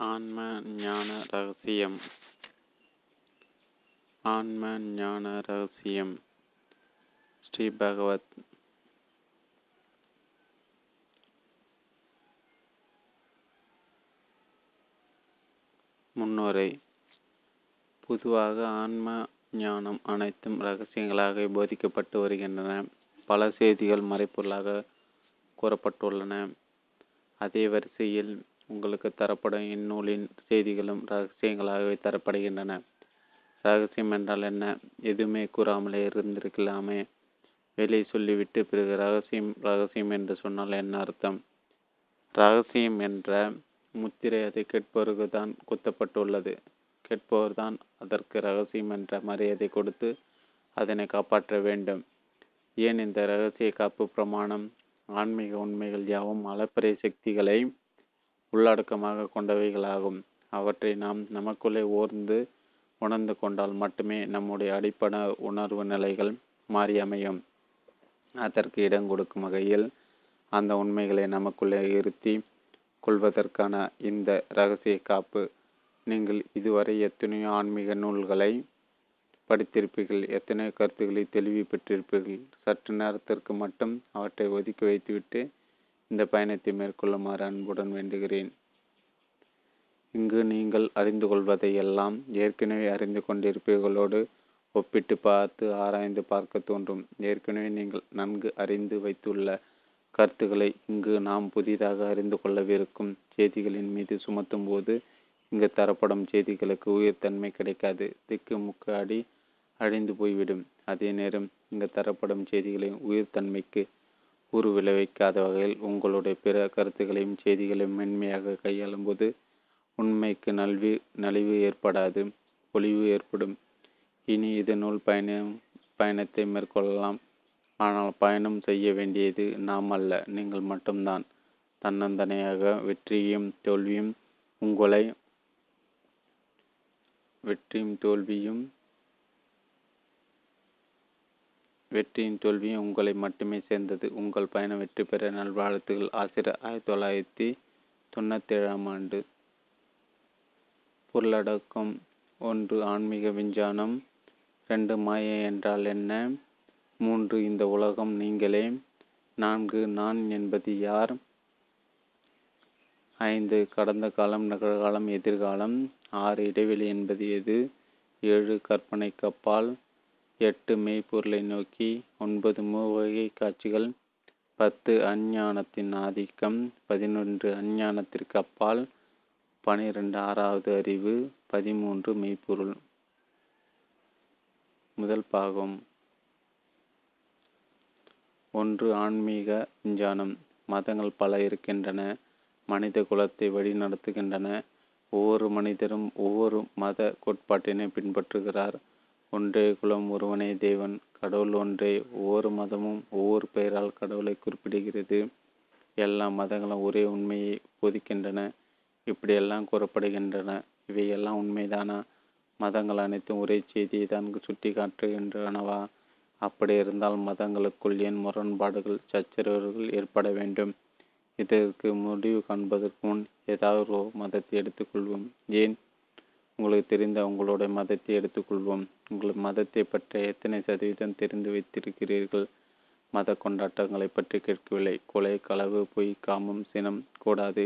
ஆன்ம ஞான ரகசியம் ஆன்ம ஞான ரகசியம் ஸ்ரீ பகவத் முன்னுரை. பொதுவாக ஆன்ம ஞானம் அனைத்தும் ரகசியங்களாக போதிக்கப்பட்டு வருகின்றன. பல செய்திகள் மறைப்பொருளாக கூறப்பட்டுள்ளன. அதே வரிசையில் உங்களுக்கு தரப்படும் இந்நூலின் செய்திகளும் ரகசியங்களாகவே தரப்படுகின்றன. ரகசியம் என்றால் என்ன? எதுவுமே கூறாமலே இருந்திருக்கலாமே. வெளியே சொல்லிவிட்டு பிறகு ரகசியம் ரகசியம் என்று சொன்னால் என்ன அர்த்தம்? ரகசியம் என்ற முத்திரை அதை கேட்பவருக்கு தான் குத்தப்பட்டுள்ளது. கேட்பவர் தான் அதற்கு ரகசியம் என்ற மரியாதை கொடுத்து அதனை காப்பாற்ற வேண்டும். ஏன் இந்த ரகசிய காப்பு பிரமாணம்? ஆன்மீக உண்மைகள் யாவும் அளப்பறை சக்திகளை உள்ளடக்கமாக கொண்டவைகளாகும். அவற்றை நாம் நமக்குள்ளே ஓர்ந்து உணர்ந்து கொண்டால் மட்டுமே நம்முடைய அடிப்படை உணர்வு நிலைகள் மாறி அமையும். அதற்கு இடம் கொடுக்கும் வகையில் அந்த உண்மைகளை நமக்குள்ளே இருத்தி கொள்வதற்கான இந்த ரகசிய காப்பு நீங்கள் இதுவரை எத்தனையோ ஆன்மீக நூல்களை படித்திருப்பீர்கள் எத்தனையோ கருத்துக்களை தெளிவு பெற்றிருப்பீர்கள் சற்று நேரத்திற்கு மட்டும் அவற்றை ஒதுக்கி வைத்துவிட்டு இந்த பயணத்தை மேற்கொள்ளுமாறு அன்புடன் வேண்டுகிறேன். இங்கு நீங்கள் அறிந்து கொள்வதை எல்லாம் ஏற்கனவே அறிந்து கொண்டிருப்பீர்களோடு ஒப்பிட்டு பார்த்து ஆராய்ந்து பார்க்க தோன்றும். ஏற்கனவே நீங்கள் நன்கு அறிந்து வைத்துள்ள கருத்துக்களை இங்கு நாம் புதிதாக அறிந்து கொள்ளவிருக்கும் செய்திகளின் மீது சுமத்தும் போது இங்கு தரப்படும் செய்திகளுக்கு உயிர்த்தன்மை கிடைக்காது. திக்கு முக்கு அடி அழிந்து போய்விடும். அதே நேரம் இங்கு தரப்படும் செய்திகளின் உயிர்த்தன்மைக்கு உரு விளைவிக்காத வகையில் உங்களுடைய பிற கருத்துக்களையும் செய்திகளையும் மென்மையாக கையாளும் போது உண்மைக்கு நல்வி நலிவு ஏற்படாது ஒளிவு ஏற்படும். இனி இதனுள் பயணம் பயணத்தை மேற்கொள்ளலாம். ஆனால் பயணம் செய்ய வேண்டியது நாம் அல்ல நீங்கள் மட்டும்தான். தன்னந்தனையாக வெற்றியும் தோல்வியும் உங்களை வெற்றியும் தோல்வியும் வெற்றியின் தோல்வியும் உங்களை மட்டுமே சேர்ந்தது. உங்கள் பயணம் வெற்றி பெற நல்வாழ்த்துகள். ஆசிரியர் ஆயிரத்தி தொள்ளாயிரத்தி தொண்ணூத்தி ஏழாம் ஆண்டு. பொருளடக்கம் ஒன்று ஆன்மீக விஞ்ஞானம் ரெண்டு மாயை என்றால் என்ன? மூன்று இந்த உலகம் நீங்களே. நான்கு நான் என்பது யார்? ஐந்து கடந்த காலம் நிகழ்காலம் எதிர்காலம். ஆறு இடைவெளி என்பது எது? ஏழு கற்பனைக்கப்பால் கப்பால். எட்டு மெய்ப்பொருளை நோக்கி ஒன்பது மூவகை காட்சிகள் பத்து அஞ்ஞானத்தின் ஆதிக்கம் பதினொன்று அஞ்ஞானத்திற்கு அப்பால் பனிரெண்டு ஆறாவது அறிவு பதிமூன்று மெய்ப்பொருள். முதல் பாகம். ஒன்று ஆன்மீக விஞ்ஞானம் மதங்கள் பல இருக்கின்றன மனித குலத்தை வழிநடத்துகின்றன. ஒவ்வொரு மனிதரும் ஒவ்வொரு மத கோட்பாட்டினை பின்பற்றுகிறார். ஒன்றே குலம் ஒருவனே தேவன். கடவுள் ஒன்றே ஒவ்வொரு மதமும் ஒவ்வொரு பெயரால் கடவுளை குறிப்பிடுகிறது. எல்லா மதங்களும் ஒரே உண்மையை போதிக்கின்றன. இப்படியெல்லாம் கூறப்படுகின்றன. இவையெல்லாம் உண்மைதானா? மதங்கள் அனைத்தும் ஒரே செய்தியை தான் சுட்டி காட்டுகின்றனவா அப்படி இருந்தால் மதங்களுக்குள் ஏன் முரண்பாடுகள் சச்சரவுகள் ஏற்பட வேண்டும்? இதற்கு முடிவு காண்பதற்கு முன் ஏதாவது ஒரு மதத்தை எடுத்துக்கொள்வோம். ஏன்? உங்களுக்கு தெரிந்த உங்களுடைய மதத்தை எடுத்துக்கொள்வோம். உங்கள் மதத்தை பற்றி எத்தனை சதவீதம் தெரிந்து வைத்திருக்கிறீர்கள்? மத கொண்டாட்டங்களை பற்றி கேட்கவில்லை. கொலை களவு பொய் காமம் சினம் கூடாது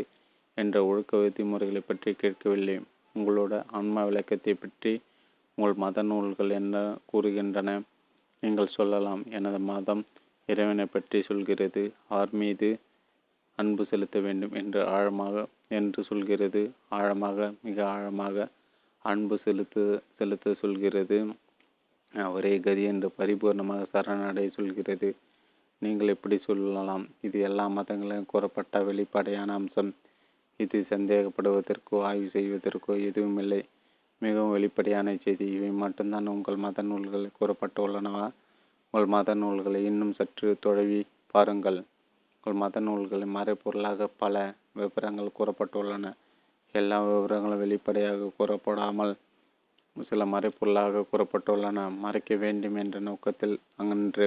என்ற ஒழுக்க விதிமுறைகளை பற்றி கேட்கவில்லை. உங்களோட ஆன்மா விளக்கத்தை பற்றி உங்கள் மத நூல்கள் என்ன கூறுகின்றன? நீங்கள் சொல்லலாம். எனது மதம் இறைவனை பற்றி சொல்கிறது. ஆர் மீது அன்பு செலுத்த வேண்டும் என்று ஆழமாக என்று சொல்கிறது. ஆழமாக மிக ஆழமாக அன்பு செலுத்து செலுத்த சொல்கிறது. அவரே கதி என்று பரிபூர்ணமாக சரணடைய சொல்கிறது. நீங்கள் எப்படி சொல்லலாம்? இது எல்லா மதங்களையும் கூறப்பட்ட வெளிப்படையான அம்சம். இது சந்தேகப்படுவதற்கோ ஆய்வு செய்வதற்கோ எதுவும் இல்லை. மிகவும் வெளிப்படையான செய்தி. இவை மட்டும்தான் உங்கள் மத நூல்களில் கூறப்பட்டுள்ளனவா உங்கள் மத நூல்களை இன்னும் சற்று தொழவி பாருங்கள். உங்கள் மத நூல்களில் மறைப்பொருளாக பல விவரங்கள் கூறப்பட்டுள்ளன. எல்லா விவரங்களும் வெளிப்படையாக கூறப்படாமல் சில மறைப்பொருளாக கூறப்பட்டுள்ளன. மறைக்க வேண்டும் என்ற நோக்கத்தில் அன்று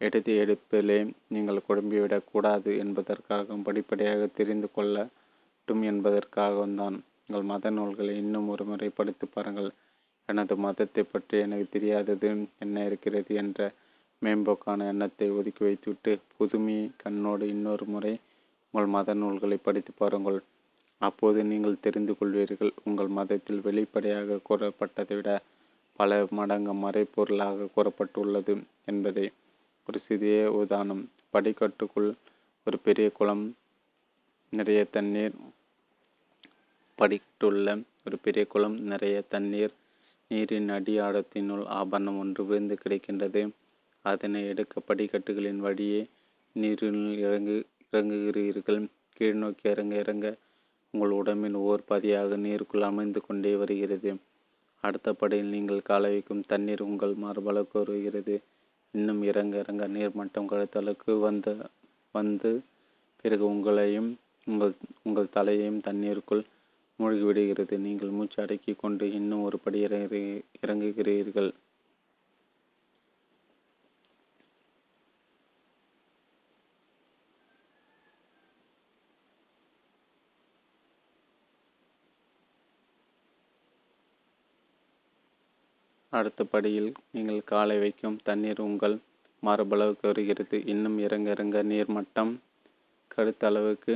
எடுத்து எடுப்பிலே நீங்கள் குழம்பிவிடக் கூடாது என்பதற்காகவும் படிப்படியாக தெரிந்து கொள்ளட்டும் என்பதற்காகவும் தான். உங்கள் மத நூல்களை இன்னும் ஒரு முறை படித்து பாருங்கள். எனது மதத்தை பற்றி எனக்கு தெரியாதது என்ன இருக்கிறது என்ற மேம்போக்கான எண்ணத்தை ஒதுக்கி வைத்துவிட்டு புதுமை கண்ணோடு இன்னொரு முறை உங்கள் மத நூல்களை படித்து பாருங்கள். அப்போது நீங்கள் தெரிந்து கொள்வீர்கள். உங்கள் மதத்தில் வெளிப்படையாக கூறப்பட்டதை விட பல மடங்கு மறைப்பொருளாக கூறப்பட்டுள்ளது என்பதை ஒரு சிறிய உதாரணம். படிக்கட்டுக்குள் ஒரு பெரிய குளம் நிறைய தண்ணீர் படிக்கட்டுள்ள ஒரு பெரிய குளம் நிறைய தண்ணீர் நீரின் அடி ஆழத்தினுள் ஆபரணம் ஒன்று விழுந்து கிடைக்கின்றது. அதனை எடுக்க படிக்கட்டுகளின் வழியே நீரில் இறங்கு இறங்குகிறீர்கள். கீழ் நோக்கி இறங்க இறங்க உங்கள் உடம்பின் ஓர் பதியாக நீருக்குள் அமைந்து கொண்டே வருகிறது. அடுத்த படியில் நீங்கள் கால வைக்கும் தண்ணீர் உங்கள் மார்பளவுக்கு வருகிறது. இன்னும் இறங்க இறங்க நீர்மட்டம் கழுத்தளவுக்கு வந்து வந்து பிறகு உங்களையும் உங்கள் உங்கள் தலையையும் தண்ணீருக்குள் மூழ்கிவிடுகிறது. நீங்கள் மூச்சு அடக்கி கொண்டு இன்னும் ஒரு படி இறங்குகிறீர்கள். அடுத்த படியில் நீங்கள் காலை வைக்கும் தண்ணீர் உங்கள் மார்பளவுக்கு வருகிறது. இன்னும் இறங்க இறங்க நீர்மட்டம் கழுத்தளவுக்கு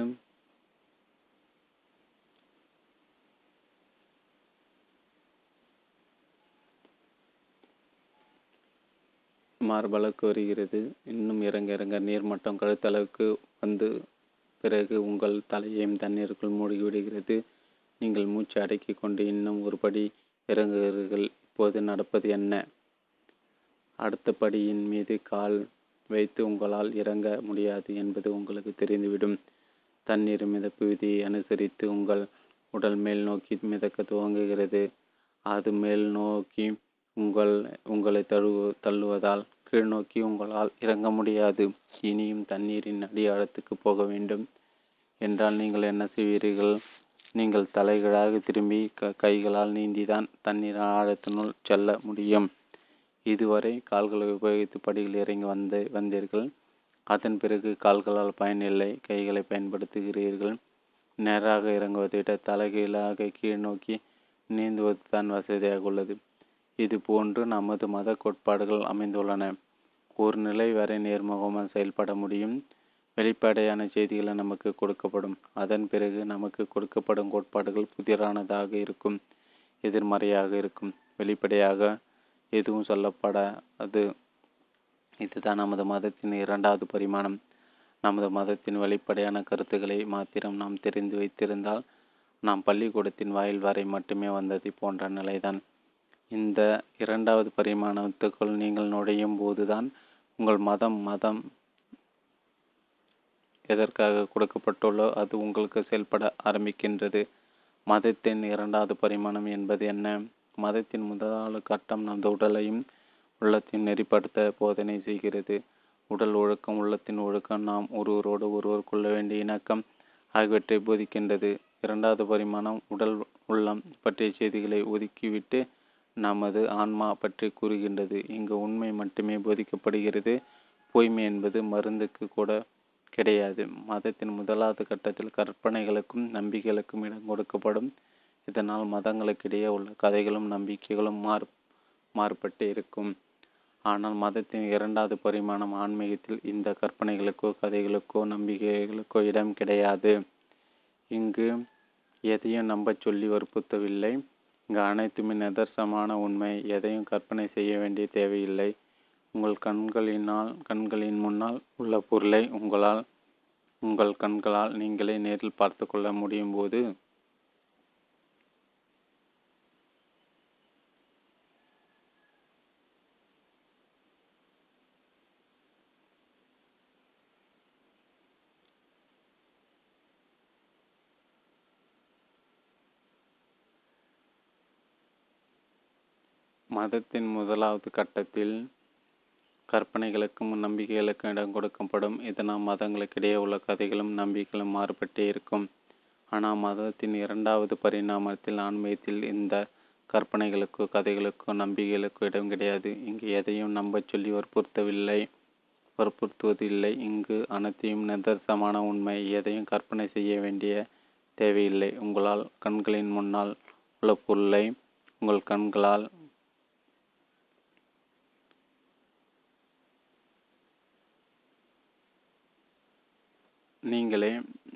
மார்பளவுக்கு வருகிறது. இன்னும் இறங்க இறங்க நீர்மட்டம் கழுத்தளவுக்கு வந்து பிறகு உங்கள் தலையையும் தண்ணீருக்குள் மூழ்கிவிடுகிறது நீங்கள் மூச்சு அடக்கி கொண்டு இன்னும் ஒரு படி இறங்குகிறீர்கள். இப்போது நடப்பது என்ன? அடுத்த படியின் மீது கால் வைத்து உங்களால் இறங்க முடியாது என்பது உங்களுக்கு தெரிந்துவிடும். தண்ணீர் மிதப்பு விதியை அனுசரித்து உங்கள் உடல் மேல் நோக்கி மிதக்க துவங்குகிறது. அது மேல் நோக்கி உங்கள் உங்களை தழுவு தள்ளுவதால் கீழ்நோக்கி உங்களால் இறங்க முடியாது. இனியும் தண்ணீரின் அடியாழத்துக்கு போக வேண்டும். என்றால் நீங்கள் என்ன செய்வீர்கள்? நீங்கள் தலைகளாக திரும்பி க கைகளால் நீந்திதான் தண்ணீர் ஆழத்தினுள் செல்ல முடியும். இதுவரை கால்களை உபயோகித்து படிகள் இறங்கி வந்து வந்தீர்கள். அதன் பிறகு கால்களால் பயனில்லை கைகளை பயன்படுத்துகிறீர்கள். நேராக இறங்குவதை விட தலைகீழாக கீழ் நோக்கி நீந்துவது தான் வசதியாக உள்ளது. இது போன்று நமது மத கோட்பாடுகள் அமைந்துள்ளன. ஒரு நிலை வரை நேர்முகமாக செயல்பட முடியும். வெளிப்படையான செய்திகளை நமக்கு கொடுக்கப்படும். அதன் பிறகு நமக்கு கொடுக்கப்படும் கோட்பாடுகள் புதிரானதாக இருக்கும் எதிர்மறையாக இருக்கும். வெளிப்படையாக எதுவும் சொல்லப்படாது. இதுதான் நமது மதத்தின் இரண்டாவது பரிமாணம். நமது மதத்தின் வெளிப்படையான கருத்துக்களை மாத்திரம் நாம் தெரிந்து வைத்திருந்தால் நாம் பள்ளிக்கூடத்தின் வாயில் வரை மட்டுமே வந்தது போன்ற நிலைதான். இந்த இரண்டாவது பரிமாணத்துக்குள் நீங்கள் நுழையும் போதுதான் உங்கள் மதம் மதம் எதற்காக கொடுக்கப்பட்டுள்ளோ அது உங்களுக்கு செயல்பட ஆரம்பிக்கின்றது. மதத்தின் இரண்டாவது பரிமாணம் என்பது என்ன? மதத்தின் முதலாவது கட்டம் நமது உடலையும் உள்ளத்தையும் நெறிப்படுத்த போதனை செய்கிறது. உடல் ஒழுக்கம் உள்ளத்தின் ஒழுக்கம் நாம் ஒருவரோடு ஒருவர் கொள்ள வேண்டிய இணக்கம் ஆகியவற்றை போதிக்கின்றது. இரண்டாவது பரிமாணம் உடல் உள்ளம் பற்றிய செய்திகளை ஒதுக்கிவிட்டு நமது ஆன்மா பற்றி கூறுகின்றது. இங்கு உண்மை மட்டுமே போதிக்கப்படுகிறது. பொய்மை என்பது மருந்துக்கு கூட கிடையாது. மதத்தின் முதலாவது கட்டத்தில் கற்பனைகளுக்கும் நம்பிக்கைகளுக்கும் இடம் கொடுக்கப்படும். இதனால் மதங்களுக்கிடையே உள்ள கதைகளும் நம்பிக்கைகளும் மாறு மாறுபட்டு இருக்கும். ஆனால் மதத்தின் இரண்டாவது பரிமாணம் ஆன்மீகத்தில் இந்த கற்பனைகளுக்கோ கதைகளுக்கோ நம்பிக்கைகளுக்கோ இடம் கிடையாது. இங்கு எதையும் நம்ப சொல்லி வற்புறுத்தவில்லை. இங்கு அனைத்துமே நிதர்சனமான உண்மை. எதையும் கற்பனை செய்ய வேண்டிய தேவையில்லை. உங்கள் கண்களினால் கண்களின் முன்னால் உள்ள பொருளை உங்களால் உங்கள் கண்களால் நீங்களே நேரில் பார்த்து கொள்ள முடியும் போது மதத்தின் முதலாவது கட்டத்தில் கற்பனைகளுக்கும் நம்பிக்கைகளுக்கும் இடம் கொடுக்கப்படும். இதனால் மதங்களுக்கிடையே உள்ள கதைகளும் நம்பிக்கைகளும் மாறுபட்டே இருக்கும். ஆனால் மதத்தின் இரண்டாவது பரிணாமத்தில் ஆன்மீகத்தில் இந்த கற்பனைகளுக்கோ கதைகளுக்கோ நம்பிக்கைகளுக்கோ இடம் கிடையாது. இங்கு எதையும் நம்ப சொல்லி வற்புறுத்தவில்லை வற்புறுத்துவதில்லை. இங்கு அனைத்தையும் நிதர்சனமான உண்மை எதையும் கற்பனை செய்ய வேண்டிய தேவையில்லை. உங்களால் கண்களின் முன்னால் உள்ள பொருளை உங்கள் கண்களால் நீங்களே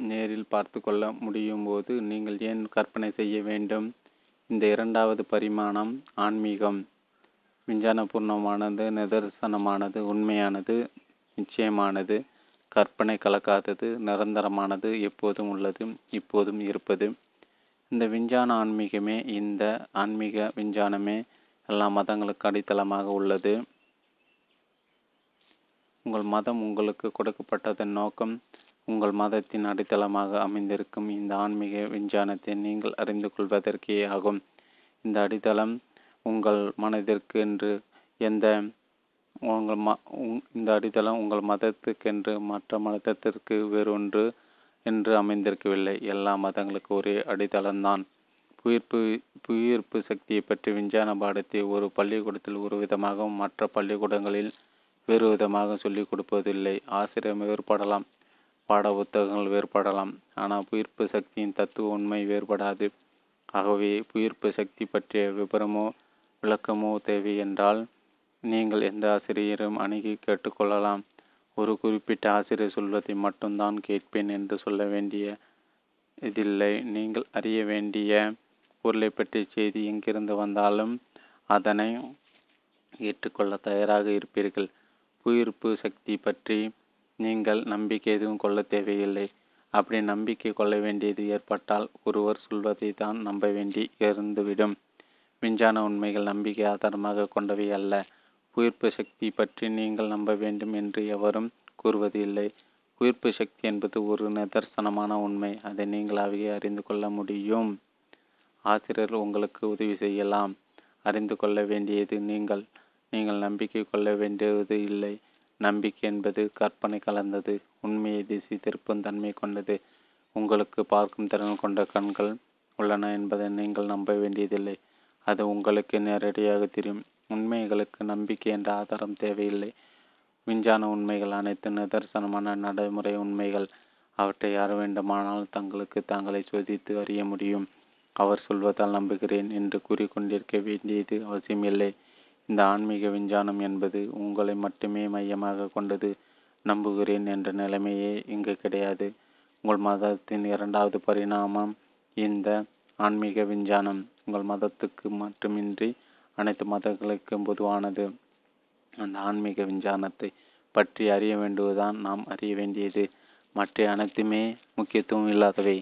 நேரில் பார்த்து கொள்ள முடியும் போது நீங்கள் ஏன் கற்பனை செய்ய வேண்டும்? இந்த இரண்டாவது பரிமாணம் ஆன்மீகம். விஞ்ஞானபூர்ணமானது நிதர்சனமானது உண்மையானது நிச்சயமானது கற்பனை கலக்காதது நிரந்தரமானது எப்போதும் உள்ளது இப்போதும் இருப்பது. இந்த விஞ்ஞான ஆன்மீகமே இந்த ஆன்மீக விஞ்ஞானமே எல்லா மதங்களுக்கு அடித்தளமாக உள்ளது. உங்கள் மதம் உங்களுக்கு கொடுக்கப்பட்டதன் நோக்கம் உங்கள் மதத்தின் அடித்தளமாக அமைந்திருக்கும் இந்த ஆன்மீக விஞ்ஞானத்தை நீங்கள் அறிந்து கொள்வதற்கே ஆகும். இந்த அடித்தளம் உங்கள் மனதிற்கு என்று எந்த உங்கள் ம இந்த அடித்தளம் உங்கள் மதத்துக்கென்று மற்ற மதத்திற்கு வேறொன்று என்று அமைந்திருக்கவில்லை. எல்லா மதங்களுக்கும் ஒரே அடித்தளம்தான். புயிர்ப்பு புயிர்ப்பு சக்தியை பற்றி விஞ்ஞான பாடத்தை ஒரு பள்ளிக்கூடத்தில் ஒரு விதமாகவும் மற்ற பள்ளிக்கூடங்களில் வேறு விதமாக சொல்லிக் கொடுப்பதில்லை. ஆசிரியர் வேறுபடலாம் பாட புத்தகங்கள் வேறுபடலாம். ஆனால் புயிர்ப்பு சக்தியின் தத்துவ உண்மை வேறுபடாது. ஆகவே புயிர்ப்பு சக்தி பற்றிய விபரமோ விளக்கமோ தேவை என்றால் நீங்கள் எந்த ஆசிரியரும் அணுகி கேட்டுக்கொள்ளலாம் ஒரு குறிப்பிட்ட ஆசிரியர் சொல்வதை மட்டும்தான் கேட்பேன் என்று சொல்ல வேண்டிய இதில்லை. நீங்கள் அறிய வேண்டிய பொருளை பற்றிய செய்தி எங்கிருந்து வந்தாலும் அதனை ஏற்றுக்கொள்ள தயாராக இருப்பீர்கள். புயிர்ப்பு சக்தி பற்றி நீங்கள் நம்பிக்கை எதுவும் கொள்ள தேவையில்லை. அப்படி நம்பிக்கை கொள்ள வேண்டியது ஏற்பட்டால் ஒருவர் சொல்வதை தான் நம்ப வேண்டி இருந்துவிடும். விஞ்ஞான உண்மைகள் நம்பிக்கை ஆதாரமாக கொண்டவை அல்ல. உயிர்ப்பு சக்தி பற்றி நீங்கள் நம்ப வேண்டும் என்று எவரும் கூறுவது இல்லை உயிர்ப்பு சக்தி என்பது ஒரு நிதர்சனமான உண்மை. அதை நீங்களாகவே அறிந்து கொள்ள முடியும். ஆசிரியர் உங்களுக்கு உதவி செய்யலாம். அறிந்து கொள்ள வேண்டியது நீங்கள். நீங்கள் நம்பிக்கை கொள்ள வேண்டியது இல்லை. நம்பிக்கை என்பது கற்பனை கலந்தது. உண்மையை திசை திருப்பும் தன்மை கொண்டது. உங்களுக்கு பார்க்கும் திறன் கொண்ட கண்கள் உள்ளன என்பதை நீங்கள் நம்ப வேண்டியதில்லை. அது உங்களுக்கு நேரடியாக தெரியும். உண்மைகளுக்கு நம்பிக்கை என்ற ஆதாரம் தேவையில்லை. விஞ்ஞான உண்மைகள் அனைத்து நிதர்சனமான நடைமுறை உண்மைகள். அவற்றை யார் வேண்டுமானால் தங்களுக்கு தங்களை சோதித்து அறிய முடியும். அவர் சொல்வதால் நம்புகிறேன் என்று கூறிக்கொண்டிருக்க வேண்டியது அவசியமில்லை. இந்த ஆன்மீக விஞ்ஞானம் என்பது உங்களை மட்டுமே மையமாக கொண்டது நம்புகிறேன் என்ற நிலைமையே இங்கு கிடையாது. உங்கள் மதத்தின் இரண்டாவது பரிணாமம் இந்த ஆன்மீக விஞ்ஞானம். உங்கள் மதத்துக்கு மட்டுமின்றி அனைத்து மதங்களுக்கும் பொதுவானது. அந்த ஆன்மீக விஞ்ஞானத்தை பற்றி அறிய வேண்டுவதுதான் நாம் அறிய வேண்டியது. மற்ற அனைத்துமே முக்கியத்துவம் இல்லாதவை.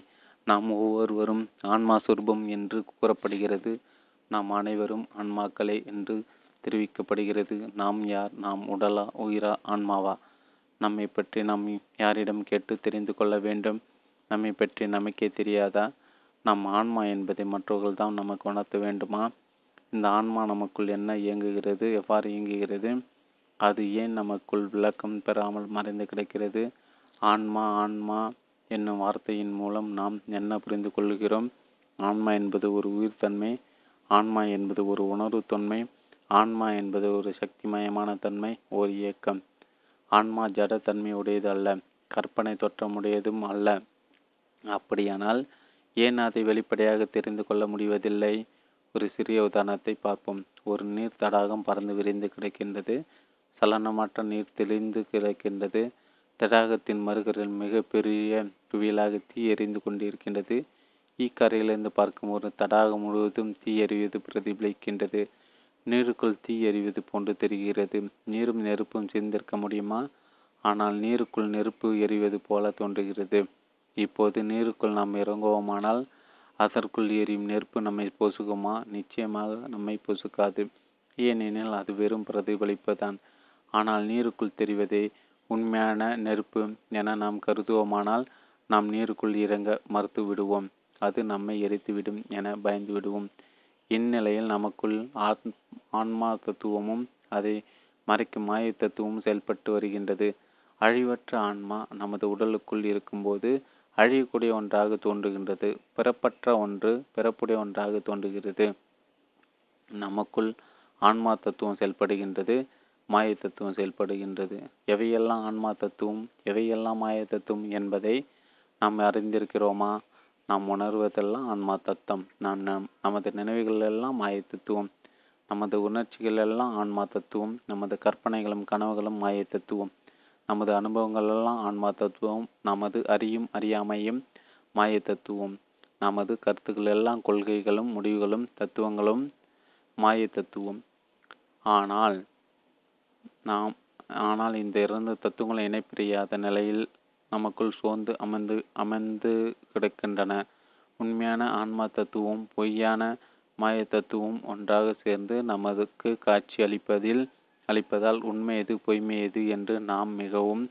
நாம் ஒவ்வொருவரும் ஆன்மா சுரூபம் என்று கூறப்படுகிறது. நாம் அனைவரும் ஆன்மாக்களே என்று தெரிவிக்கப்படுகிறது. நாம் யார்? நாம் உடலா உயிரா ஆன்மாவா? நம்மை பற்றி நாம் யாரிடம் கேட்டு தெரிந்து கொள்ள வேண்டும். நம்மை பற்றி நமக்கே தெரியாதா? நம் ஆன்மா என்பதை மற்றவர்கள் தான் நமக்கு உணர்த்த வேண்டுமா? இந்த ஆன்மா நமக்குள் என்ன இயங்குகிறது? எவ்வாறு இயங்குகிறது? அது ஏன் நமக்குள் விளக்கம் பெறாமல் மறைந்து கிடக்கிறது? ஆன்மா ஆன்மா என்னும் வார்த்தையின் மூலம் நாம் என்ன புரிந்து கொள்கிறோம்? ஆன்மா என்பது ஒரு உயிர்த்தன்மை ஆன்மா என்பது ஒரு உணர்வு ஆன்மா என்பது ஒரு சக்திமயமான தன்மை ஓர் இயக்கம். ஆன்மா ஜட உடையது அல்ல கற்பனை தோற்றமுடையதும் அல்ல. அப்படியானால் ஏன் அதை வெளிப்படையாக தெரிந்து கொள்ள முடிவதில்லை? ஒரு சிறிய உதாரணத்தை பார்ப்போம். ஒரு நீர் தடாகம் பறந்து விரிந்து கிடக்கின்றது. சலனமற்ற நீர் தெளிந்து கிடக்கின்றது. தடாகத்தின் மறுகரில் மிக பெரிய குவியலாக தீ எறிந்து கொண்டிருக்கின்றது. ஈக்கரையிலிருந்து பார்க்கும் ஒரு தடாகம் முழுவதும் தீ எறிவது பிரதிபலிக்கின்றது. நீருக்குள் தீ எறிவது போன்று தெரிகிறது. நீரும் நெருப்பும் சேர்ந்திருக்க முடியுமா? ஆனால் நீருக்குள் நெருப்பு எறிவது போல தோன்றுகிறது. இப்போது நீருக்குள் நாம் இறங்குவோமானால் அதற்குள் எரியும் நெருப்பு நம்மை பொசுக்குமா? நிச்சயமாக நம்மை பொசுக்காது. ஏனெனில் அது வெறும் பிரதிபலிப்பு தான் ஆனால் நீருக்குள் தெரிவதே உண்மையான நெருப்பு என நாம் கருதுவோமானால் நாம் நீருக்குள் இறங்க மறுத்து விடுவோம் அது நம்மை எரித்துவிடும் என பயந்து விடுவோம் இந்நிலையில் நமக்குள் ஆத் ஆன்மா தத்துவமும் அதை மறைக்கும் மாய தத்துவமும் செயல்பட்டு வருகின்றது. அழிவற்ற ஆன்மா நமது உடலுக்குள் இருக்கும்போது அழியக்கூடிய ஒன்றாக தோன்றுகின்றது. பிறப்பற்ற ஒன்று பிறப்புடைய ஒன்றாக தோன்றுகிறது. நமக்குள் ஆன்மா தத்துவம் செயல்படுகின்றது மாய தத்துவம் செயல்படுகின்றது. எவையெல்லாம் ஆன்மா தத்துவம் எவையெல்லாம் மாய தத்துவம் என்பதை நாம் அறிந்திருக்கிறோமா? நாம் உணர்வதெல்லாம் ஆன்மா தத்துவம் நாம் நம் நமது நினைவுகள் எல்லாம் மாய தத்துவம் நமது உணர்ச்சிகள் எல்லாம் ஆன்மா தத்துவம் நமது கற்பனைகளும் கனவுகளும் மாய தத்துவம் நமது அனுபவங்கள் எல்லாம் ஆன்மா தத்துவம் நமது அறியும் அறியாமையும் மாய தத்துவம் நமது கருத்துக்கள் எல்லாம் கொள்கைகளும் முடிவுகளும் தத்துவங்களும் மாய தத்துவம் ஆனால் நாம் ஆனால் இந்த இரண்டு தத்துவங்களை இணைப்பிரியாத நிலையில் நமக்குள் சோர்ந்து அமர்ந்து அமர்ந்து கிடக்கின்றன. உண்மையான ஆன்மா தத்துவம் பொய்யான மாய தத்துவம் ஒன்றாக சேர்ந்து நமதுக்கு காட்சி அளிப்பதில் அளிப்பதால் உண்மை எது பொய்மை எது என்று நாம் மிகவும்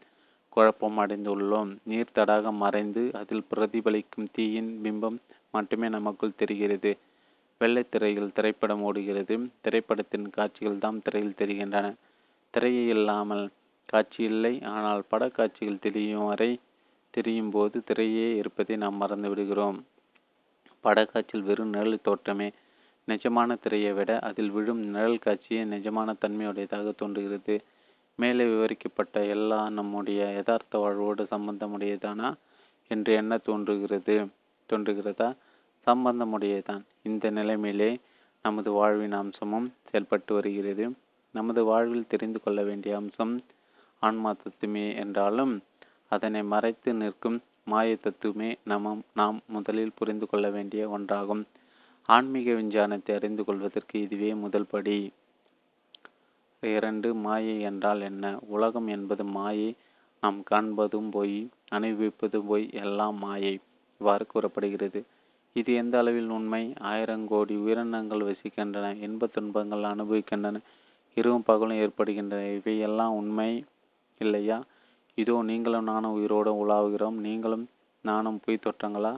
குழப்பம் அடைந்துள்ளோம். நீர் தடாக மறைந்து அதில் பிரதிபலிக்கும் தீயின் பிம்பம் மட்டுமே நமக்குள் தெரிகிறது. வெள்ளைத்திரையில் திரைப்படம் ஓடுகிறது. திரைப்படத்தின் காட்சிகள் தாம் திரையில் தெரிகின்றன. திரையை இல்லாமல் காட்சி இல்லை. ஆனால் படக்காட்சிகள் தெரியும் வரை தெரியும் போது திரையே இருப்பதை நாம் மறந்து விடுகிறோம். படக்காட்சியில் வெறும் நிழல் தோற்றமே. நிஜமான திரையை விட அதில் விழும் நிழல் காட்சியே நிஜமான தன்மையுடையதாக தோன்றுகிறது. மேலே விவரிக்கப்பட்ட எல்லா நம்முடைய யதார்த்த வாழ்வோடு சம்பந்தமுடையதானா என்று என்ன தோன்றுகிறது? தோன்றுகிறதா? சம்பந்தமுடையதான். இந்த நிலைமையிலே நமது வாழ்வின் அம்சமும் செயல்பட்டு வருகிறது. நமது வாழ்வில் தெரிந்து கொள்ள வேண்டிய அம்சம் ஆன்மா தத்துவமே என்றாலும் அதனை மறைத்து நிற்கும் மாய தத்துவமே நமம் நாம் முதலில் புரிந்து கொள்ள வேண்டிய ஒன்றாகும். ஆன்மீக விஞ்ஞானத்தை அறிந்து கொள்வதற்கு இதுவே முதல் படி. இரண்டு மாயை என்றால் என்ன? உலகம் என்பது மாயை நாம் காண்பதும் போய் அனுபவிப்பதும் போய் எல்லாம் மாயை இவ்வாறு கூறப்படுகிறது. இது எந்த அளவில் உண்மை? ஆயிரம் கோடி உயிரினங்கள் வசிக்கின்றன இன்ப துன்பங்கள் அனுபவிக்கின்றன இரவும் பகலும் ஏற்படுகின்றன இவையெல்லாம் உண்மை. இல்லையா? இதோ நீங்களும் நானும் உயிரோடு உலாவுகிறோம். நீங்களும் நானும் பொய் தோற்றங்களா?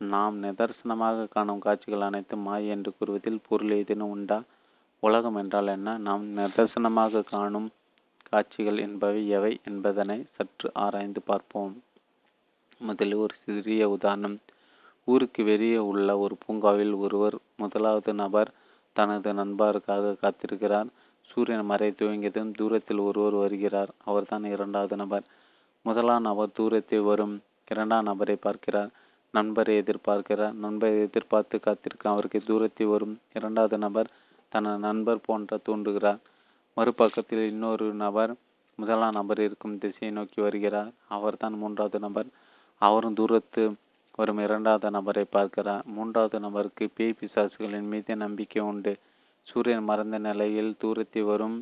நாம் நிதர்சனமாக காணும் காட்சிகள் அனைத்தும் மாய் என்று கூறுவதில் பொருள் ஏதேனும் உண்டா? உலகம் என்றால் என்ன? நாம் நிதர்சனமாக காணும் காட்சிகள் என்பவை எவை என்பதனை சற்று ஆராய்ந்து பார்ப்போம். முதலில் ஒரு சிறிய உதாரணம். ஊருக்கு வெளியே உள்ள ஒரு பூங்காவில் ஒருவர் முதலாவது நபர் தனது நண்பருக்காக காத்திருக்கிறார். சூரியன் மறை துவங்கியதும் தூரத்தில் ஒருவர் வருகிறார். அவர்தான் இரண்டாவது நபர். முதலாம் நபர் தூரத்தில் வரும். இரண்டாம் நபரை பார்க்கிறார். நண்பரை எதிர்பார்க்கிறார். நண்பரை எதிர்பார்த்து காத்திருக்க அவருக்கு தூரத்தில் வரும். இரண்டாவது நபர் தனது நண்பர் போன்ற தூண்டுகிறார் மறுபக்கத்தில் இன்னொரு நபர் முதலாம் நபர் இருக்கும் திசையை நோக்கி வருகிறார். அவர்தான் மூன்றாவது நபர். அவரும் தூரத்து வரும் இரண்டாவது நபரை பார்க்கிறார். மூன்றாவது நபருக்கு பேய் பிசாசுகளின் மீது நம்பிக்கை உண்டு. சூரியன் மறைந்த நிலையில் தூரத்தில் வரும்.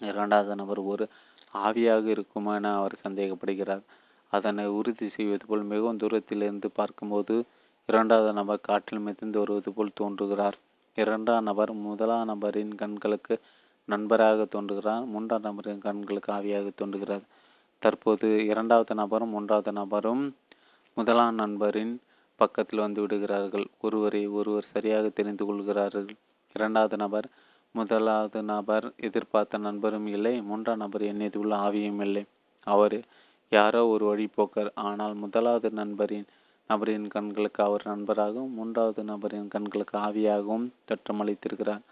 இரண்டாவது நபர் ஒரு ஆவியாக இருக்குமா என அவர் சந்தேகப்படுகிறார். அதனை உறுதி செய்வது போல் மிகவும் தூரத்திலிருந்து பார்க்கும்போது இரண்டாவது நபர் காற்றில் மிதந்து வருவது போல் தோன்றுகிறார். இரண்டாம் நபர் முதலாம் நபரின் கண்களுக்கு நண்பராக தோன்றுகிறார். மூன்றாம் நபரின் கண்களுக்கு ஆவியாக தோன்றுகிறார். தற்போது இரண்டாவது நபரும் மூன்றாவது நபரும் முதலாம் நண்பரின் பக்கத்தில் வந்து விடுகிறார்கள். ஒருவரை ஒருவர் சரியாக தெரிந்து கொள்கிறார்கள். இரண்டாவது நபர் முதலாவது நபர் எதிர்பார்த்த நண்பரும் இல்லை. மூன்றாம் நபர் உள்ள ஆவியும் இல்லை. அவர் யாரோ ஒரு வழிபோக்கர் ஆனால் முதலாவது நண்பரின் நபரின் கண்களுக்கு அவர் நண்பராகவும் மூன்றாவது நபரின் கண்களுக்கு ஆவியாகவும் தோற்றமளித்திருக்கிறார்.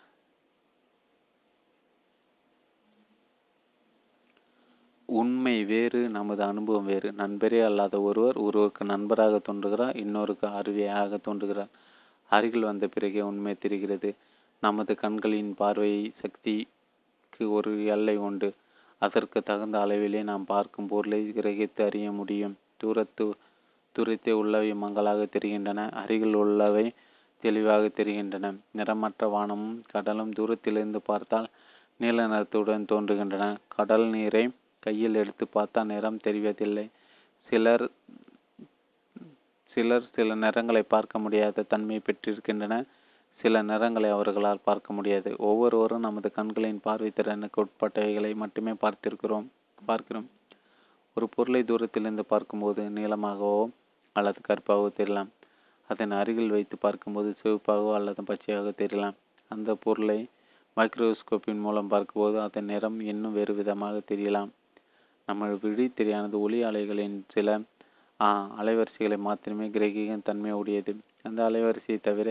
உண்மை வேறு நமது அனுபவம் வேறு. நண்பரே அல்லாத ஒருவர் ஒருவருக்கு நண்பராக தோன்றுகிறார் இன்னொருக்கு அருவியாக தோன்றுகிறார். அருகில் வந்த பிறகே உண்மை தெரிகிறது. நமது கண்களின் பார்வை சக்திக்கு ஒரு எல்லை உண்டு. அதற்கு தகுந்த அளவிலே நாம் பார்க்கும் பொருளை கிரகித்து அறிய முடியும். தூரத்து தூரத்தை உள்ளவை மங்களாக தெரிகின்றன அருகில் உள்ளவை தெளிவாக தெரிகின்றன. நிறமற்ற வானமும் கடலும் தூரத்திலிருந்து பார்த்தால் நீல நிறத்துடன் தோன்றுகின்றன. கடல் நீரை கையில் எடுத்து பார்த்தா நிறம் தெரிவதில்லை. சிலர் சிலர் சில நிறங்களை பார்க்க முடியாத தன்மையை பெற்றிருக்கின்றன. சில நிறங்களை அவர்களால் பார்க்க முடியாது. ஒவ்வொருவரும் நமது கண்களின் பார்வை திறனுக்கு உட்பட்டவைகளை மட்டுமே பார்த்திருக்கிறோம் பார்க்கிறோம். ஒரு பொருளை தூரத்திலிருந்து பார்க்கும்போது நீளமாகவோ அல்லது கருப்பாகவோ தெரியலாம். அதன் அருகில் வைத்து பார்க்கும்போது சிவப்பாகவோ அல்லது பச்சையாக தெரியலாம். அந்த பொருளை மைக்ரோஸ்கோப்பின் மூலம் பார்க்கும்போது அதன் நிறம் இன்னும் வேறு விதமாக தெரியலாம். நம்ம விழித்திரையானது ஒளி அலைகளின் சில அலைவரிசைகளை மாத்திரமே கிரகிக்கும் தன்மை உடையது அந்த அலைவரிசையை தவிர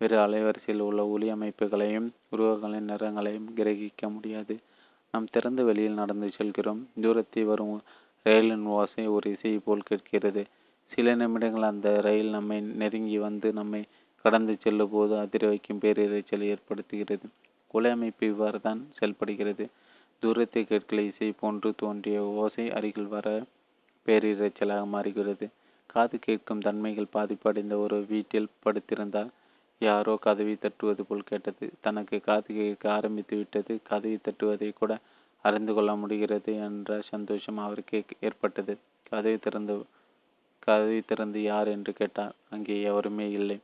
வேறு அலைவரிசையில் உள்ள ஒளி அமைப்புகளையும் உருவகங்களின் நிறங்களையும் கிரகிக்க முடியாது. நாம் திறந்த வெளியில் நடந்து செல்கிறோம். தூரத்தில் வரும் ரயிலின் ஓசை ஒரு இசை போல் கேட்கிறது. சில நிமிடங்கள் அந்த ரயில் நம்மை நெருங்கி வந்து நம்மை கடந்து செல்லும் போது அதிர வைக்கும் பேரிரைச்சலை ஏற்படுத்துகிறது. ஒலி அமைப்பு இவ்வாறு தான் செயல்படுகிறது. தூரத்தை கேட்கல இசை போன்று தோன்றிய ஓசை அருகில் வர பேரிரைச்சலாக மாறுகிறது. காது கேட்கும் தன்மைகள் பாதிப்படைந்த ஒரு வீட்டில் படுத்திருந்தால் யாரோ கதவை தட்டுவது போல் கேட்டது. தனக்கு காது கேட்க ஆரம்பித்து விட்டது. கதவை தட்டுவதை கூட அறிந்து கொள்ள முடிகிறது என்ற சந்தோஷம் அவருக்கு ஏற்பட்டது. கதவை திறந்து கதவை திறந்து யார் என்று கேட்டார். அங்கே எவருமே இல்லை.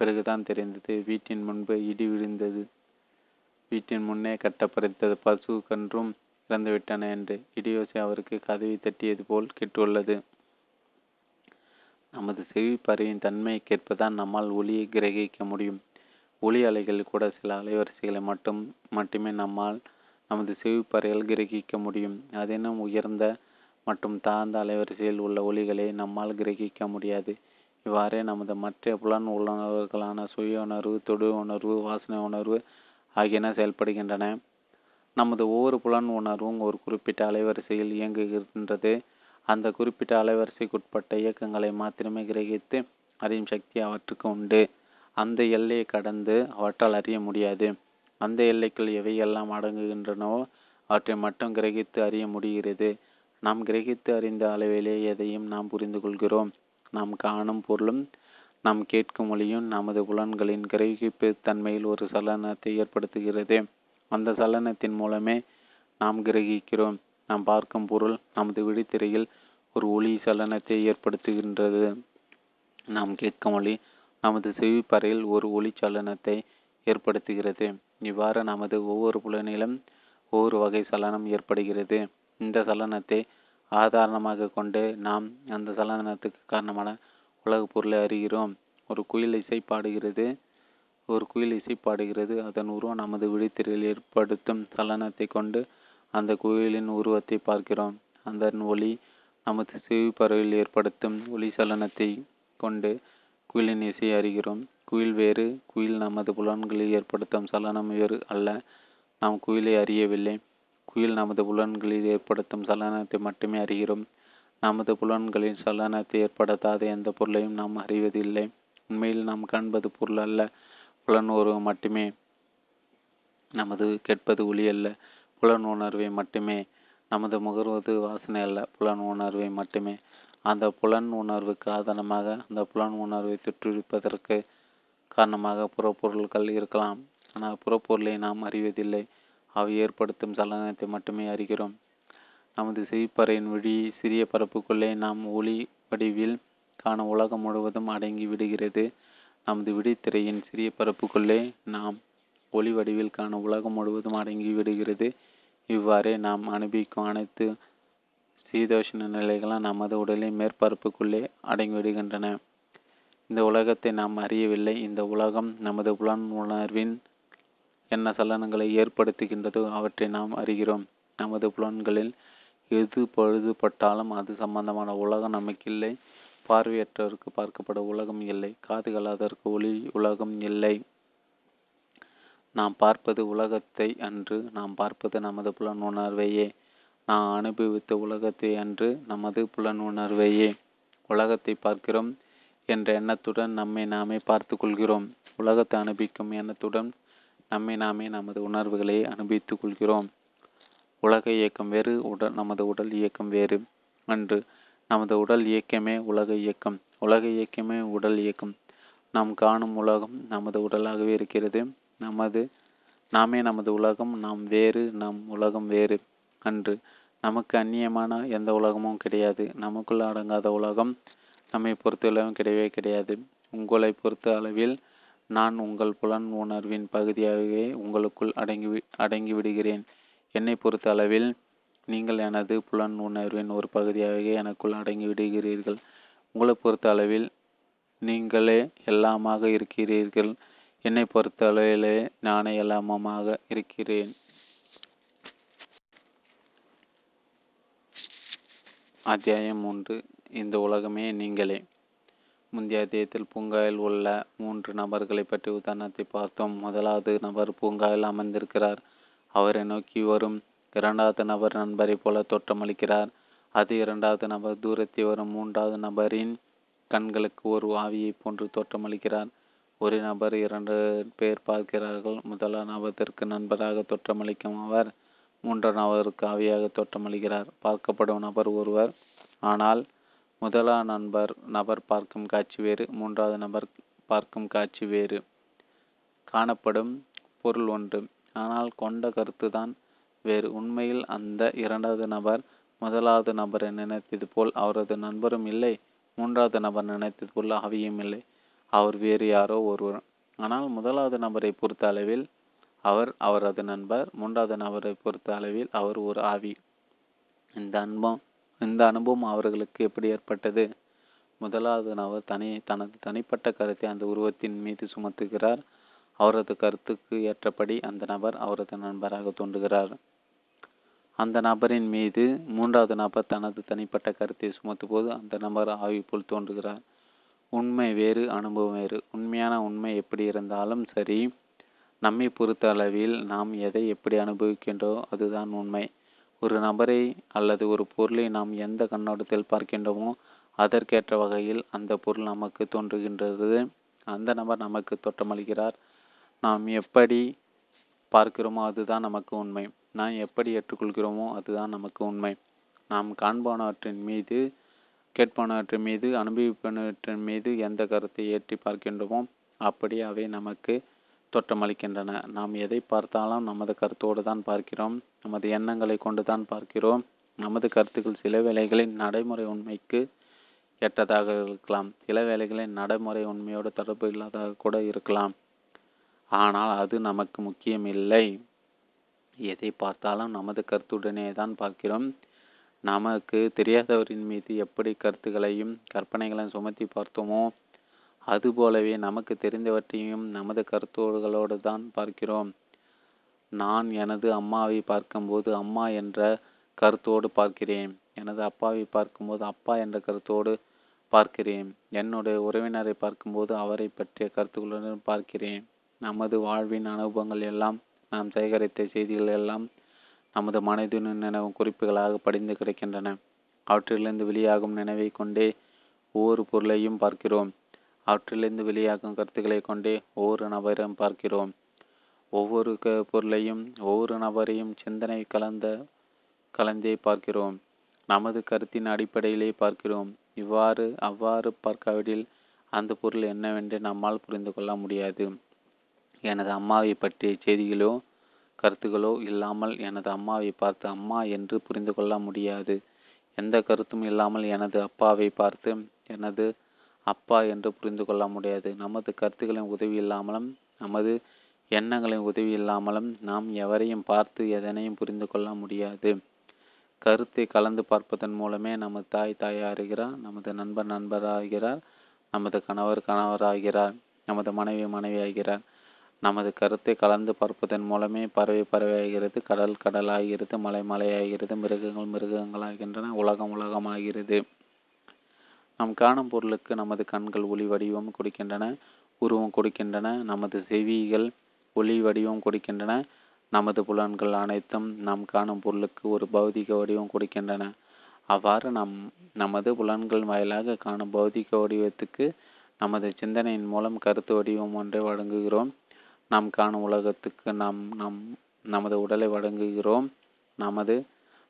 பிறகுதான் தெரிந்தது. வீட்டின் முன்பு இடி விழுந்தது. வீட்டின் முன்னே கட்டப்பறித்தது பசு கன்றும் இறந்துவிட்டன என்று இடியோசை அவருக்கு கதவை தட்டியது போல் கெட்டுள்ளது. நமது செவிப்பறையின் தன்மையை கேட்பதான் நம்மால் ஒளியை கிரகிக்க முடியும். ஒளி அலைகள் கூட சில அலைவரிசைகளை மட்டும் மட்டுமே நம்மால் நமது செவிப்பறையால் கிரகிக்க முடியும். அதேனும் உயர்ந்த மற்றும் தாழ்ந்த அலைவரிசையில் உள்ள ஒளிகளை நம்மால் கிரகிக்க முடியாது. இவ்வாறே நமது மற்ற புலன் உள்ளுணர்வுகளான சுய உணர்வு தொடு உணர்வு வாசனை உணர்வு ஆகியன செயல்படுகின்றன. நமது ஒவ்வொரு புலன் உணர்வும் ஒரு குறிப்பிட்ட அலைவரிசையில் இயங்குகின்றது. அந்த குறிப்பிட்ட அலைவரிசைக்குட்பட்ட இயக்கங்களை மாத்திரமே கிரகித்து அறியும் சக்தி அவற்றுக்கு உண்டு. அந்த எல்லையை கடந்து அவற்றால் அறிய முடியாது. அந்த எல்லைக்குள் எவையெல்லாம் அடங்குகின்றனவோ அவற்றை மட்டும் கிரகித்து அறிய முடிகிறது. நாம் கிரகித்து அறிந்த அளவிலே எதையும் நாம் புரிந்து கொள்கிறோம் நாம் காணும் பொருளும் நாம் கேட்கும் மொழியும் நமது புலன்களின் கிரகிப்பு தன்மையில் ஒரு சலனத்தை ஏற்படுத்துகிறது. அந்த சலனத்தின் மூலமே நாம் கிரகிக்கிறோம். நாம் பார்க்கும் பொருள் நமது விழித்திரையில் ஒரு ஒளி சலனத்தை ஏற்படுத்துகின்றது. நாம் கேட்கும் மொழி நமது செவிப்பறையில் ஒரு ஒளி சலனத்தை ஏற்படுத்துகிறது. இவ்வாறு நமது ஒவ்வொரு புலனிலும் ஒவ்வொரு வகை சலனம் ஏற்படுகிறது. இந்த சலனத்தை ஆதாரணமாக கொண்டு நாம் அந்த சலனத்துக்கு காரணமான உலகப் பொருளை அறிகிறோம். ஒரு குயில் இசை பாடுகிறது. ஒரு குயில் இசை பாடுகிறது. அதன் உருவம் நமது விழித்திரையில் ஏற்படுத்தும் சலனத்தை கொண்டு அந்த குயிலின் உருவத்தை பார்க்கிறோம். அதன் ஒளி நமது செவிப்பறவையில் ஏற்படுத்தும் ஒளி சலனத்தை கொண்டு குயிலின் இசையை அறிகிறோம். குயில் வேறு குயில் நமது புலன்களில் ஏற்படுத்தும் சலனம் வேறு அல்ல. நாம் குயிலை அறியவில்லை. குயில் நமது புலன்களில் ஏற்படுத்தும் சலனத்தை மட்டுமே அறிகிறோம். நமது புலன்களின் சலனத்தை ஏற்படுத்தாத எந்த பொருளையும் நாம் அறிவதில்லை. உண்மையில் நாம் காண்பது பொருள் அல்ல புலன் உருவம் மட்டுமே. நமது கேட்பது ஒளி அல்ல புலன் உணர்வை மட்டுமே. நமது முகர்வது வாசனை அல்ல புலன் உணர்வை மட்டுமே. அந்த புலன் உணர்வுக்கு ஆதாரமாக அந்த புலன் உணர்வை சுற்றிருப்பதற்கு காரணமாக புறப்பொருள்கள் இருக்கலாம். ஆனால் புறப்பொருளை நாம் அறிவதில்லை. அவை ஏற்படுத்தும் சலனத்தை மட்டுமே அறிகிறோம். நமது செவிப்பறையின் வழி சிறிய பரப்புக்குள்ளே நாம் ஒளி வடிவில் காணும் உலகம் முழுவதும் அடங்கி விடுகிறது. நமது விழித்திரையின் சிறிய பரப்புக்குள்ளே நாம் ஒளி வடிவில் காணும் உலகம் முழுவதும் அடங்கி விடுகிறது. இவ்வாறே நாம் அனுபவிக்கும் அனைத்து சீதோஷ்ண நிலைகளும் நமது உடலின் மேற்பரப்புக்குள்ளே அடங்கிவிடுகின்றன இந்த உலகத்தை நாம் அறியவில்லை. இந்த உலகம் நமது புலன் உணர்வின் என்ன சலனங்களை ஏற்படுத்துகின்றதோ அவற்றை நாம் அறிகிறோம். நமது புலன்களில் எது பழுதுபட்டாலும் அது சம்பந்தமான உலகம் நமக்கில்லை. பார்வையற்றவருக்கு பார்க்கப்பட உலகம் இல்லை. காதுகள் அதற்கு ஒளி உலகம் இல்லை. நாம் பார்ப்பது உலகத்தை அன்று நாம் பார்ப்பது நமது புலன் உணர்வையே நாம் அனுபவித்த உலகத்தை அன்று நமது புலன் உணர்வையே உலகத்தை பார்க்கிறோம் என்ற எண்ணத்துடன் நம்மை நாமே பார்த்து கொள்கிறோம். உலகத்தை அனுபவிக்கும் எண்ணத்துடன் நம்மை நாமே நமது உணர்வுகளை அனுபவித்துக் கொள்கிறோம். உலக இயக்கம் வேறு உடல் நமது உடல் இயக்கம் வேறு அன்று. நமது உடல் இயக்கமே உலக இயக்கம். உலக இயக்கமே உடல் இயக்கம். நாம் காணும் உலகம் நமது உடலாகவே இருக்கிறது. நமது நாமே நமது உலகம் நாம் வேறு நம் உலகம் வேறு அன்று. நமக்கு அந்நியமான எந்த உலகமும் கிடையாது. நமக்குள் அடங்காத உலகம் நம்மை பொறுத்தளவும் கிடையவே கிடையாது. உங்களை பொறுத்த அளவில் நான் உங்கள் புலன் உணர்வின் பகுதியாகவே உங்களுக்குள் அடங்கி அடங்கி விடுகிறேன். என்னை பொறுத்த அளவில் நீங்கள் எனது புலன் உணர்வின் ஒரு பகுதியாகவே எனக்குள் அடங்கி விடுகிறீர்கள். உங்களை பொறுத்த அளவில் நீங்களே எல்லாமாக இருக்கிறீர்கள். என்னை பொறுத்த அளவிலே நானே எல்லாமமாக இருக்கிறேன். அத்தியாயம் மூன்று இந்த உலகமே நீங்களே. முந்தைய அத்தியாயத்தில் பூங்காவில் உள்ள மூன்று நபர்களை பற்றி உதாரணத்தை பார்த்தோம். முதலாவது நபர் பூங்காவில் அமர்ந்திருக்கிறார். அவரை நோக்கி வரும். இரண்டாவது நபர் நண்பரைப் போல தோற்றமளிக்கிறார். அது இரண்டாவது நபர் தூரத்தில் வரும். மூன்றாவது நபரின் கண்களுக்கு ஒரு ஆவியைப் போன்று தோற்றமளிக்கிறார். ஒரு நபர் இரண்டு பேர் பார்க்கிறார்கள். முதலாம் நபருக்கு நண்பராக தோற்றமளிக்கும் அவர் மூன்றாம் நபருக்கு ஆவியாக தோற்றமளிக்கிறார். பார்க்கப்படும் நபர் ஒருவர். ஆனால் முதலாம் நண்பர் நபர் பார்க்கும் காட்சி வேறு மூன்றாவது நபர் பார்க்கும் காட்சி வேறு. காணப்படும் பொருள் ஒன்று. ஆனால் கொண்ட கருத்துதான் வேறு. உண்மையில் அந்த இரண்டாவது நபர் முதலாவது நபரை நினைத்தது போல் அவரது நண்பரும் இல்லை மூன்றாவது நபர் நினைத்தது போல் ஆவியும் இல்லை. அவர் வேறு யாரோ ஒருவர். ஆனால் முதலாவது நபரை பொறுத்த அளவில் அவர் அவரது நண்பர் மூன்றாவது நபரை பொறுத்த அளவில் அவர் ஒரு ஆவி. இந்த அனுபவம் இந்த அனுபவம் அவர்களுக்கு எப்படி ஏற்பட்டது? முதலாவது நபர் தனி தனது தனிப்பட்ட கருத்தை அந்த உருவத்தின் மீது சுமத்துகிறார். அவரது கருத்துக்கு ஏற்றபடி அந்த நபர் அவரது நண்பராக தோன்றுகிறார். அந்த நபரின் மீது மூன்றாவது நபர் தனது தனிப்பட்ட கருத்தை சுமத்தும்போது அந்த நபர் ஆவி போல் தோன்றுகிறார். உண்மை வேறு அனுபவம் வேறு. உண்மையான உண்மை எப்படி இருந்தாலும் சரி நம்மை பொறுத்த அளவில் நாம் எதை எப்படி அனுபவிக்கின்றோ அதுதான் உண்மை. ஒரு நபரை அல்லது ஒரு பொருளை நாம் எந்த கண்ணோட்டத்தில் பார்க்கின்றோமோ அதற்கேற்ற வகையில் அந்த பொருள் நமக்கு தோன்றுகின்றது. அந்த நபர் நமக்கு தோற்றமளிக்கிறார். நாம் எப்படி பார்க்கிறோமோ அதுதான் நமக்கு உண்மை. நாம் எப்படி ஏற்றுக்கொள்கிறோமோ அதுதான் நமக்கு உண்மை. நாம் காண்பனவற்றின் மீது கேட்பனவற்றின் மீது அனுபவிப்பனவற்றின் மீது எந்த கருத்தை ஏற்றி பார்க்கின்றோமோ அப்படி அவை நமக்கு தோற்றமளிக்கின்றன. நாம் எதை பார்த்தாலும் நமது கருத்தோடு தான் பார்க்கிறோம். நமது எண்ணங்களை கொண்டு தான் பார்க்கிறோம். நமது கருத்துக்கள் சில வேளைகளில் நடைமுறை உண்மைக்கு ஏற்றதாக இருக்கலாம். சில வேளைகளில் நடைமுறை உண்மையோடு தொடர்பு இல்லாததாக கூட இருக்கலாம். ஆனால் அது நமக்கு முக்கியம் இல்லை எதை பார்த்தாலும் நமது கருத்துடனே தான் பார்க்கிறோம். நமக்கு தெரியாதவரின் மீது எப்படி கருத்துக்களையும் கற்பனைகளையும் சுமத்தி பார்த்தோமோ அதுபோலவே நமக்கு தெரிந்தவற்றையும் நமது கருத்தோடுகளோடு தான் பார்க்கிறோம். நான் எனது அம்மாவை பார்க்கும்போது அம்மா என்ற கருத்தோடு பார்க்கிறேன். எனது அப்பாவை பார்க்கும்போது அப்பா என்ற கருத்தோடு பார்க்கிறேன். என்னுடைய உறவினரை பார்க்கும்போது அவரை பற்றிய கருத்துக்களுடன் பார்க்கிறேன். நமது வாழ்வின் அனுபவங்கள் எல்லாம் நாம் சேகரித்த செய்திகள் எல்லாம் நமது மனதின் நினைவு குறிப்புகளாக படிந்து கிடக்கின்றன. அவற்றிலிருந்து வெளியாகும் நினைவை கொண்டே ஒவ்வொரு பொருளையும் பார்க்கிறோம். அவற்றிலிருந்து வெளியாகும் கருத்துக்களை கொண்டே ஒவ்வொரு நபரையும் பார்க்கிறோம். ஒவ்வொரு க பொருளையும் ஒவ்வொரு நபரையும் சிந்தனை கலந்த கலந்தே பார்க்கிறோம். நமது கருத்தின் அடிப்படையிலே பார்க்கிறோம். இவ்வாறு அவ்வாறு பார்க்காவிடில் அந்த பொருள் என்னவென்று நம்மால் புரிந்து கொள்ள முடியாது. எனது அம்மாவை பற்றிய செய்திகளோ கருத்துக்களோ இல்லாமல் எனது அம்மாவை பார்த்து அம்மா என்று புரிந்து கொள்ள முடியாது. எந்த கருத்தும் இல்லாமல் எனது அப்பாவை பார்த்து எனது அப்பா என்று புரிந்து கொள்ள முடியாது. நமது கருத்துக்களின் உதவி இல்லாமலும் நமது எண்ணங்களின் உதவி இல்லாமலும் நாம் எவரையும் பார்த்து எதனையும் புரிந்து கொள்ள முடியாது. கருத்தை கலந்து பார்ப்பதன் மூலமே நமது தாய் தாயாகிறார் நமது நண்பர் நண்பராகிறார் நமது கணவர் கணவராகிறார் நமது மனைவி மனைவி ஆகிறார் நமது கருத்தை கலந்து பார்ப்பதன் மூலமே பறவை பறவையாகிறது கடல் கடலாகிறது மலை மலையாகிறது மிருகங்கள் மிருகங்களாகின்றன உலகம் உலகமாகிறது. நாம் காணும் பொருளுக்கு நமது கண்கள் ஒளி வடிவம் கொடுக்கின்றன உருவம் கொடுக்கின்றன நமது செவிகள் ஒளி வடிவம் கொடுக்கின்றன நமது புலன்கள் அனைத்தும் நாம் காணும் பொருளுக்கு ஒரு பௌதிக வடிவம் கொடுக்கின்றன. அவ்வாறு நம் நமது புலன்கள் வாயிலாக காணும் பௌதிக வடிவத்துக்கு நமது சிந்தனையின் மூலம் கருத்து வடிவம் ஒன்றை வழங்குகிறோம். நாம் காணும் உலகத்துக்கு நாம் நம் நமது உடலை வழங்குகிறோம். நமது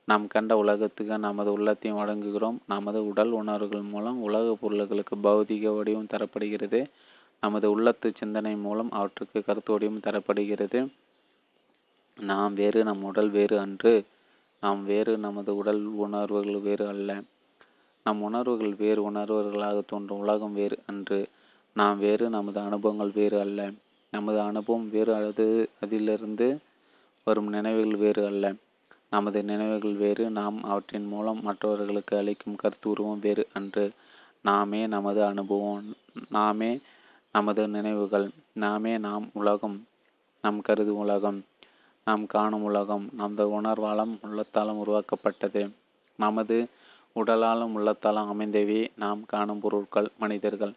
நாம் கண்ட உலகத்துக்கு நமது உள்ளத்தையும் வழங்குகிறோம். நமது உடல் உணர்வுகள் மூலம் உலக பொருள்களுக்கு பௌதிக வடிவம் தரப்படுகிறது. நமது உள்ளத்து சிந்தனை மூலம் அவற்றுக்கு கருத்து வடிவம் தரப்படுகிறது. நாம் வேறு நம் உடல் வேறு அன்று நாம் வேறு நமது உடல் உணர்வுகள் வேறு அல்ல. நம் உணர்வுகள் வேறு உணர்வுகளாக தோன்றும் உலகம் வேறு அன்று நாம் வேறு நமது அனுபவங்கள் வேறு அல்ல. நமது அனுபவம் வேறு அது அதிலிருந்து வரும் நினைவுகள் வேறு அல்ல. நமது நினைவுகள் வேறு நாம் அவற்றின் மூலம் மற்றவர்களுக்கு அளிக்கும் கருத்து உருவம் வேறு அன்று. நாமே நமது அனுபவம் நாமே நமது நினைவுகள் நாமே நாம் உலகம் நம் கருதும் உலகம் நாம் காணும் உலகம் நமது உணர்வாலும் உள்ளத்தாலும் உருவாக்கப்பட்டது. நமது உடலாலும் உள்ளத்தாலும் அமைந்தவே நாம் காணும் பொருட்கள் மனிதர்கள்.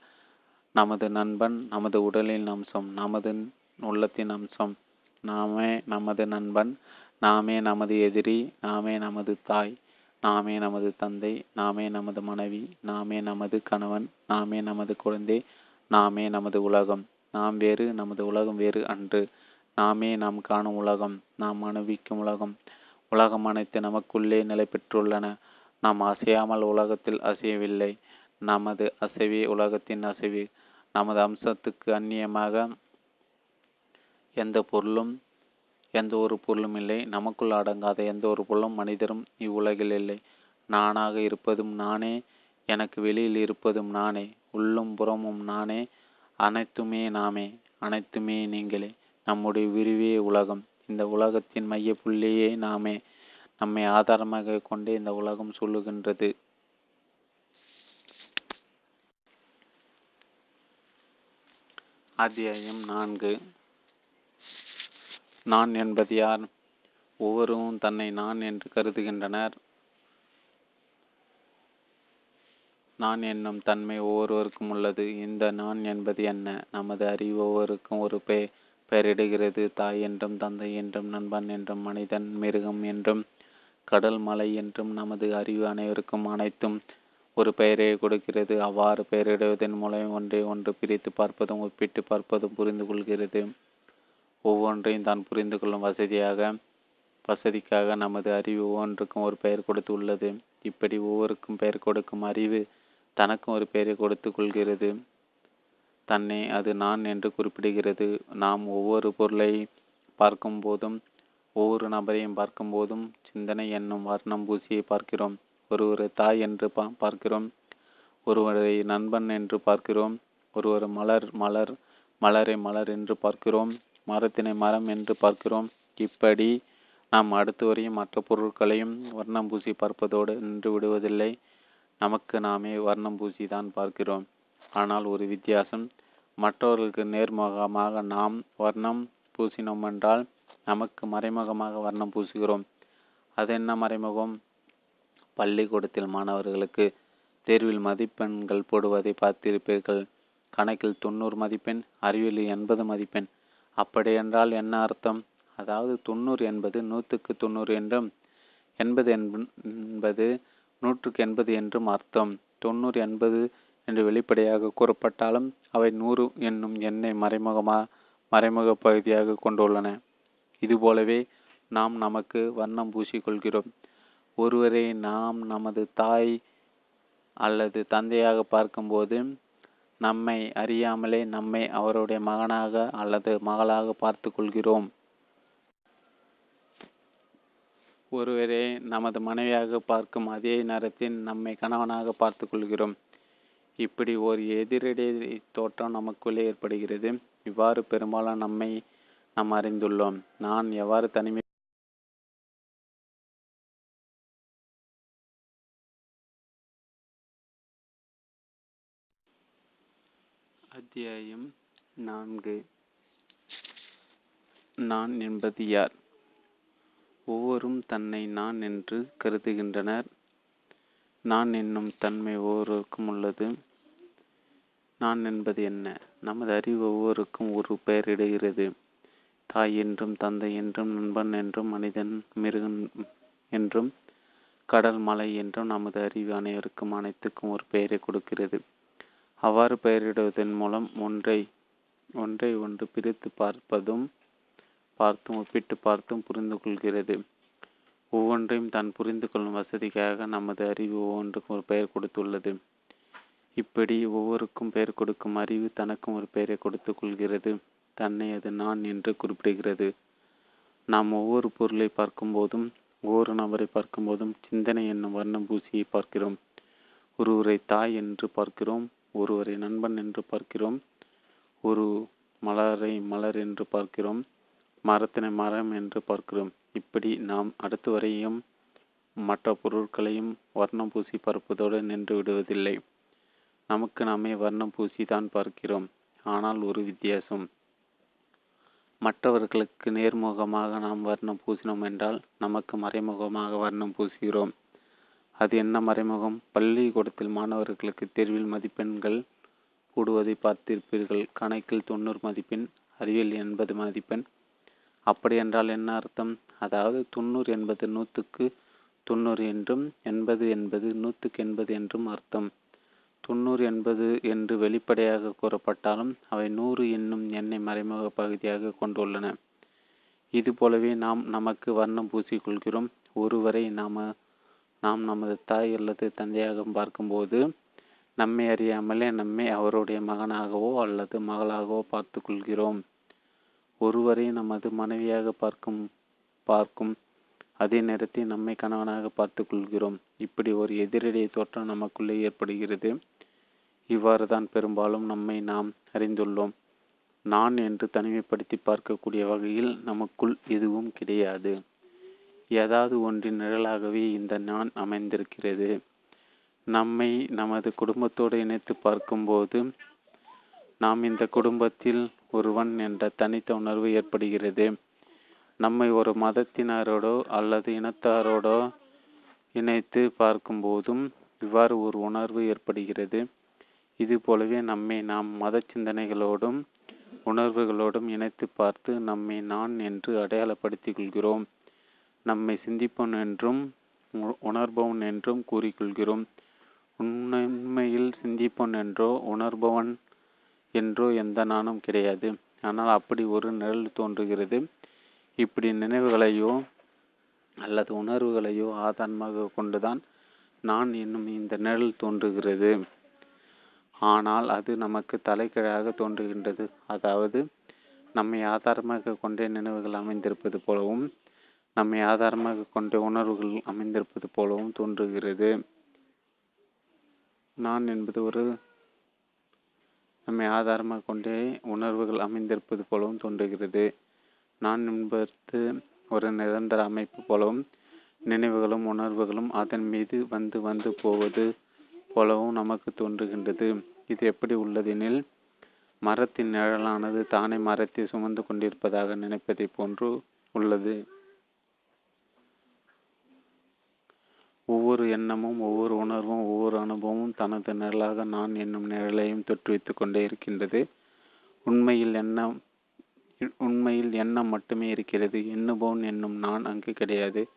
நமது நண்பன் நமது உடலின் அம்சம் நமது உள்ளத்தின் அம்சம். நாமே நமது நண்பன் நாமே நமது எதிரி நாமே நமது தாய் நாமே நமது தந்தை நாமே நமது மனைவி நாமே நமது கணவன் நாமே நமது குழந்தை நாமே நமது உலகம். நாம் வேறு நமது உலகம் வேறு அன்று. நாமே நாம் காணும் உலகம் நாம் அனுபவிக்கும் உலகம். உலகம் அனைத்து நமக்குள்ளே நிலை பெற்றுள்ளன. நாம் அசையாமல் உலகத்தில் அசையவில்லை. நமது அசைவே உலகத்தின் அசைவு. நமது அம்சத்துக்கு அந்நியமாக எந்த பொருளும் எந்த ஒரு பொருளும் இல்லை. நமக்குள் அடங்காத எந்த ஒரு பொருளும் மனிதரும் இவ்வுலகில் இல்லை. நானாக இருப்பதும் நானே எனக்கு வெளியில் இருப்பதும் நானே உள்ளும் புறமும் நானே அனைத்துமே நாமே அனைத்துமே நீங்களே. நம்முடைய விரிவே உலகம். இந்த உலகத்தின் மைய புள்ளியே நாமே. நம்மை ஆதாரமாக கொண்டே இந்த உலகம் சொல்லுகின்றது. அத்தியாயம் நான்கு. நான் என்பது யார்? ஒவ்வொருவரும் தன்னை நான் என்று கருதுகின்றனர். நான் என்னும் தன்மை ஒவ்வொருவருக்கும் உள்ளது. இந்த நான் என்பது என்ன? நமது அறிவு ஒவ்வொருக்கும் ஒரு பெ பெயரிடுகிறது. தாய் என்றும் தந்தை என்றும் நண்பன் என்றும் மனிதன் மிருகம் என்றும் கடல் மலை என்றும் நமது அறிவு அனைவருக்கும் அனைத்தும் ஒரு பெயரை கொடுக்கிறது அவ்வாறு பெயரிடுவதன் மூலம் ஒன்றை ஒன்று பிரித்து பார்ப்பதும் ஒப்பிட்டு பார்ப்பதும் புரிந்து கொள்கிறது. ஒவ்வொன்றையும் தான் புரிந்து கொள்ளும் வசதியாக வசதிக்காக நமது அறிவு ஒவ்வொன்றுக்கும் ஒரு பெயர் கொடுத்து உள்ளது. இப்படி ஒவ்வொருக்கும் பெயர் கொடுக்கும் அறிவு தனக்கும் ஒரு பெயரை கொடுத்து கொள்கிறது. தன்னை அது நான் என்று குறிப்பிடுகிறது. நாம் ஒவ்வொரு பொருளை பார்க்கும் போதும் ஒவ்வொரு நபரையும் பார்க்கும் போதும் சிந்தனை என்னும் வர்ணம் பூசியை பார்க்கிறோம். ஒருவரை தாய் என்று பா பார்க்கிறோம். ஒருவரை நண்பன் என்று பார்க்கிறோம். ஒருவர் மலர் மலர் மலரை மலர் என்று பார்க்கிறோம். மரத்தினை மரம் என்று பார்க்கிறோம். இப்படி நாம் அடுத்து வரையும் மற்ற பொருட்களையும் வர்ணம் பூசி பார்ப்பதோடு நின்று விடுவதில்லை. நமக்கு நாமே வர்ணம் பூசி தான் பார்க்கிறோம். ஆனால் ஒரு வித்தியாசம். மற்றவர்களுக்கு நேர்முகமாக நாம் வர்ணம் பூசினோம் என்றால் நமக்கு மறைமுகமாக வர்ணம் பூசுகிறோம். அது என்ன மறைமுகம்? பள்ளிக்கூடத்தில் மாணவர்களுக்கு தேர்வில் மதிப்பெண்கள் போடுவதை பார்த்திருப்பீர்கள். கணக்கில் தொண்ணூறு மதிப்பெண் அறிவியல் எண்பது மதிப்பெண். அப்படியென்றால் என்ன அர்த்தம்? அதாவது தொண்ணூறு என்பது நூற்றுக்கு தொண்ணூறு என்றும் எண்பது என்பது நூற்றுக்கு எண்பது என்றும் அர்த்தம். தொண்ணூறு எண்பது என்று வெளிப்படையாக கூறப்பட்டாலும் அவை நூறு என்னும் எண்ணை மறைமுகமா மறைமுக பகுதியாக கொண்டுள்ளன. இதுபோலவே நாம் நமக்கு வண்ணம் பூசிக்கொள்கிறோம். ஒருவரை நாம் நமது தாய் அல்லது தந்தையாக பார்க்கும்போது நம்மை அறியாமலே நம்மை அவருடைய மகனாக அல்லது மகளாக பார்த்து கொள்கிறோம் ஒருவரை நமது மனைவியாக பார்க்கும் அதே நேரத்தில் நம்மை கணவனாக பார்த்து கொள்கிறோம் இப்படி ஒரு எதிரடை தோற்றம் நமக்குள்ளே ஏற்படுகிறது. இவ்வாறு பெரும்பாலும் நம்மை நாம் அறிந்துள்ளோம். நான் எவ்வாறு தனிமை அத்தியாயம் நான்கு. நான் என்பது யார்? ஒவ்வொரும் தன்னை நான் என்று கருதுகின்றனர். நான் என்னும் தன்மை ஒவ்வொருவருக்கும் உள்ளது. நான் என்பது என்ன? நமது அறிவு ஒவ்வொருக்கும் ஒரு பெயரிடுகிறது. தாய் என்றும் தந்தை என்றும் நண்பன் என்றும் மனிதன் மிருகன் என்றும் கடல் மலை என்றும் நமது அறிவு அனைவருக்கும் அனைத்துக்கும் ஒரு பெயரை கொடுக்கிறது. அவ்வாறு பெயரிடுவதன் மூலம் ஒன்றை ஒன்றை ஒன்று பிரித்து பார்ப்பதும் பார்த்தும் ஒப்பிட்டு பார்த்தும் புரிந்து கொள்கிறது. ஒவ்வொன்றையும் தான் புரிந்து கொள்ளும் வசதிக்காக நமது அறிவு ஒவ்வொன்றுக்கும் ஒரு பெயர் கொடுத்துள்ளது. இப்படி ஒவ்வொருக்கும் பெயர் கொடுக்கும் அறிவு தனக்கும் ஒரு பெயரை கொடுத்து கொள்கிறது. தன்னை அது நான் என்று குறிப்பிடுகிறது. நாம் ஒவ்வொரு பொருளை பார்க்கும்போதும் ஒவ்வொரு நபரை பார்க்கும்போதும் சிந்தனை என்னும் வர்ணம் பூசியை பார்க்கிறோம். ஒருவரை தாய் என்று பார்க்கிறோம் ஒருவரை நண்பன் என்று பார்க்கிறோம் ஒரு மலரை மலர் என்று பார்க்கிறோம் மரத்தினை மரம் என்று பார்க்கிறோம். இப்படி நாம் அடுத்து வரையும் மற்ற பொருட்களையும் வர்ணம் பூசி பார்ப்பதோடு நின்று விடுவதில்லை. நமக்கு நாமே வர்ணம் பூசி தான் பார்க்கிறோம். ஆனால் ஒரு வித்தியாசம். மற்றவர்களுக்கு நேர்முகமாக நாம் வர்ணம் பூசினோம் என்றால் நமக்கு மறைமுகமாக வர்ணம் பூசுகிறோம். அது என்ன மறைமுகம்? பள்ளிக்கூடத்தில் மாணவர்களுக்கு தேர்வில் மதிப்பெண்கள் கூடுவதை பார்த்திருப்பீர்கள். கணக்கில் தொண்ணூறு மதிப்பெண் அறிவியல் எண்பது மதிப்பெண். அப்படி என்றால் என்ன அர்த்தம்? அதாவது தொண்ணூறு என்பது நூற்றுக்கு தொண்ணூறு என்றும் எண்பது என்பது நூற்றுக்கு எண்பது என்றும் அர்த்தம். தொண்ணூறு எண்பது என்று வெளிப்படையாக கூறப்பட்டாலும் அவை நூறு என்னும் எண்ணை மறைமுக பகுதியாக கொண்டுள்ளன. இது போலவே நாம் நமக்கு வர்ணம் பூசிக்கொள்கிறோம். ஒருவரை நாம நாம் நமது தாய் அல்லது தந்தையாக பார்க்கும்போது நம்மை அறியாமலே நம்மை அவருடைய மகனாகவோ அல்லது மகளாகவோ பார்த்து கொள்கிறோம் ஒருவரை நமது மனைவியாக பார்க்கும் பார்க்கும் அதே நேரத்தில் நம்மை கணவனாக பார்த்து கொள்கிறோம் இப்படி ஒரு எதிரடைய தோற்றம் நமக்குள்ளே ஏற்படுகிறது. இவ்வாறு தான் பெரும்பாலும் நம்மை நாம் அறிந்துள்ளோம். நான் என்று தனிமைப்படுத்தி பார்க்கக்கூடிய வகையில் நமக்குள் எதுவும் கிடையாது. ஏதாவது ஒன்றின் நிழலாகவே இந்த நான் அமைந்திருக்கிறது. நம்மை நமது குடும்பத்தோடு இணைத்து பார்க்கும்போது நாம் இந்த குடும்பத்தில் ஒருவன் என்ற தனித்த உணர்வு ஏற்படுகிறது. நம்மை ஒரு மதத்தினரோடோ அல்லது இனத்தாரோடோ இணைத்து பார்க்கும்போதும் இவ்வாறு ஒரு உணர்வு ஏற்படுகிறது. இது போலவே நம்மை நாம் மத சிந்தனைகளோடும் உணர்வுகளோடும் இணைத்து பார்த்து நம்மை நான் என்று அடையாளப்படுத்திக் கொள்கிறோம். நம்மை சிந்திப்பவன் என்றும் உணர்பவன் என்றும் கூறிக்கொள்கிறோம். உண்மையில் சிந்திப்பவன் என்றோ உணர்பவன் என்றோ எந்த நானும் கிடையாது. ஆனால் அப்படி ஒரு நிழல் தோன்றுகிறது. இப்படி நினைவுகளையோ அல்லது உணர்வுகளையோ ஆதாரமாக கொண்டுதான் நான் என்னும் இந்த நிழல் தோன்றுகிறது. ஆனால் அது நமக்கு தலைக்கீழாக தோன்றுகின்றது. அதாவது நம்மை ஆதாரமாக கொண்டே நினைவுகள் அமைந்திருப்பது போலவும் நம்மை ஆதாரமாக கொண்ட உணர்வுகள் அமைந்திருப்பது போலவும் தோன்றுகிறது. நான் என்பது ஒரு நம்மை ஆதாரமாக கொண்டே உணர்வுகள் அமைந்திருப்பது போலவும் தோன்றுகிறது. நான் என்பது ஒரு நிரந்தர அமைப்பு போலவும் நினைவுகளும் உணர்வுகளும் அதன் மீது வந்து வந்து போவது போலவும் நமக்கு தோன்றுகின்றது. இது எப்படி உள்ளதெனில் மரத்தின் நிழலானது தானே மரத்தை சுமந்து கொண்டிருப்பதாக நினைப்பதை போன்று உள்ளது. ஒவ்வொரு எண்ணமும் ஒவ்வொரு உணர்வும் ஒவ்வொரு அனுபவமும் தனது நிழலாக நான் என்னும் நிழலையும் வைத்துக் கொண்டே இருக்கின்றது. உண்மையில் எண்ணம் உண்மையில் எண்ணம் மட்டுமே இருக்கிறது. எண்ணுபவன் என்னும் நான் அங்கு கிடையாது.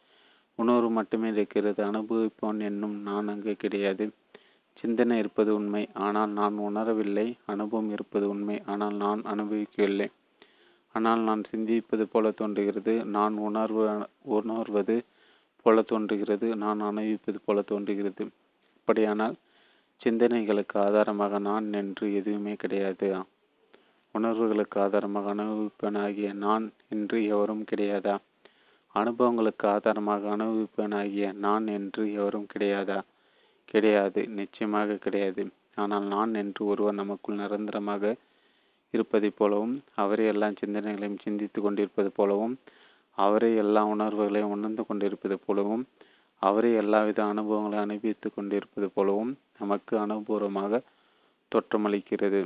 உணர்வு மட்டுமே இருக்கிறது. அனுபவிப்பவன் என்னும் நான் அங்கு கிடையாது. சிந்தனை இருப்பது உண்மை. ஆனால் நான் உணரவில்லை. அனுபவம் இருப்பது உண்மை. ஆனால் நான் அனுபவிக்கவில்லை. ஆனால் நான் சிந்திப்பது போல தோன்றுகிறது. நான் உணர்வு உணர்வது போல தோன்றுகிறது நான் அனுபவிப்பது போல தோன்றுகிறது. அப்படியானால் சிந்தனைகளுக்கு ஆதாரமாக நான் என்று எதுவுமே கிடையாது? உணர்வுகளுக்கு ஆதாரமாக அனுபவிப்பனாகிய நான் என்று எவரும் கிடையாதா? அனுபவங்களுக்கு ஆதாரமாக அனுபவிப்பனாகிய நான் என்று எவரும் கிடையாதா? கிடையாது நிச்சயமாக கிடையாது. ஆனால் நான் என்று ஒருவர் நமக்குள் நிரந்தரமாக இருப்பதைப் போலவும் அவரே எல்லா சிந்தனைகளையும் சிந்தித்து கொண்டிருப்பது போலவும் அவரே எல்லா உணர்வுகளையும் உணர்ந்து கொண்டிருப்பது போலவும் அவரே எல்லாவித அனுபவங்களை அனுபவித்துக் கொண்டிருப்பது போலவும் நமக்கு அனுபவமாக தோற்றமளிக்கிறது.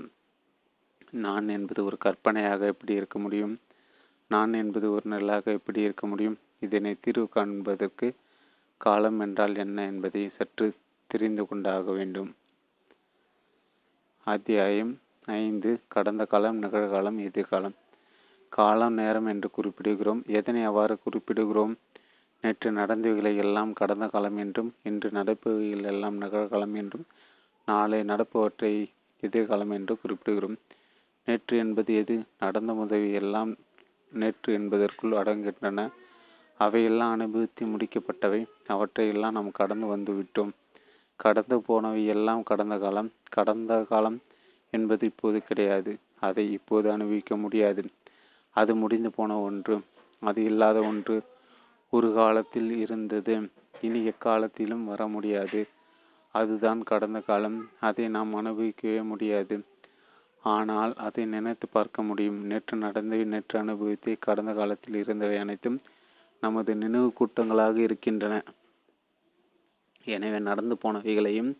நான் என்பது ஒரு கற்பனையாக எப்படி இருக்க முடியும்? நான் என்பது ஒரு நிழலாக எப்படி இருக்க முடியும்? இதனை தீர்வு காண்பதற்கு காலம் என்றால் என்ன என்பதை சற்று தெரிந்து கொண்டாக வேண்டும். அத்தியாயம் ஐந்து. கடந்த காலம் நிகழ்காலம் எதிர்காலம். காலம் நேரம் என்று குறிப்பிடுகிறோம். எதனை அவ்வாறு குறிப்பிடுகிறோம்? நேற்று நடந்தவைகளை எல்லாம் கடந்த காலம் என்றும் இன்று நடப்பவைகள் எல்லாம் நிகழ்காலம் என்றும் நாளை நடப்பவற்றை எதிர்காலம் என்று குறிப்பிடுகிறோம். நேற்று என்பது எது? நடந்த உதவி எல்லாம் நேற்று என்பதற்குள் அடங்குகின்றன. அவையெல்லாம் அனுபவித்து முடிக்கப்பட்டவை. அவற்றை எல்லாம் நாம் கடந்து வந்து விட்டோம். கடந்து போனவை எல்லாம் கடந்த காலம். கடந்த காலம் என்பது இப்போது கிடையாது. அதை இப்போது அனுபவிக்க முடியாது. அது முடிந்து போன ஒன்று அது இல்லாத ஒன்று ஒரு காலத்தில் இருந்தது. இனி எக்காலத்திலும் வர முடியாது. அதுதான் கடந்த காலம். அதை நாம் அனுபவிக்கவே முடியாது. ஆனால் அதை நினைத்து பார்க்க முடியும். நேற்று நடந்தவை நேற்று அனுபவித்து கடந்த காலத்தில் இருந்தவை அனைத்தும் நமது நினைவு கூட்டங்களாக இருக்கின்றன. எனவே நடந்து போனவைகளையும்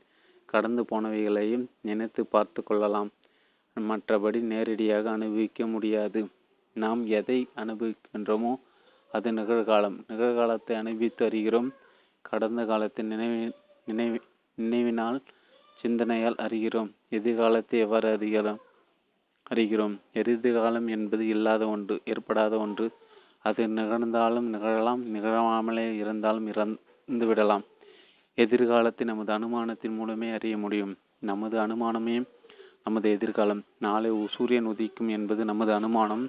கடந்து போனவைகளையும் நினைத்து பார்த்து கொள்ளலாம். மற்றபடி நேரடியாக அனுபவிக்க முடியாது. நாம் எதை அனுபவிக்கின்றோமோ அது நிகழ்காலம். நிகழ்காலத்தை அனுபவித்து அறிகிறோம். கடந்த காலத்தை நினைவு நினைவு நினைவினால் சிந்தனையால் அறிகிறோம். எதிர்காலத்தை எவ்வாறு அறிகிறோம் அறிகிறோம்? எதிர்காலம் என்பது இல்லாத ஒன்று ஏற்படாத ஒன்று. அது நிகழ்ந்தாலும் நிகழலாம் நிகழாமலே இருந்தாலும் இறந்து விடலாம். எதிர்காலத்தை நமது அனுமானத்தின் மூலமே அறிய முடியும். நமது அனுமானமே நமது எதிர்காலம். நாளை சூரியன் உதிக்கும் என்பது நமது அனுமானம்.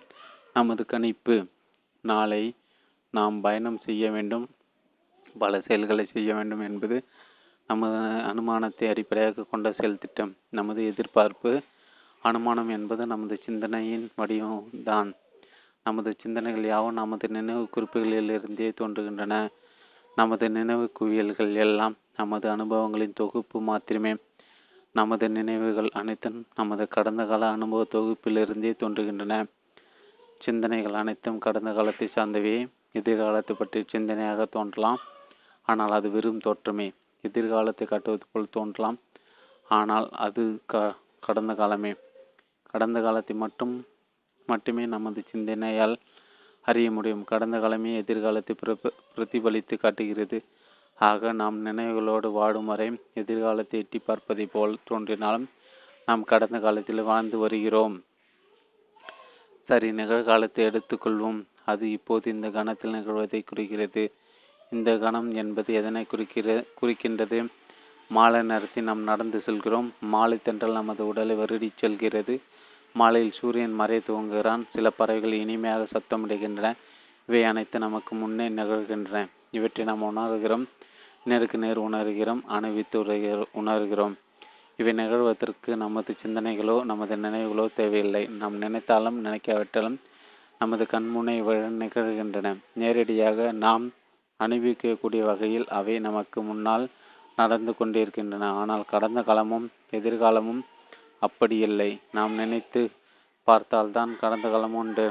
நமது கணிப்பு. நாளை நாம் பயணம் செய்ய வேண்டும். பல செயல்களை செய்ய வேண்டும் என்பது நமது அனுமானத்தை அடிப்படையாக கொண்ட செயல் திட்டம். நமது எதிர்பார்ப்பு அனுமானம் என்பது நமது சிந்தனையின் வடிவம்தான். நமது சிந்தனைகள் யாவும் நமது நினைவு குறிப்புகளிலிருந்தே தோன்றுகின்றன. நமது நினைவு குவியல்கள் எல்லாம் நமது அனுபவங்களின் தொகுப்பு மாத்திரமே. நமது நினைவுகள் அனைத்தும் நமது கடந்த கால அனுபவ தொகுப்பிலிருந்தே தோன்றுகின்றன. சிந்தனைகள் அனைத்தும் கடந்த காலத்தை சார்ந்தவே. எதிர்காலத்தை பற்றிய சிந்தனையாக தோன்றலாம். ஆனால் அது வெறும் தோற்றமே. எதிர்காலத்தை காட்டுவது போல் தோன்றலாம். ஆனால் அது க கடந்த காலமே. கடந்த காலத்தை மட்டும் மட்டுமே நமது சிந்தனையால் அறிய முடியும். கடந்த காலமே எதிர்காலத்தை பிரதிபலித்து காட்டுகிறது. ஆக நாம் நினைவுகளோடு வாடும் வரை எதிர்காலத்தை எட்டி பார்ப்பதை போல் தோன்றினாலும் நாம் கடந்த காலத்தில் வாழ்ந்து வருகிறோம். சரி நிகழ்காலத்தை எடுத்துக்கொள்வோம். அது இப்போது இந்த கணத்தில் நிகழ்வதை குறிக்கிறது. இந்த கணம் என்பது எதனை குறிக்கிற குறிக்கின்றது? மாலை நேரத்தில் நாம் நடந்து செல்கிறோம். மாலை தென்றல் நமது உடலை வருடி செல்கிறது. மாலையில் சூரியன் மறை துவங்குகிறான். சில பறவைகள் இனிமையாக சத்தமிடுகின்றன. இவை அனைத்து நமக்கு முன்னே நிகழ்கின்றன. இவற்றை நாம் உணர்கிறோம். நேருக்கு நேர் உணர்கிறோம். அணிவித்து உணர்கிறோம். இவை நிகழ்வதற்கு நமது சிந்தனைகளோ நமது நினைவுகளோ தேவையில்லை. நாம் நினைத்தாலும் நினைக்காவிட்டாலும் நமது கண்முனை நிகழ்கின்றன. நேரடியாக நாம் அனுபவிக்கக்கூடிய வகையில் அவை நமக்கு முன்னால் நடந்து கொண்டிருக்கின்றன. ஆனால் கடந்த காலமும் எதிர்காலமும் அப்படி இல்லை. நாம் நினைத்து பார்த்தால்தான் கடந்த காலமும் உண்டு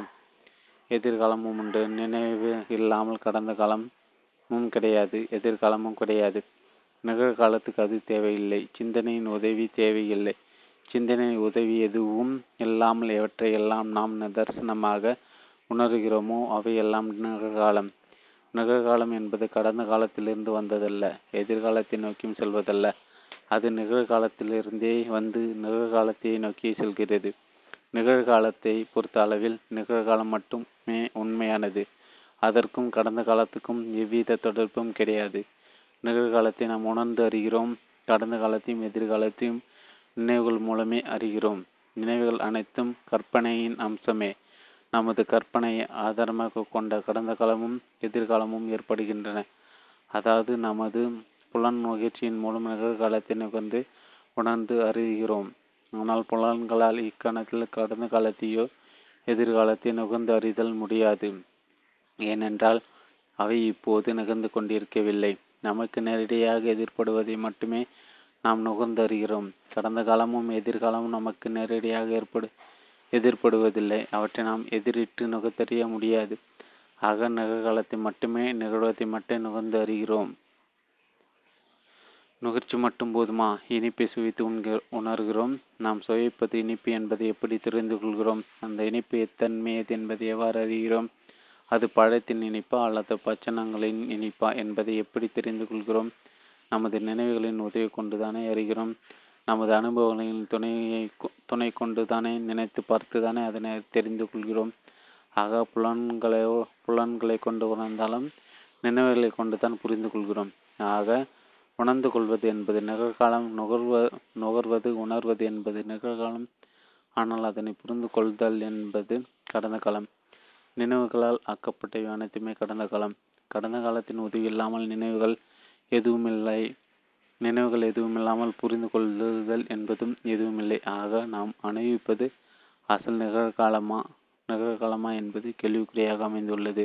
எதிர்காலமும் உண்டு. நினைவு இல்லாமல் கடந்த காலமும் கிடையாது எதிர்காலமும் கிடையாது. நிகழ்காலத்துக்கு அது தேவையில்லை. சிந்தனையின் உதவி தேவையில்லை. சிந்தனையின் உதவி எதுவும் இல்லாமல் எவற்றையெல்லாம் நாம் நிதர்சனமாக உணர்கிறோமோ அவையெல்லாம் நிகழ்காலம் நிகழ்காலம் என்பது கடந்த காலத்திலிருந்து வந்ததல்ல எதிர்காலத்தை நோக்கியும் செல்வதல்ல. அது நிகழ்காலத்திலிருந்தே வந்து நிகழ்காலத்தை நோக்கி செல்கிறது. நிகழ்காலத்தை பொறுத்த அளவில் நிகழ்காலம் மட்டுமே உண்மையானது. அதற்கும் கடந்த காலத்துக்கும் எவ்வித தொடர்பும் கிடையாது. நிகழ்காலத்தை நாம் உணர்ந்து அறிகிறோம். கடந்த காலத்தையும் எதிர்காலத்தையும் நினைவுகள் மூலமே அறிகிறோம். நினைவுகள் அனைத்தும் கற்பனையின் அம்சமே. நமது கற்பனையை ஆதாரமாக கொண்ட கடந்த காலமும் எதிர்காலமும் ஏற்படுகின்றன. அதாவது நமது புலன் முயற்சியின் மூலம் நிகழ்காலத்தை நிகழ்ந்து உணர்ந்து அறிகிறோம். ஆனால் புலன்களால் இக்கணத்தில் கடந்த காலத்தையோ எதிர்காலத்தை நுகர்ந்து அறிதல் முடியாது. ஏனென்றால் அவை இப்போது நிகழ்ந்து கொண்டிருக்கவில்லை. நமக்கு நேரடியாக எதிர்ப்படுவதை மட்டுமே நாம் நுகர்ந்தறிகிறோம். கடந்த காலமும் எதிர்காலமும் நமக்கு நேரடியாக ஏற்படு எதிர்ப்படுவதில்லை அவற்றை நாம் எதிரிட்டு நுகர்த்தறிய முடியாது. ஆக நிகழ்காலத்தை மட்டுமே நிகழ்வதை மட்டும் நுகர்ந்து அறிகிறோம் நுகர்ச்சி மட்டும் போதுமா? இனிப்பை சுவைத்து உண்க உணர்கிறோம். நாம் சுவைப்பது இனிப்பு என்பதை எப்படி தெரிந்து கொள்கிறோம்? அந்த இனிப்பு எத்தன்மையது என்பதை எவ்வாறு அறிகிறோம்? அது பழத்தின் இனிப்பா அல்லது பச்சனங்களின் இனிப்பா என்பதை எப்படி தெரிந்து கொள்கிறோம்? நமது நினைவுகளின் உதவி கொண்டுதானே அறிகிறோம். நமது அனுபவங்களின் துணையை துணை கொண்டு தானே நினைத்து பார்த்து தானே அதனை தெரிந்து கொள்கிறோம். ஆக புலன்களையோ புலன்களை கொண்டு உணர்ந்தாலும் நினைவுகளை கொண்டு தான் புரிந்து கொள்கிறோம். ஆக உணர்ந்து கொள்வது என்பது நிகழ்காலம் நுகர்வ நுகர்வது உணர்வது என்பது நிகழ்காலம். ஆனால் அதனை புரிந்து கொள்தல் என்பது கடந்த காலம். நினைவுகளால் ஆக்கப்பட்ட அனைத்துமே கடந்த காலம். கடந்த காலத்தின் உதவி இல்லாமல் நினைவுகள் எதுவுமில்லை. நினைவுகள் எதுவுமில்லாமல் புரிந்து கொள்ளுதல் என்பதும் எதுவுமில்லை. ஆக நாம் அனுபவிப்பது அசல் நிகழ்காலமா நிகழ்காலமா என்பது கேள்விக்குறியாக அமைந்துள்ளது.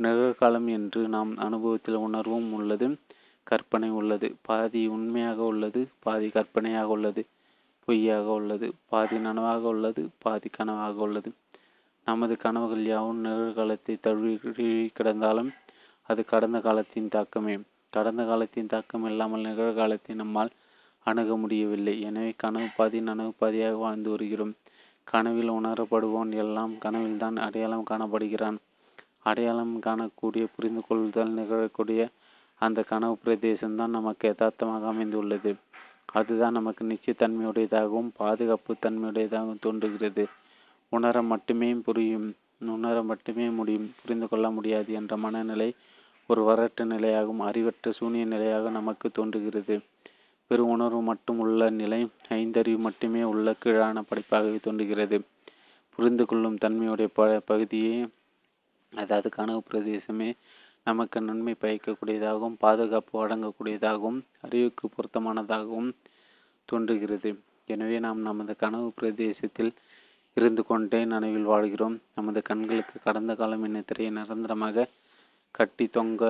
நிகழ்காலம் என்று நாம் அனுபவத்தில் உணர்வும் உள்ளது கற்பனை உள்ளது. பாதி உண்மையாக உள்ளது பாதி கற்பனையாக உள்ளது பொய்யாக உள்ளது. பாதி நனவாக உள்ளது பாதி கனவாக உள்ளது. நமது கனவுகள் யாவும் நிகழ்காலத்தை தழுவி கிடந்தாலும் அது கடந்த காலத்தின் தாக்கமே. கடந்த காலத்தின் தாக்கம் இல்லாமல் நிகழ்காலத்தை நம்மால் அணுக முடியவில்லை. எனவே கனவு பாதி நனவு பாதியாக வாழ்ந்து வருகிறோம். கனவில் உணரப்படுவோன் எல்லாம் கனவில்தான் அடையாளம் காணப்படுகிறான். அடையாளம் காணக்கூடிய புரிந்து கொள்ளுதல் நிகழக்கூடிய அந்த கனவு பிரதேசம்தான் நமக்கு யதார்த்தமாக அமைந்துள்ளது. அதுதான் நமக்கு நிச்சயத்தன்மையுடையதாகவும் பாதுகாப்பு தன்மையுடையதாகவும் தோன்றுகிறது. உணர மட்டுமே புரியும் உணர மட்டுமே முடியும் புரிந்து கொள்ள முடியாது என்ற மனநிலை ஒரு வரட்டு நிலையாகவும் அறிவற்ற சூனிய நிலையாக நமக்கு தோன்றுகிறது. வெறும் உணர்வு மட்டும் உள்ள நிலை ஐந்தறிவு மட்டுமே உள்ள கீழான படைப்பாகவே தோன்றுகிறது. புரிந்து கொள்ளும் தன்மையுடைய ப பகுதியே அதாவது கனவு பிரதேசமே நமக்கு நன்மை பயக்கக்கூடியதாகவும் பாதுகாப்பு வழங்கக்கூடியதாகவும் அறிவுக்கு பொருத்தமானதாகவும் தோன்றுகிறது. எனவே நாம் நமது கனவு பிரதேசத்தில் இருந்து கொண்டே நனவில் வாழ்கிறோம். நமது கண்களுக்கு கடந்த காலம் என்ன திரையை நிரந்தரமாக கட்டி தொங்க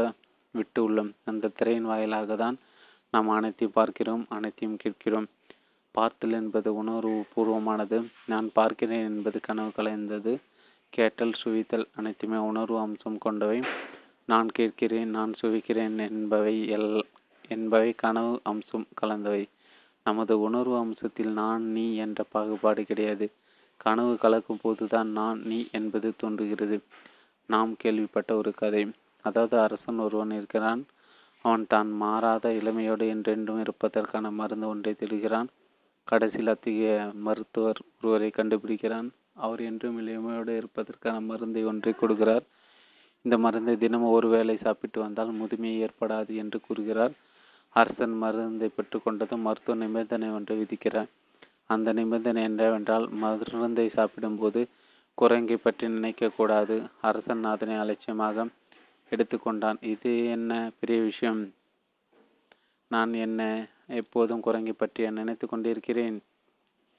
விட்டு உள்ளோம். அந்த திரையின் வாயிலாக தான் நாம் அனைத்தையும் பார்க்கிறோம் அனைத்தையும் கேட்கிறோம். பார்த்தல் என்பது உணர்வு பூர்வமானது. நான் பார்க்கிறேன் என்பது கனவு கலைந்தது. கேட்டல் சுவித்தல் அனைத்துமே உணர்வு அம்சம் கொண்டவை. நான் கேட்கிறேன் நான் சுவிக்கிறேன் என்பவை எல் என்பவை கனவு அம்சம் கலந்தவை. நமது உணர்வு அம்சத்தில் நான் நீ என்ற பாகுபாடு கிடையாது. கனவு கலக்கும் போதுதான் நான் நீ என்பது தோன்றுகிறது. நாம் கேள்விப்பட்ட ஒரு கதை. அதாவது அரசன் ஒருவன் இருக்கிறான். அவன் தான் மாறாத இளமையோடு என்றென்றும் இருப்பதற்கான மருந்து ஒன்றை தேடுகிறான் கடைசியில் அத்தகைய மருத்துவர் ஒருவரை கண்டுபிடிக்கிறான். அவர் என்றும் இளமையோடு இருப்பதற்கான மருந்தை ஒன்றை கொடுக்கிறார். இந்த மருந்தை தினமும் ஒரு வேளை சாப்பிட்டு வந்தால் முதுமை ஏற்படாது என்று கூறுகிறார். அரசன் மருந்தை பெற்றுக்கொண்டதும் மருத்துவ நிபந்தனை ஒன்றை விதிக்கிறார் அந்த நிபந்தனை என்னவென்றால் மருந்தை சாப்பிடும்போது குரங்கை பற்றி நினைக்கக்கூடாது அரசன் அதனை அலட்சியமாக எடுத்துக்கொண்டான் இது என்ன பெரிய விஷயம்? நான் என்ன எப்போதும் குரங்கை பற்றி நினைத்து கொண்டிருக்கிறேன்?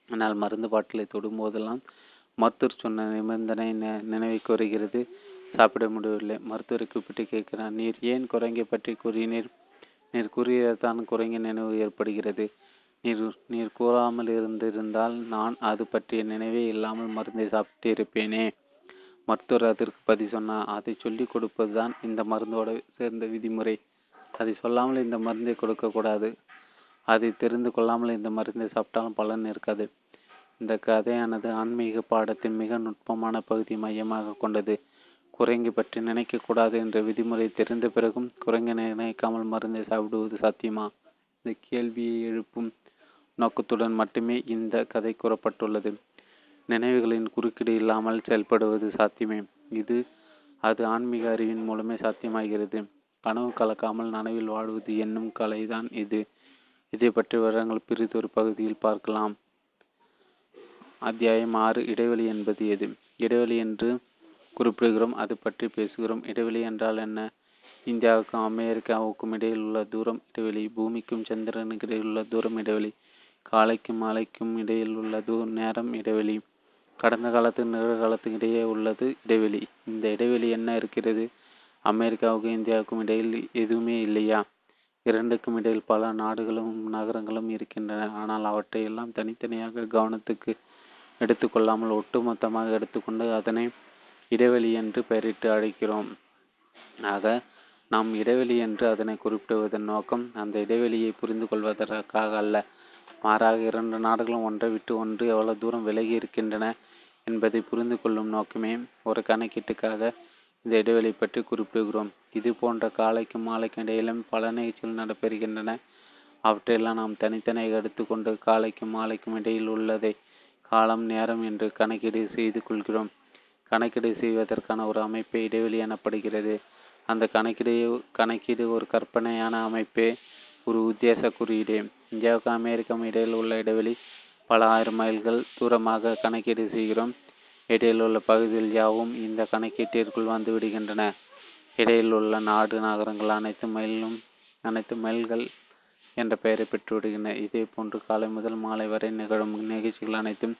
ஆனால் மருந்து பாட்டிலை தொடும்போதெல்லாம் மருத்துவர் சொன்ன நிபந்தனை நினைவுக்கு வருகிறது. சாப்பிட முடியவில்லை. மருத்துவரை கூப்பிட்டு கேட்கிறான் நீர் ஏன் குரங்கை பற்றி கூறினீர்? நீர் கூறியதான் குரங்கின் நினைவு ஏற்படுகிறது. நீர் நீர் கூறாமல் இருந்திருந்தால் நான் அது பற்றிய நினைவே இல்லாமல் மருந்தை சாப்பிட்டு இருப்பேனே மருத்துவர் அதற்கு பதில் சொன்னார் அதை சொல்லிக் கொடுப்பதுதான் இந்த மருந்தோட சேர்ந்த விதிமுறை. அதை சொல்லாமல் இந்த மருந்தை கொடுக்கக்கூடாது அதை தெரிந்து கொள்ளாமல் இந்த மருந்தை சாப்பிட்டாலும் பலன் இருக்காது. இந்த கதையானது ஆன்மீக பாடத்தின் மிக நுட்பமான பகுதி மையமாக கொண்டது. குரங்கை பற்றி நினைக்கக்கூடாது என்ற விதிமுறை தெரிந்த பிறகும் குரங்கை நினைக்காமல் மருந்தை சாப்பிடுவது சாத்தியமா? இந்த கேள்வியை எழுப்பும் நோக்கத்துடன் மட்டுமே இந்த கதை கூறப்பட்டுள்ளது. நினைவுகளின் குறுக்கீடு இல்லாமல் செயல்படுவது சாத்தியமே. இது அது ஆன்மீக அறிவின் மூலமே சாத்தியமாகிறது. கனவு கலக்காமல் நனவில் வாழ்வது என்னும் கலைதான் இது. இதை பற்றி விவரங்கள் பிரிதொரு பகுதியில் பார்க்கலாம். அத்தியாயம் ஆறு இடைவெளி என்பது எது? இடைவெளி என்று குறிப்பிடுகிறோம் அது பற்றி பேசுகிறோம். இடைவெளி என்றால் என்ன? இந்தியாவுக்கும் அமெரிக்காவுக்கும் இடையில் உள்ள தூரம் இடைவெளி பூமிக்கும் சந்திரனுக்கு இடையில் உள்ள தூரம் இடைவெளி. காலைக்கும் மாலைக்கும் இடையில் உள்ளது நேரம் இடைவெளி. கடந்த காலத்து நிகழ்காலத்துக்கு இடையே உள்ளது இடைவெளி. இந்த இடைவெளி என்ன இருக்கிறது? அமெரிக்காவுக்கும் இந்தியாவுக்கும் இடையில் எதுவுமே இல்லையா? இரண்டுக்கும் இடையில் பல நாடுகளும் நகரங்களும் இருக்கின்றன. ஆனால் அவற்றை எல்லாம் தனித்தனியாக கவனத்துக்கு எடுத்துக்கொள்ளாமல் ஒட்டுமொத்தமாக எடுத்துக்கொண்டு அதனை இடைவெளி என்று பெயரிட்டு அழைக்கிறோம். ஆக நாம் இடைவெளி என்று அதனை குறிப்பிடுவதன் நோக்கம் அந்த இடைவெளியை புரிந்து கொள்வதற்காக அல்ல. மாறாக இரண்டு நாடுகளும் ஒன்றை விட்டு ஒன்று எவ்வளவு தூரம் விலகி இருக்கின்றன என்பதை புரிந்து கொள்ளும் நோக்கமே ஒரு கணக்கீட்டுக்காக இந்த இடைவெளி பற்றி குறிப்பிடுகிறோம். இது போன்ற காலைக்கும் மாலைக்கும் இடையிலும் பல நிகழ்ச்சிகள் நடைபெறுகின்றன. அவற்றையெல்லாம் நாம் தனித்தனியாக எடுத்துக்கொண்டு காலைக்கும் மாலைக்கும் இடையில் உள்ளதை காலம் நேரம் என்று கணக்கீடு செய்து கொள்கிறோம். கணக்கீடு செய்வதற்கான ஒரு அமைப்பே இடைவெளி எனப்படுகிறது. அந்த கணக்கீடு கணக்கீடு ஒரு கற்பனையான அமைப்பே ஒரு உத்தேச குறியீடு. இந்தியாவுக்கும் அமெரிக்காவும் இடையில் உள்ள இடைவெளி பல ஆயிரம் மைல்கள் தூரமாக கணக்கீடு செய்கிறோம். இடையில் உள்ள பகுதிகள் யாவும் இந்த கணக்கீட்டிற்குள் வந்து விடுகின்றன. இடையில் உள்ள நாடு நகரங்கள் அனைத்து மைலும் அனைத்து மைல்கள் என்ற பெயரை பெற்றுவிடுகின்றன இதே போன்று காலை முதல் மாலை வரை நிகழும் நிகழ்ச்சிகள் அனைத்தும்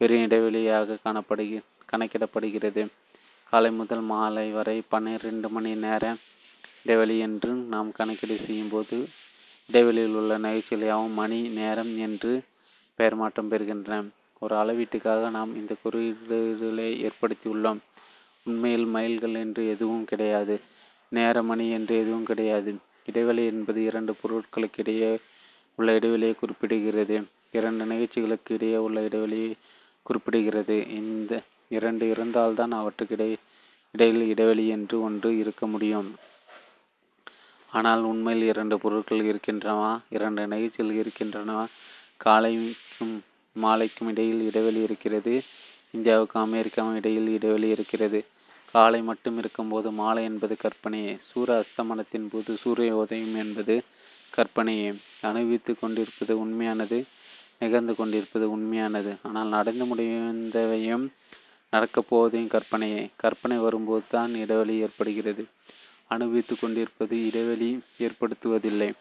பெரிய இடைவெளியாக காணப்படுகி கணக்கிடப்படுகிறது. காலை முதல் மாலை வரை பன்னிரெண்டு மணி நேர இடைவெளி என்று நாம் கணக்கீடு செய்யும்போது இடைவெளியில் உள்ள நகைச்சுவையாகவும் மணி நேரம் என்று பெயர் மாற்றம் பெறுகின்றன. ஒரு அளவீட்டுக்காக நாம் இந்த குறியீடுகளை ஏற்படுத்தியுள்ளோம். உண்மையில் மைல்கள் என்று எதுவும் கிடையாது. நேர மணி என்று எதுவும் கிடையாது. இடைவெளி என்பது இரண்டு பொருட்களுக்கு இடையே உள்ள இடைவெளியை குறிப்பிடுகிறது. இரண்டு நிகழ்ச்சிகளுக்கு இடையே உள்ள இடைவெளியை குறிப்பிடுகிறது. இந்த இரண்டு இருந்தால்தான் அவற்றுக்கிடை இடையில் இடைவெளி என்று ஒன்று இருக்க முடியும். ஆனால் உண்மையில் இரண்டு பொருட்கள் இருக்கின்றனவா? இரண்டு நிகழ்ச்சிகள் இருக்கின்றனவா? காலைக்கும் மாலைக்கும் இடையில் இடைவெளி இருக்கிறது. இந்தியாவுக்கும் அமெரிக்காவும் இடையில் இடைவெளி இருக்கிறது. காலை மட்டும் இருக்கும்போது மாலை என்பது கற்பனையே. சூரிய அஸ்தமனத்தின் போது சூரிய உதயம் என்பது கற்பனையே. அனுபவித்து கொண்டிருப்பது உண்மையானது நிகழ்ந்து கொண்டிருப்பது உண்மையானது. ஆனால் நடந்து முடிந்தவையும் நடக்கப் போவதையும் கற்பனையே. கற்பனை வரும்போது தான் இடைவெளி ஏற்படுகிறது. அனுபவித்துக் கொண்டிருப்பது இடைவெளி ஏற்படுத்துவதில்லை.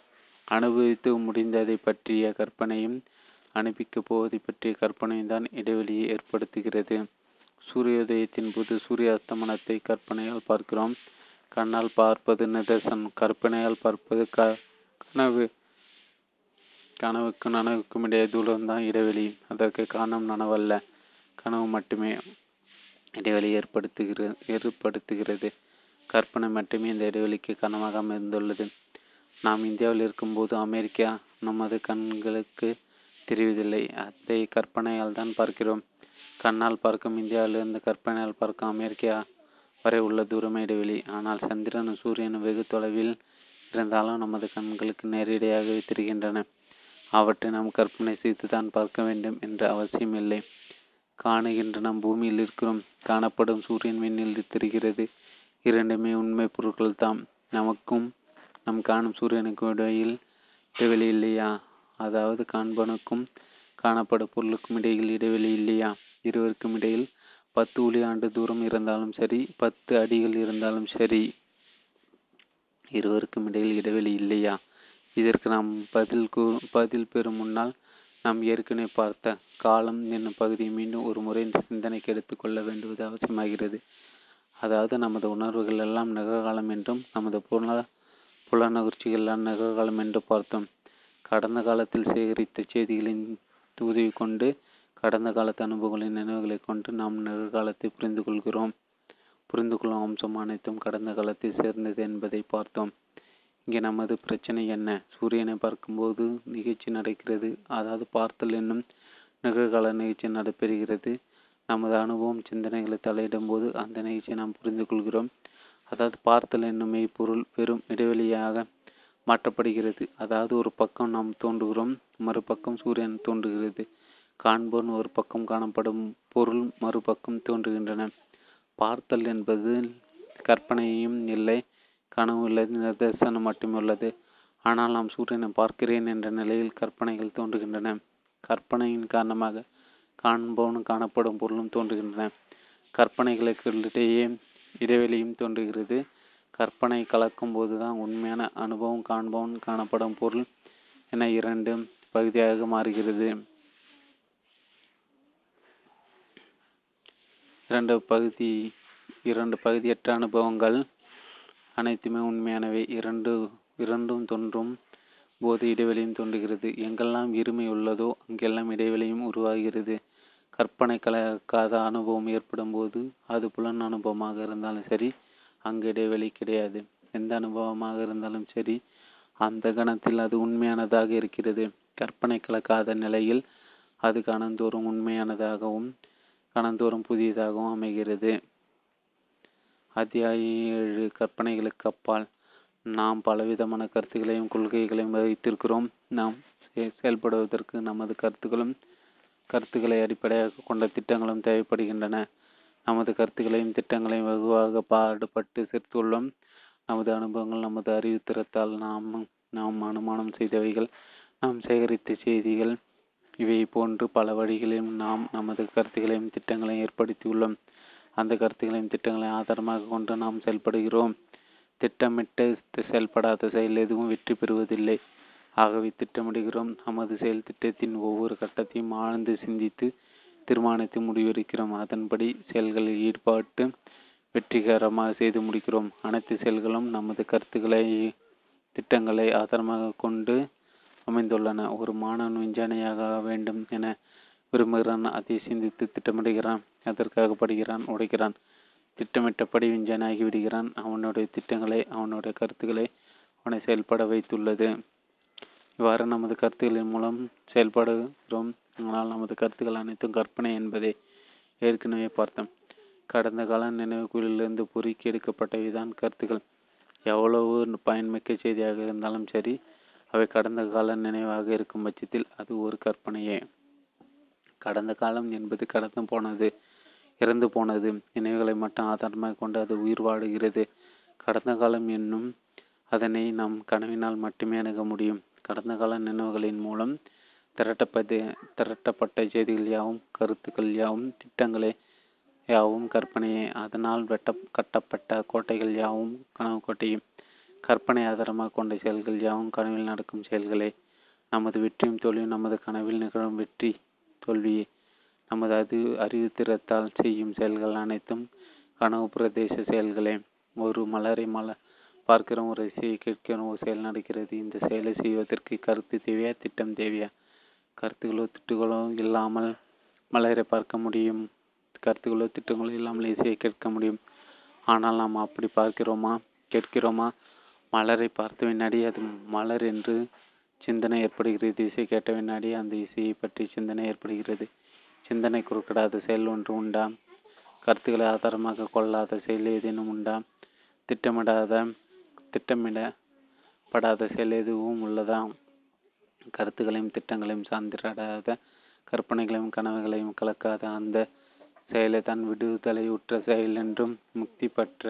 அனுபவித்து முடிந்ததை பற்றிய கற்பனையும் அனுப்பிக்கப் போவதை பற்றிய கற்பனையும் தான் இடைவெளியை ஏற்படுத்துகிறது. சூரியோதயத்தின் போது சூரிய அஸ்தமனத்தை கற்பனையால் பார்க்கிறோம். கண்ணால் பார்ப்பது நிதர்சனம் கற்பனையால் பார்ப்பது க கனவு. கனவுக்கும் நனவுக்கும் இடையே தூரம்தான் இடைவெளி. அதற்கு காரணம் நனவல்ல. கனவு மட்டுமே இடைவெளி ஏற்படுத்துகிறது ஏற்படுத்துகிறது. கற்பனை மட்டுமே இந்த இடைவெளிக்கு காரணமாக அமைந்துள்ளது நாம் இந்தியாவில் இருக்கும்போது அமெரிக்கா நமது கண்களுக்கு தெரிவதில்லை. அதை கற்பனையால் தான் பார்க்கிறோம். கண்ணால் பார்க்கும் இந்தியாவிலிருந்து கற்பனையால் பார்க்கும் அமெரிக்கா வரை உள்ள தூரமே இடைவெளி. ஆனால் சந்திரனும் சூரியனும் வெகு தொலைவில் இருந்தாலும் நமது கண்களுக்கு நேரடியாகவே தெரிகின்றன அவற்றை நாம் கற்பனை செய்து தான் பார்க்க வேண்டும் என்ற அவசியம் இல்லை. காணுகின்ற நாம் பூமியில் இருக்கிறோம். காணப்படும் சூரியன் விண்ணில் தெரிகிறது. இரண்டுமே உண்மை பொருட்கள்தான் நமக்கும் நம் காணும் சூரியனுக்கும் இடையில் இடைவெளி இல்லையா? அதாவது காண்பனுக்கும் காணப்படும் பொருளுக்கும் இடையில் இடைவெளி இல்லையா? இருவருக்கும் இடையில் பத்து ஒளி ஆண்டு தூரம் இருந்தாலும் சரி பத்து அடிகள் இருந்தாலும் சரி இருவருக்கும் இடையில் இடைவெளி இல்லையா? இதற்கு நாம் பதில் கூ பதில் பெறும் முன்னால் நாம் ஏற்கனவே பார்த்த காலம் என்னும் பகுதியை மீண்டும் ஒரு முறை சிந்தனைக்கு எடுத்துக்கொள்ள வேண்டுவது அவசியமாகிறது. அதாவது நமது உணர்வுகள் எல்லாம் நிகழ்காலம் என்றும் நமது புல புலநகர்ச்சிகள் எல்லாம் நிகழ்காலம் என்று பார்த்தோம். கடந்த காலத்தில் சேகரித்த செய்திகளின் உதவி கொண்டு கடந்த காலத்து அனுபவங்களின் நினைவுகளை கொண்டு நாம் நிகழ்காலத்தை புரிந்து கொள்கிறோம் புரிந்து கொள்ளும் அம்சம் அனைத்தும் கடந்த காலத்தில் சேர்ந்தது என்பதை பார்த்தோம். இங்கே நமது பிரச்சனை என்ன? சூரியனை பார்க்கும்போது நிகழ்ச்சி நடக்கிறது. அதாவது பார்த்தல் என்னும் நிகழ்கால நிகழ்ச்சி நடைபெறுகிறது. நமது அனுபவம் சிந்தனைகளை தலையிடும் போது அந்த நிகழ்ச்சியை நாம் புரிந்து கொள்கிறோம். அதாவது பார்த்தல் என்னும் மெய்ப்பொருள் பெரும் இடைவெளியாக மாற்றப்படுகிறது. அதாவது ஒரு பக்கம் நாம் தோன்றுகிறோம் மறுபக்கம் சூரியன் தோன்றுகிறது. காண்போன் ஒரு பக்கம் காணப்படும் பொருள் மறுபக்கம் தோன்றுகின்றன. பார்த்தல் என்பது கற்பனையும் இல்லை கனவு இல்லை நிதர்சனம் மட்டுமே உள்ளது. ஆனால் நாம் சூரியனை பார்க்கிறேன் என்ற நிலையில் கற்பனைகள் தோன்றுகின்றன. கற்பனையின் காரணமாக காண்பவனும் காணப்படும் பொருளும் தோன்றுகின்றன. கற்பனைகளுக்கிடையே இடைவெளியும் தோன்றுகிறது? கற்பனை கலக்கும் போதுதான் உண்மையான அனுபவம் காண்பவன் காணப்படும் பொருள் என இரண்டு பகுதியாக மாறுகிறது. இரண்டு பகுதி இரண்டு பகுதியற்ற அனுபவங்கள் அனைத்துமே உண்மையானவை. இரண்டு இரண்டும் தோன்றும் போது இடைவெளியும் தோன்றுகிறது. எங்கெல்லாம் இருமை உள்ளதோ அங்கெல்லாம் இடைவெளியும் உருவாகிறது. கற்பனை கலக்காத அனுபவம் ஏற்படும் போது அது புலன் அனுபவமாக இருந்தாலும் சரி அங்கு இடைவெளி கிடையாது. எந்த அனுபவமாக இருந்தாலும் சரி அந்த கணத்தில் அது உண்மையானதாக இருக்கிறது. கற்பனை கலக்காத நிலையில் அது கணந்தோறும் உண்மையானதாகவும் கணந்தோறும் புதியதாகவும் அமைகிறது. அத்தியாய ஏழு கற்பனைகளுக்கு அப்பால் நாம் பலவிதமான கருத்துக்களையும் கொள்கைகளையும் வைத்திருக்கிறோம். நாம் செயல்படுவதற்கு நமது கருத்துக்களும் கருத்துக்களை அடிப்படையாக கொண்ட திட்டங்களும் தேவைப்படுகின்றன. நமது கருத்துக்களையும் திட்டங்களையும் வெகுவாக பாடுபட்டு சேர்த்துள்ளோம். நமது அனுபவங்கள் நமது அறிவுத்திறத்தால் நாம் நாம் அனுமானம் செய்தவைகள் நாம் சேகரித்த செய்திகள் இவை போன்று பல வழிகளிலும் நாம் நமது கருத்துக்களையும் திட்டங்களையும் ஏற்படுத்தியுள்ளோம். அந்த கருத்துக்களையும் திட்டங்களையும் ஆதாரமாக கொண்டு நாம் செயல்படுகிறோம். திட்டமிட்டு செயல்படாத செயல் எதுவும் வெற்றி பெறுவதில்லை. ஆகவே திட்டமிடுகிறோம். நமது செயல் திட்டத்தின் ஒவ்வொரு கட்டத்தையும் ஆழ்ந்து சிந்தித்து தீர்மானித்து முடிவெடுக்கிறோம். அதன்படி செயல்களில் ஈடுபாட்டு வெற்றிகரமாக செய்து முடிக்கிறோம். அனைத்து செயல்களும் நமது கருத்துக்களை திட்டங்களை ஆதாரமாக கொண்டு அமைந்துள்ளன. ஒரு மாணவன் விஞ்ஞானியாக வேண்டும் என விரும்புகிறான். அதை சிந்தித்து திட்டமிடுகிறான். அதற்காக படுகிறான் உடைக்கிறான். திட்டமிட்டபடி விஞ்ஞானி விடுகிறான். அவனுடைய திட்டங்களை அவனுடைய கருத்துக்களை அவனை செயல்பட வைத்துள்ளது. இவ்வாறு நமது கருத்துக்களின் மூலம் செயல்படுகிறோம். ஆனால் நமது கருத்துக்கள் அனைத்தும் கற்பனை என்பதை. ஏற்கனவே பார்த்தோம். கடந்த கால நினைவுகளிலிருந்து பொறுக்கி எடுக்கப்பட்டவைதான் கருத்துக்கள். எவ்வளவு பயன்மிக்க செய்தியாக இருந்தாலும் சரி அவை கடந்த கால நினைவாக இருக்கும் பட்சத்தில் அது ஒரு கற்பனையே. கடந்த காலம் என்பது கடந்து போனது இறந்து போனது. நினைவுகளை மட்டும் ஆதாரமாக கொண்டு அது உயிர் வாடுகிறது. கடந்த காலம் என்னும் அதனை நாம் கனவினால் மட்டுமே அணுக முடியும். கடந்த கால நினைவுகளின் மூலம் திரட்டப்பது திரட்டப்பட்ட செய்திகள் யாவும் கருத்துக்கள் யாவும் திட்டங்களே யாவும் கற்பனையே அதனால் வெட்ட கட்டப்பட்ட கோட்டைகள் யாவும் கனவு கோட்டையும் கற்பனை ஆதாரமாக கொண்ட செயல்கள் யாவும் கனவில் நடக்கும் செயல்களே. நமது வெற்றியும் தோல்வியும் நமது கனவில் நிகழும் வெற்றி தோல்வியே. நமது அது அறிவுத்திறத்தால் செய்யும் செயல்கள் அனைத்தும் கனவு பிரதேச செயல்களே. ஒரு மலரை மலர் பார்க்கிறோம் ஒரு இசையை கேட்கிறோம் ஒரு செயல் நடக்கிறது இந்த செயலை செய்வதற்கு கருத்து தேவையா திட்டம் தேவையா? கருத்துக்களோ திட்டுகளோ இல்லாமல் மலரை பார்க்க முடியும். கருத்துக்களோ திட்டங்களோ இல்லாமல் இசையை கேட்க முடியும். ஆனால் நாம் அப்படி பார்க்கிறோமா? கேட்கிறோமா? மலரை பார்த்த வினாடி அது மலர் என்று சிந்தனை ஏற்படுகிறது. இசை கேட்ட வினாடி அந்த இசையை பற்றி சிந்தனை ஏற்படுகிறது. சிந்தனை குறுக்கிடாத செயல் ஒன்று உண்டா? கருத்துக்களை ஆதாரமாக கொள்ளாத செயல் ஏதேனும் உண்டா? திட்டமிடாத திட்டமிடப்படாத செயல் எதுவும் உள்ளதா? கருத்துகளையும் திட்டங்களையும் சார்ந்திராத கற்பனைகளையும் கனவுகளையும் கலக்காத அந்த செயலை தான் விடுதலை உற்ற செயல் என்றும் முக்தி பெற்ற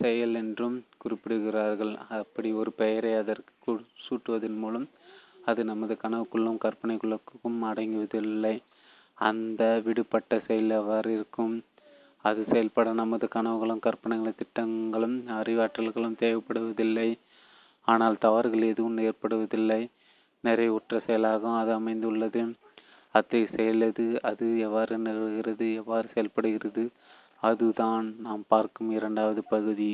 செயல் என்றும் குறிப்பிடுகிறார்கள். அப்படி ஒரு பெயரை அதற்கு சூட்டுவதன் மூலம் அது நமது கனவுக்குள்ளும் கற்பனைக்குள்ளுக்கும் அடங்குவதில்லை அந்த விடுபட்ட செயல் அவ்வாறு இருக்கும்? அது செயல்பட நமது கனவுகளும் கற்பனைகளும் திட்டங்களும் அறிவாற்றல்களும் தேவைப்படுவதில்லை. ஆனால் தவறுகள் எதுவும் ஏற்படுவதில்லை. நிறைவுற்ற செயலாகவும் அது அமைந்துள்ளது. அத்தகைய செயல் எது? அது எவ்வாறு நிகழ்கிறது? எவ்வாறு செயல்படுகிறது? அதுதான் நாம் பார்க்கும் இரண்டாவது பகுதி.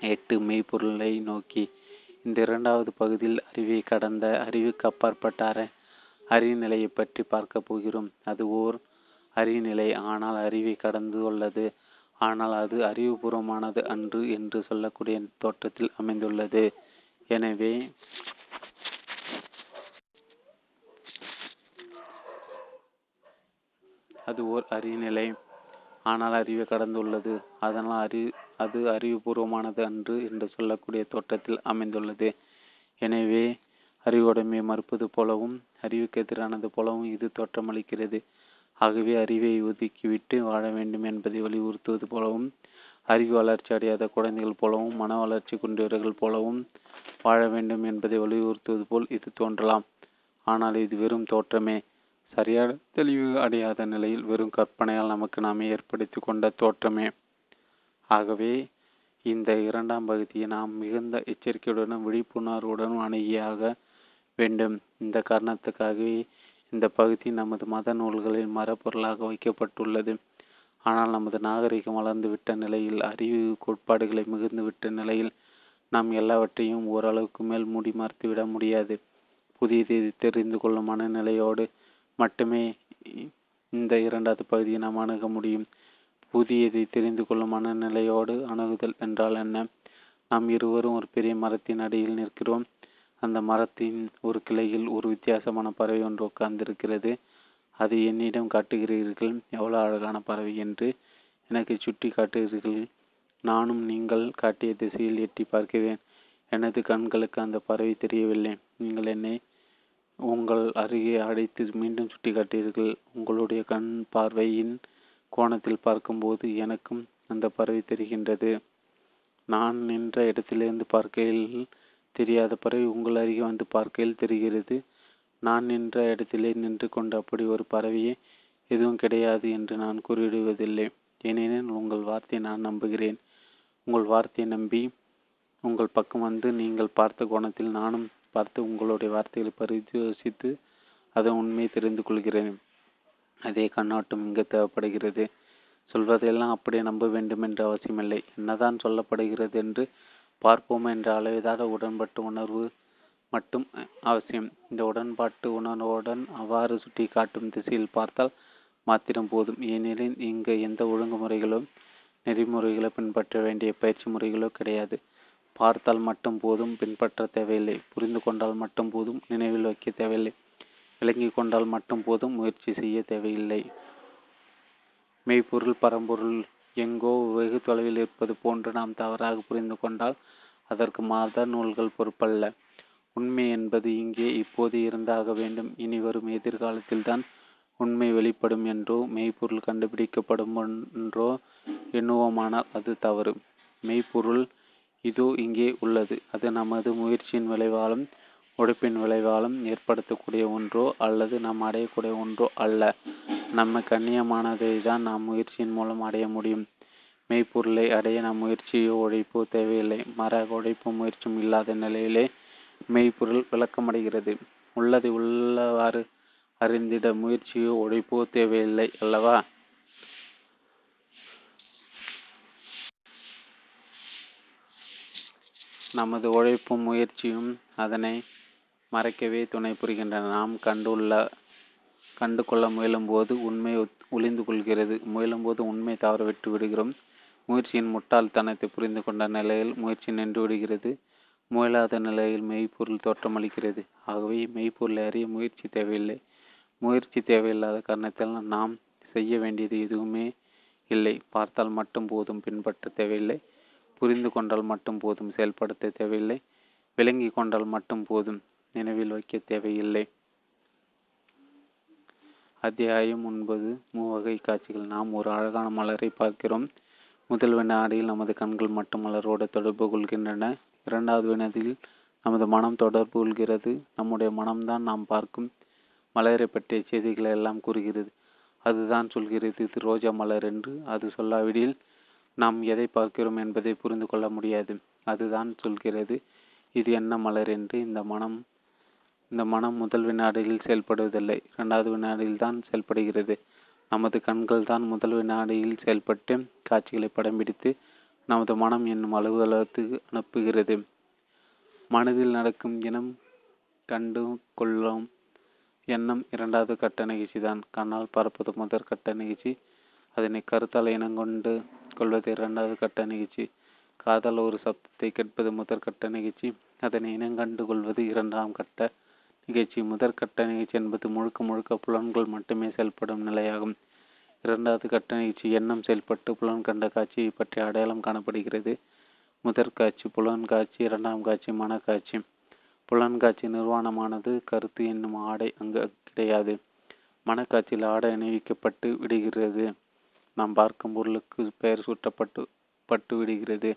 எட்டு மெய்ப்பொருளை நோக்கி. இந்த இரண்டாவது பகுதியில் அறிவை கடந்த அறிவுக்கு அப்பாற்பட்ட அறிநிலையை பற்றி பார்க்க போகிறோம். அது ஓர் அறிநிலை. ஆனால் அறிவை கடந்து உள்ளது ஆனால் அது அறிவுபூர்வமானது அன்று என்று சொல்லக்கூடிய தோற்றத்தில் அமைந்துள்ளது. எனவே அது ஓர் அறிநிலை. ஆனால் அறிவை கடந்துள்ளது அதனால் அறி அது அறிவுபூர்வமானது அன்று என்று சொல்லக்கூடிய தோற்றத்தில் அமைந்துள்ளது. எனவே அறிவுடைமையை மறுப்பது போலவும் அறிவுக்கு எதிரானது போலவும் இது தோற்றமளிக்கிறது. ஆகவே அறிவை ஒதுக்கிவிட்டு வாழ வேண்டும் என்பதை வலியுறுத்துவது போலவும் அறிவு வளர்ச்சி அடையாத குழந்தைகள் போலவும் மன வளர்ச்சி கொண்டவர்கள் போலவும் வாழ வேண்டும் என்பதை வலியுறுத்துவது போல் இது தோன்றலாம். ஆனால் இது வெறும் தோற்றமே. சரியான தெளிவு அடையாத நிலையில் வெறும் கற்பனையால் நமக்கு நாமே ஏற்படுத்தி கொண்ட தோற்றமே. ஆகவே இந்த இரண்டாம் பகுதியை நாம் மிகுந்த எச்சரிக்கையுடனும் விழிப்புணர்வுடனும் அணுகியாக வேண்டும். இந்த காரணத்துக்காகவே இந்த பகுதி நமது மத நூல்களில் மரப்பொருளாக வைக்கப்பட்டுள்ளது. ஆனால் நமது நாகரிகம் வளர்ந்துவிட்ட நிலையில் அறிவு கோட்பாடுகளை மிகுந்துவிட்ட நிலையில் நாம் எல்லாவற்றையும் ஓரளவுக்கு மேல் மூடி மறைத்து விட முடியாது. புதியதை தெரிந்து கொள்ளும் மனநிலையோடு மட்டுமே இந்த இரண்டாவது பகுதியை நாம் அணுக முடியும். புதியதை தெரிந்து கொள்ளும் மனநிலையோடு அணுகுதல் என்றால் என்ன? நாம் இருவரும் ஒரு பெரிய மரத்தின் அடியில் நிற்கிறோம். அந்த மரத்தின் ஒரு கிளையில் ஒரு வித்தியாசமான பறவை ஒன்று உட்கார்ந்திருக்கிறது. அதை என்னிடம் காட்டுகிறீர்கள். எவ்வளவு அழகான பறவை என்று எனக்கு சுட்டி காட்டுகிறீர்கள். நானும் நீங்கள் காட்டிய திசையில் எட்டி பார்க்கிறேன். எனது கண்களுக்கு அந்த பறவை தெரியவில்லை. நீங்கள் என்னை உங்கள் அருகே அடைத்து மீண்டும் சுட்டி காட்டீர்கள் உங்களுடைய கண் பார்வையின் கோணத்தில் பார்க்கும்போது எனக்கும் அந்த பறவை தெரிகின்றது. நான் நின்ற இடத்திலிருந்து பார்க்கையில் தெரியாத பறவை உங்கள் அருகே வந்து பார்க்கையில் தெரிகிறது. நான் நின்ற இடத்திலே நின்று கொண்டு அப்படி ஒரு பறவையே எதுவும் கிடையாது என்று நான் கூறிவிடுவதில்லை. ஏனெனில் உங்கள் வார்த்தையை நான் நம்புகிறேன். உங்கள் வார்த்தையை நம்பி உங்கள் பக்கம் வந்து நீங்கள் பார்த்த கோணத்தில் நானும் பார்த்து உங்களுடைய வார்த்தைகளை பரிசோசித்து அதன் உண்மையை தெரிந்து கொள்கிறேன். அதே கண்ணோட்டம் இங்கு தேவைப்படுகிறது. சொல்வதையெல்லாம் அப்படியே நம்ப வேண்டும் என்று அவசியமில்லை. என்னதான் சொல்லப்படுகிறது என்று பார்ப்போம் என்ற அளவிலான உடன்பாட்டு உணர்வு மட்டும் அவசியம். இந்த உடன்பாட்டு உணர்வுடன் அவ்வாறு சுட்டி காட்டும் திசையில் பார்த்தால் மாத்திரம் போதும். ஏனெனில் இங்கு எந்த ஒழுங்குமுறைகளோ நெறிமுறைகளோ பின்பற்ற வேண்டிய பயிற்சி முறைகளோ கிடையாது. பார்த்தால் மட்டும் போதும் பின்பற்ற தேவையில்லை. புரிந்து கொண்டால் மட்டும் போதும் நினைவில் வைக்க தேவையில்லை. விளங்கி கொண்டால் மட்டும் போதும் முயற்சி செய்ய தேவையில்லை. மெய்ப்பொருள் பரம்பொருள் எங்கோ வெகு தொலைவில் இருப்பது போன்று நாம் தவறாக புரிந்து கொண்டால் அதற்கு மத நூல்கள் பொறுப்பல்ல. உண்மை என்பது இங்கே இப்போது இருந்தாக வேண்டும். இனி வரும் எதிர்காலத்தில்தான் உண்மை வெளிப்படும் என்றோ மெய்ப்பொருள் கண்டுபிடிக்கப்படும் என்றோ எண்ணுவோமானால் அது தவறு. மெய்ப்பொருள் இதோ இங்கே உள்ளது. அது நமது முயற்சியின் விளைவாலும் உழைப்பின் விளைவாலும் ஏற்படுத்தக்கூடிய ஒன்றோ அல்லது நாம் அடையக்கூடிய ஒன்றோ அல்ல. நம்ம கண்ணியமானதை தான் நாம் முயற்சியின் மூலம் அடைய முடியும். மெய்ப்பொருளை அடைய நாம் முயற்சியோ உழைப்போ தேவையில்லை. மாறாக உழைப்பும் முயற்சியும் இல்லாத நிலையிலே மெய்ப்பொருள் விளக்கமடைகிறது. உள்ளதை உள்ளவாறு அறிந்திட முயற்சியோ உழைப்போ தேவையில்லை அல்லவா? நமது உழைப்பும் முயற்சியும் அதனை மறைக்கவே துணை புரிகின்றன. நாம் கண்டுள்ள கண்டு கொள்ள முயலும் போது உண்மை ஒளிந்து கொள்கிறது. முயலும் போது உண்மை தவறவிட்டு விடுகிறோம். முயற்சியின் முட்டாள்தனத்தை புரிந்து கொண்ட நிலையில் முயற்சி நின்று விடுகிறது. முயலாத நிலையில் மெய்ப்பொருள் தோற்றமளிக்கிறது. ஆகவே மெய்ப்பொருளை அறிய முயற்சி தேவையில்லை. முயற்சி தேவையில்லாத காரணத்தால் நாம் செய்ய வேண்டியது எதுவுமே இல்லை. பார்த்தால் மட்டும் போதும் பின்பற்ற தேவையில்லை. புரிந்து கொண்டால் மட்டும் போதும் செயல்படுத்த தேவையில்லை. விளங்கி கொண்டால் மட்டும் போதும். நினைவில் வைக்க தேவையில்லை. அத்தியாயம் ஒன்பது மூவகை காட்சிகள். நாம் ஒரு அழகான மலரை பார்க்கிறோம். முதல் வினாடியில் நமது கண்கள் மட்டும் மலரோடு தொடர்பு கொள்கின்றன. இரண்டாவது வினாடியில் நமது மனம் தொடர்பு கொள்கிறது. நம்முடைய மனம்தான் நாம் பார்க்கும் மலரை பற்றிய செய்திகளை எல்லாம் கூறுகிறது. அதுதான் சொல்கிறது இது ரோஜா மலர் என்று. அது சொல்லாவிடில் நாம் எதை பார்க்கிறோம் என்பதை புரிந்து கொள்ள முடியாது. அதுதான் சொல்கிறது இது என்ன மலர் என்று. இந்த மனம் இந்த மனம் முதல் வினாடியில் செயல்படுவதில்லை இரண்டாவது வினாடியில் தான் செயல்படுகிறது. நமது கண்கள் தான் முதல் வினாடியில் செயல்பட்டு காட்சிகளை படம் பிடித்து நமது மனம் என்னும் அலுவலகத்துக்கு அனுப்புகிறது. மனதில் நடக்கும் இனம் கண்டு கொள்ளும் எண்ணம் இரண்டாவது கட்ட நிகழ்ச்சி தான். கண்ணால் பார்ப்பது முதற் கட்ட நிகழ்ச்சி. அதனை கருத்தால் இனங்கொண்டு கொள்வது இரண்டாவது கட்ட நிகழ்ச்சி. காதல் ஒரு சப்தத்தை கேட்பது முதற்கட்ட நிகழ்ச்சி. அதனை இனங்கண்டு கொள்வது இரண்டாம் கட்ட நிகழ்ச்சி முதற்கட்ட நிகழ்ச்சி என்பது முழுக்க முழுக்க புலன்கள் மட்டுமே செயல்படும் நிலையாகும். இரண்டாவது கட்ட நிகழ்ச்சி எண்ணம் செயல்பட்டு புலன் கண்ட காட்சியை பற்றி அடையாளம் காணப்படுகிறது. முதற் காட்சி புலன் காட்சி இரண்டாம் காட்சி மனக்காட்சி புலன்காட்சி நிர்வாணமானது கருத்து என்னும் ஆடை அங்கு கிடையாது. மனக்காட்சியில் ஆடை அணிவிக்கப்பட்டு விடுகிறது. நாம் பார்க்கும் பொருளுக்கு பெயர் சூட்டப்பட்டு பட்டு விடுகிறது.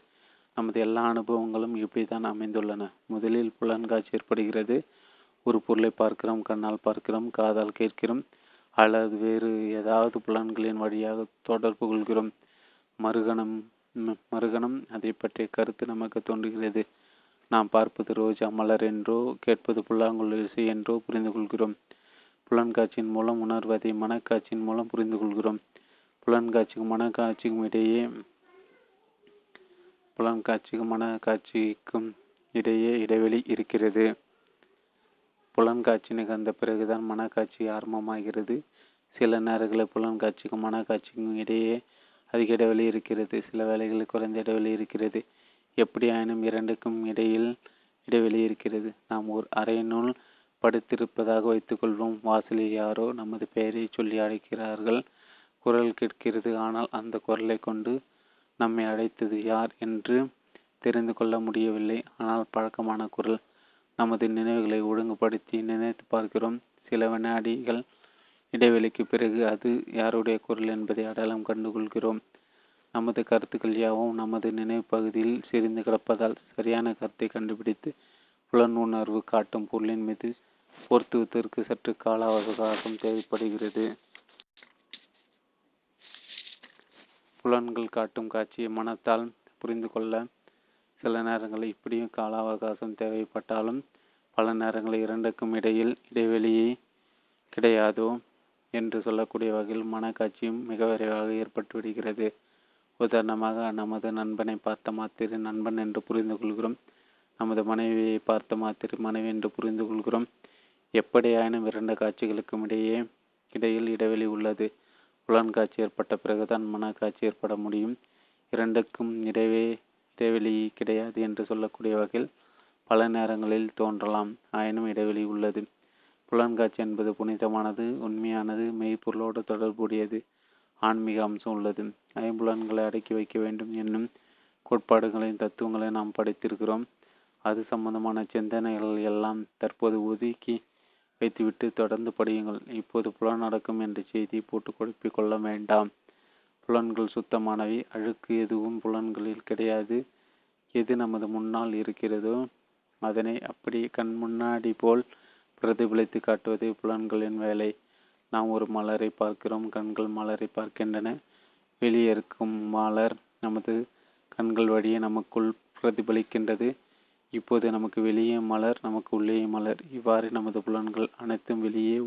நமது எல்லா அனுபவங்களும் இப்படித்தான் அமைந்துள்ளன. முதலில் புலன்காட்சி ஏற்படுகிறது. ஒரு பொருளை பார்க்கிறோம் கண்ணால் பார்க்கிறோம் காதால் கேட்கிறோம் அல்லது வேறு ஏதாவது புலன்களின் வழியாக தொடர்பு கொள்கிறோம். மறுகணம் மறுகணம் அதை பற்றிய கருத்து நமக்கு தோன்றுகிறது. நாம் பார்ப்பது ரோஜா மலர் என்றோ கேட்பது புல்லாங்குழல் இசை என்றோ புரிந்து கொள்கிறோம். புலன்காட்சியின் மூலம் உணர்வதை மனக்காட்சியின் மூலம் புரிந்து கொள்கிறோம். புலன்காட்சிக்கும் மனக்காட்சிக்கும் இடையே புலன்காட்சிக்கும் மனக்காட்சிக்கும் இடையே இடைவெளி இருக்கிறது. புலன்காட்சி நிகழ்ந்த பிறகுதான் மனக்காட்சி ஆரம்பமாகிறது. சில நேரங்களில் புலன்காட்சிக்கும் மனக்காட்சிக்கும் இடையே அதிக இடைவெளி இருக்கிறது. சில வேளைகளில் குறைந்த இடைவெளி இருக்கிறது. எப்படியாயினும் இரண்டுக்கும் இடையில் இடைவெளி இருக்கிறது. நாம் ஒரு அறையினுள் படுத்திருப்பதாக வைத்துக்கொள்வோம். வாசலில் யாரோ நமது பெயரை சொல்லி அழைக்கிறார்கள். குரல் கேட்கிறது. ஆனால் அந்த குரலை கொண்டு நம்மை அழைத்தது யார் என்று தெரிந்து கொள்ள முடியவில்லை. ஆனால் பழக்கமான குரல். நமது நினைவுகளை ஒழுங்குபடுத்தி நினைத்து பார்க்கிறோம். சில வினாடிகள் இடைவெளிக்கு பிறகு அது யாருடைய குரல் என்பதை அடையாளம் கண்டுகொள்கிறோம். நமது கருத்துக்கள் யாவும் நமது நினைவு பகுதியில் செறிந்து கிடப்பதால் சரியான கருத்தை கண்டுபிடித்து புலன் உணர்வு காட்டும் பொருளின் மீது பொருத்துவதற்கு சற்று கால அவகாசம் தேவைப்படுகிறது. புலன்கள் காட்டும் காட்சியை மனத்தால் புரிந்து கொள்ள சில நேரங்களில் இப்படியும் கால அவகாசம் தேவைப்பட்டாலும் பல நேரங்களில் இரண்டுக்கும் இடையில் இடைவெளியே கிடையாதோ என்று சொல்லக்கூடிய வகையில் மனக்காட்சியும் மிக விரைவாக ஏற்பட்டு விடுகிறது. உதாரணமாக நமது நண்பனை பார்த்த மாத்திரை நண்பன் என்று புரிந்து கொள்கிறோம். நமது மனைவியை பார்த்த மாத்திரை மனைவி என்று புரிந்து கொள்கிறோம். எப்படியாயினும் இரண்டு காட்சிகளுக்கும் இடையே இடையில் இடைவெளி உள்ளது. புலன் காட்சி ஏற்பட்ட பிறகுதான் மனக்காட்சி ஏற்பட முடியும். இரண்டுக்கும் இடையே இடைவெளி கிடையாது என்று சொல்லக்கூடிய வகையில் பல நேரங்களில் தோன்றலாம். ஆயினும் இடைவெளி உள்ளது. புலன்காட்சி என்பது புனிதமானது உண்மையானது மெய்ப்பொருளோடு தொடர்புடையது ஆன்மீக அம்சம் உள்ளது. ஐம்புலன்களை அடக்கி வைக்க வேண்டும் என்னும் கோட்பாடுகளின் தத்துவங்களை நாம் படித்திருக்கிறோம். அது சம்பந்தமான சிந்தனைகள் எல்லாம் தற்போது ஒதுக்கி வைத்துவிட்டு தொடர்ந்து படியுங்கள். இப்போது புலனடக்கம் என்ற செய்தியை போட்டு குழப்பிக் கொள்ள வேண்டாம். புலன்கள் சுத்தமானவை. அழுக்கு எதுவும் புலன்களில் கிடையாது. எது நமது முன்னால் இருக்கிறதோ அதனை அப்படி கண் முன்னாடி போல் பிரதிபலித்து காட்டுவதே புலன்களின் வேலை. நாம் ஒரு மலரை பார்க்கிறோம். கண்கள் மலரை பார்க்கின்றன. வெளியே இருக்கும் மலர் நமது கண்கள் வழியே நமக்குள் பிரதிபலிக்கின்றது. இப்போது நமக்கு வெளியே மலர் நமக்கு உள்ளே மலர். இவ்வாறு நமது புலன்கள் அனைத்தும் வெளியே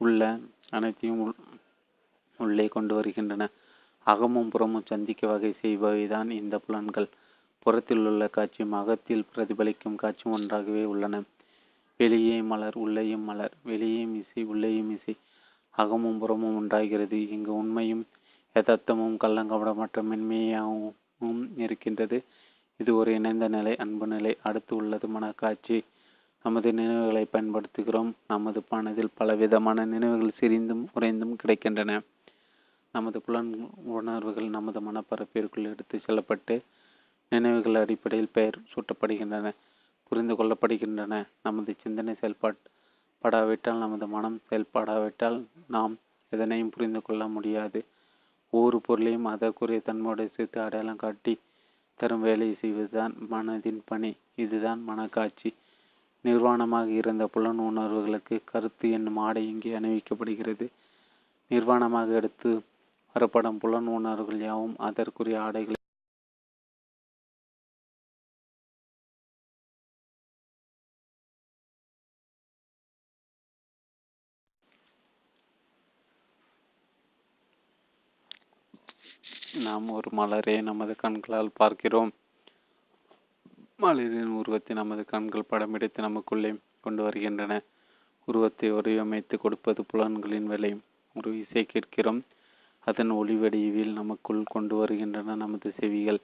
உள்ள அனைத்தையும் உள்ளே கொண்டு வருகின்றன. அகமும் புறமும் சந்திக்க வகை செய்பவைதான் இந்த புலன்கள். புறத்தில் உள்ள காட்சியும் அகத்தில் பிரதிபலிக்கும் காட்சியும் ஒன்றாகவே உள்ளன. வெளியே மலர் உள்ளேயும் மலர் வெளியேயும் இசை உள்ளேயும் இசை. அகமும் புறமும் உண்டாகிறது. இங்கு உண்மையும் யதார்த்தமும் கள்ளங்கபடமற்ற மென்மையாகவும் இருக்கின்றது. இது ஒரு இணைந்த நிலை அன்பு நிலை. அடுத்து உள்ளது மனக்காட்சி. நமது நினைவுகளை பயன்படுத்துகிறோம். நமது பணத்தில் பலவிதமான நினைவுகள் சிரிந்தும் உறைந்தும் கிடைக்கின்றன. நமது புலன் உணர்வுகள் நமது மனப்பரப்பிற்குள் எடுத்து செல்லப்பட்டு நினைவுகள் அடிப்படையில் பெயர் சூட்டப்படுகின்றன புரிந்து கொள்ளப்படுகின்றன. நமது சிந்தனை செயல்பாடாவிட்டால் நமது மனம் செயல்பாடாவிட்டால் நாம் எதனையும் புரிந்து கொள்ள முடியாது. ஒவ்வொரு பொருளையும் அதற்குரிய தன்மையோடு சேர்த்து அடையாளம் காட்டி தரும் வேலையை செய்வதுதான் மனதின் பணி. இதுதான் மனக்காட்சி. நிர்வாணமாக இருந்த புலன் உணர்வுகளுக்கு கருத்து என்னும் ஆடை இங்கே அணிவிக்கப்படுகிறது. நிர்வாணமாக எடுத்து வரப்படும் புலனுணர்வுகள் யாவும் அதற்குரிய ஆடைகள் நாம் ஒரு மலரை நமது கண்களால் பார்க்கிறோம். மலரின் உருவத்தை நமது கண்கள் படமெடுத்து நமக்குள்ளே கொண்டு வருகின்றன. உருவத்தை வடிவமைத்து கொடுப்பது புலன்களின் வேலை. ஒரு இசை கேட்கிறோம். அதன் ஒளிவடிவில் நமக்குள் கொண்டு வருகின்றன நமது செவிகள்.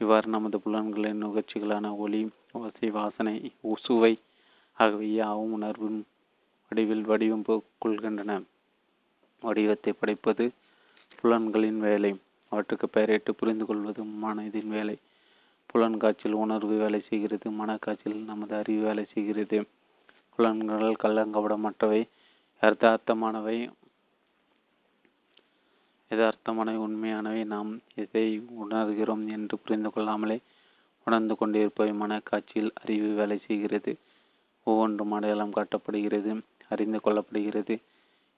இவ்வாறு நமது புலன்களின் நுகர்ச்சிகளான ஒளி ஓசை வாசனை சுவை ஆகிய யாவும் உணர்வும் வடிவில் வடிவம் கொள்கின்றன வடிவத்தை படைப்பது புலன்களின் வேலை. அவற்றுக்கு பெயரிட்டு புரிந்து கொள்வது மனதின் வேலை. புலன்காட்சியில் உணர்வு வேலை செய்கிறது மனக்காட்சியில் நமது அறிவு வேலை செய்கிறது. புலன்கள் கள்ளங்கபடமற்றவை யதார்த்தமானவை. யதார்த்தமானவை உண்மையானவை நாம் எதை உணர்கிறோம் என்று புரிந்து கொள்ளாமலே உணர்ந்து கொண்டிருப்பவை மனக்காட்சியில் அறிவு வேலை செய்கிறது. ஒவ்வொன்றும் அடையாளம் காட்டப்படுகிறது அறிந்து கொள்ளப்படுகிறது.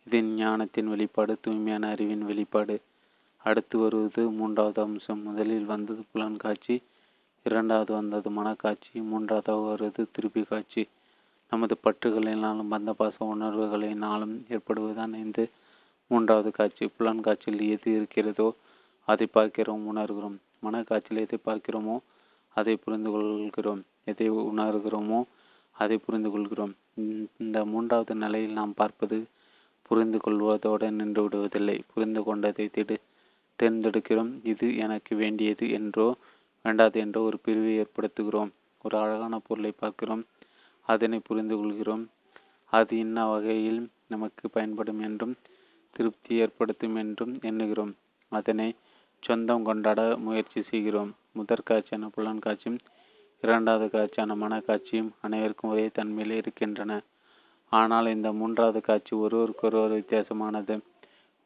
இது ஞானத்தின் வெளிப்பாடு தூய்மையான அறிவின் வெளிப்பாடு. அடுத்து வருவது மூன்றாவது அம்சம். முதலில் வந்தது புலன் காட்சி இரண்டாவது வந்தது மனக்காட்சி மூன்றாவது வருவது திருப்பி காட்சி நமது பற்றுகளினாலும் பந்த பாச உணர்வுகளினாலும் ஏற்படுவதுதான் இந்த மூன்றாவது காட்சி புலன் காட்சியில் எது இருக்கிறதோ அதை பார்க்கிறோம் உணர்கிறோம். மனக்காட்சியில் எதை பார்க்கிறோமோ அதை புரிந்து கொள்கிறோம். எதை உணர்கிறோமோ அதை புரிந்து கொள்கிறோம். இந்த மூன்றாவது நிலையில் நாம் பார்ப்பது புரிந்து கொள்வதோடு நின்று விடுவதில்லை. புரிந்து கொண்டதை திடு தேர்ந்தெடுக்கிறோம். இது எனக்கு வேண்டியது என்றோ வேண்டாது என்றோ ஒரு பிரிவை ஏற்படுத்துகிறோம். ஒரு அழகான பொருளை பார்க்கிறோம். அதனை புரிந்து கொள்கிறோம். அது இன்ன வகையில் நமக்கு பயன்படும் என்றும் திருப்தி ஏற்படுத்தும் என்றும் எண்ணுகிறோம். அதனை சொந்தம் கொண்டாட முயற்சி செய்கிறோம். முதற் காட்சியான புலன் காட்சியும் இரண்டாவது காட்சியான மனக்காட்சியும் அனைவருக்கும் ஒரே தன்மையில் இருக்கின்றன. ஆனால் இந்த மூன்றாவது காட்சி ஒருவருக்கொருவர் வித்தியாசமானது.